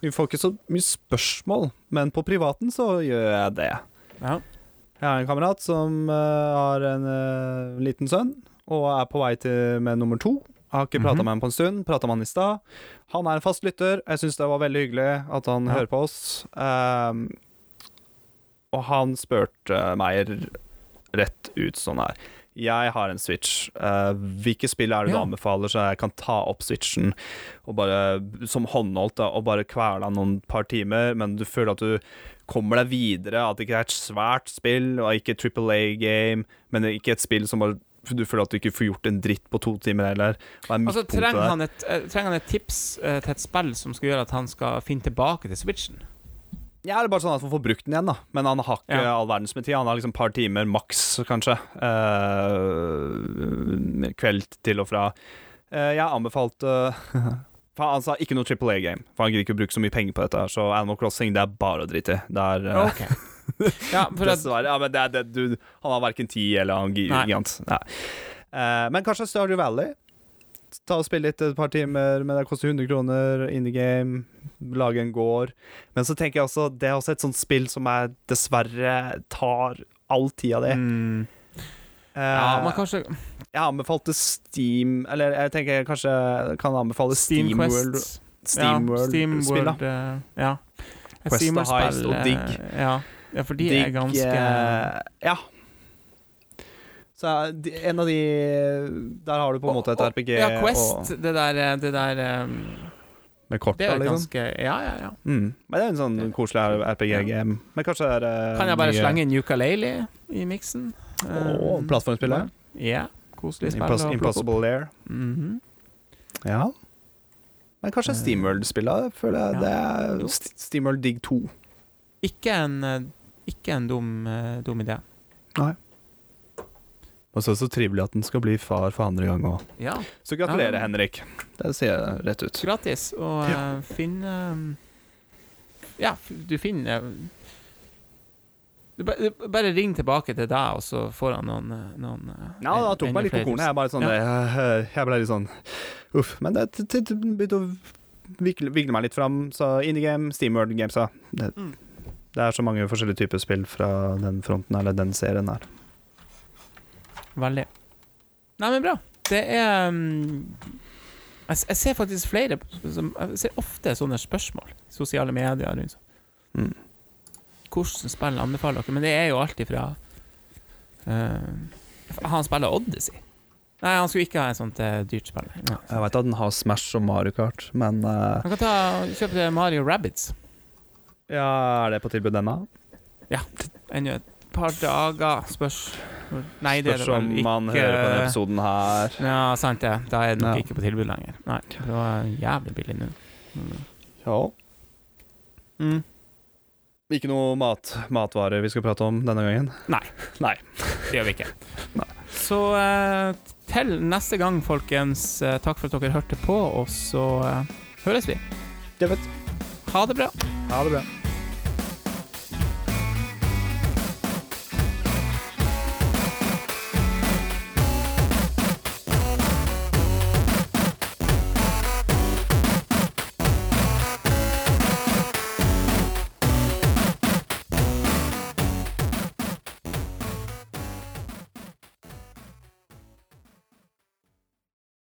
Vi får ikke så mye spørsmål, men på privaten så gjør jeg det. Ja. Jeg har en kamerat som uh, har en uh, liten sønn, og er på vei til med nummer to. Jeg har ikke prata Mhm. med ham på en stund. Prata med han i stad. Han er en fast lytter. Jeg syns det var veldig hyggelig at han Ja. hører på oss. Um, og han spurte meg rett ut sånn her. Jeg har en Switch. Uh, hvilke spill er det Ja. du anbefaler, så jeg kan ta opp Switchen og bare, som håndholdt da, og bare kvele noen par timer, men du føler at du kommer deg videre, at det ikke er et svært spill, og ikke Triple A-game, men ikke et spill som bare du føler at du ikke får gjort en dritt på to timer heller. Er Altså, trenger han, et, eh, trenger han et tips eh, til et spill som skal gjøre at han skal finne tilbake til Switchen? Ja, det er bare sånn at man får brukt den igjen, da. Men han har ikke Ja. all verdens med tid. Han har liksom et par timer maks, kanskje. Uh, kveld til og fra. Uh, jeg anbefalte (laughs) For Han sa ikke noe Triple A-game, for han gidder ikke å bruke så mye penger på dette. her Så Animal Crossing, det er bare å drite i. Det er uh, okay. (laughs) Ja, Dessverre. Ja, men det er det du Han har verken tid eller han gir Nei. Nei. Men kanskje Stardew Valley. Ta og Spille litt et par timer, men det koster 100 kroner. Indie game. Lage en gård. Men så tenker jeg også det er også et sånt spill som jeg dessverre tar all tida di. mm, Eh, ja, men kanskje jeg anbefalte Steam Eller jeg tenker jeg kanskje kan anbefale Steam SteamWorld. Quest. SteamWorld-spill, da. SteamWorld, eh, ja. Quest of Heist og Digg. eh, Ja. ja, for de er ganske Ja. Så eh, en av de Der har du på en måte et Og- og- RPG Ja, Quest, det der, eh, det der um, med kort. Da, liksom. ganske Ja, ja, ja. Mm. Men det er en sånn koselig RPG-game. Men kanskje det er uh, Kan jeg bare nye- slenge inn ukulele i miksen? Åh, plattformspillet? Ja. Koselig spill. Impos å plukke opp. Impossible Lair. Mhm. Ja. Men kanskje Steamworld-spillet, føler jeg. ja. Det er St- Steamworld Dig 2. Ikke en, ikke en dum, dum idé. Og så er det så trivelig at den skal bli far for andre gang òg. Ja, Så gratulerer, Ja. Henrik. Det sier jeg rett ut. gratis. Og ja. finn um, Ja, du finner du Bare ring tilbake til deg, og så får han noen, eh, noen eh, Ja, da tok meg litt på kornet. Jeg, bare sånn, ja. jeg ble litt sånn Uff. Men det begynte å vikle, vikle meg litt fram. Så Indiegame, Steamworld Steamworld ja. Det, Mm. det er så mange forskjellige typer spill fra den fronten, eller den serien her. Veldig. Nei, men bra. Det er um, jeg, jeg ser faktisk flere som, Jeg ser ofte sånne spørsmål i sosiale medier rundt sånn. Mm. Hvordan spill anbefaler dere? Men det er jo alltid fra uh, Han spiller Odyssey. Nei, han skulle ikke ha et sånt uh, dyrt spill. Ja. Jeg veit at han har Smash og Mario Kart, men uh, Han kan ta, kjøpe Mario Rabbids. Ja, er det på tilbud ennå? Ennå et par dager. Spørs Nei, det er det Spørs om vel ikke. man hører på denne episoden her. Ja, sant det. Da er det nok Ja. ikke på tilbud lenger. Nei, det var jævlig billig nå. Mm. Ja. Mm. Ikke noe mat, matvarer vi skal prate om denne gangen? Nei. (laughs) Nei. Det gjør vi ikke. (laughs) Nei. Så eh, til neste gang, folkens, eh, takk for at dere hørte på, og så eh, høres vi. Det vet Ha det bra. Ha det bra.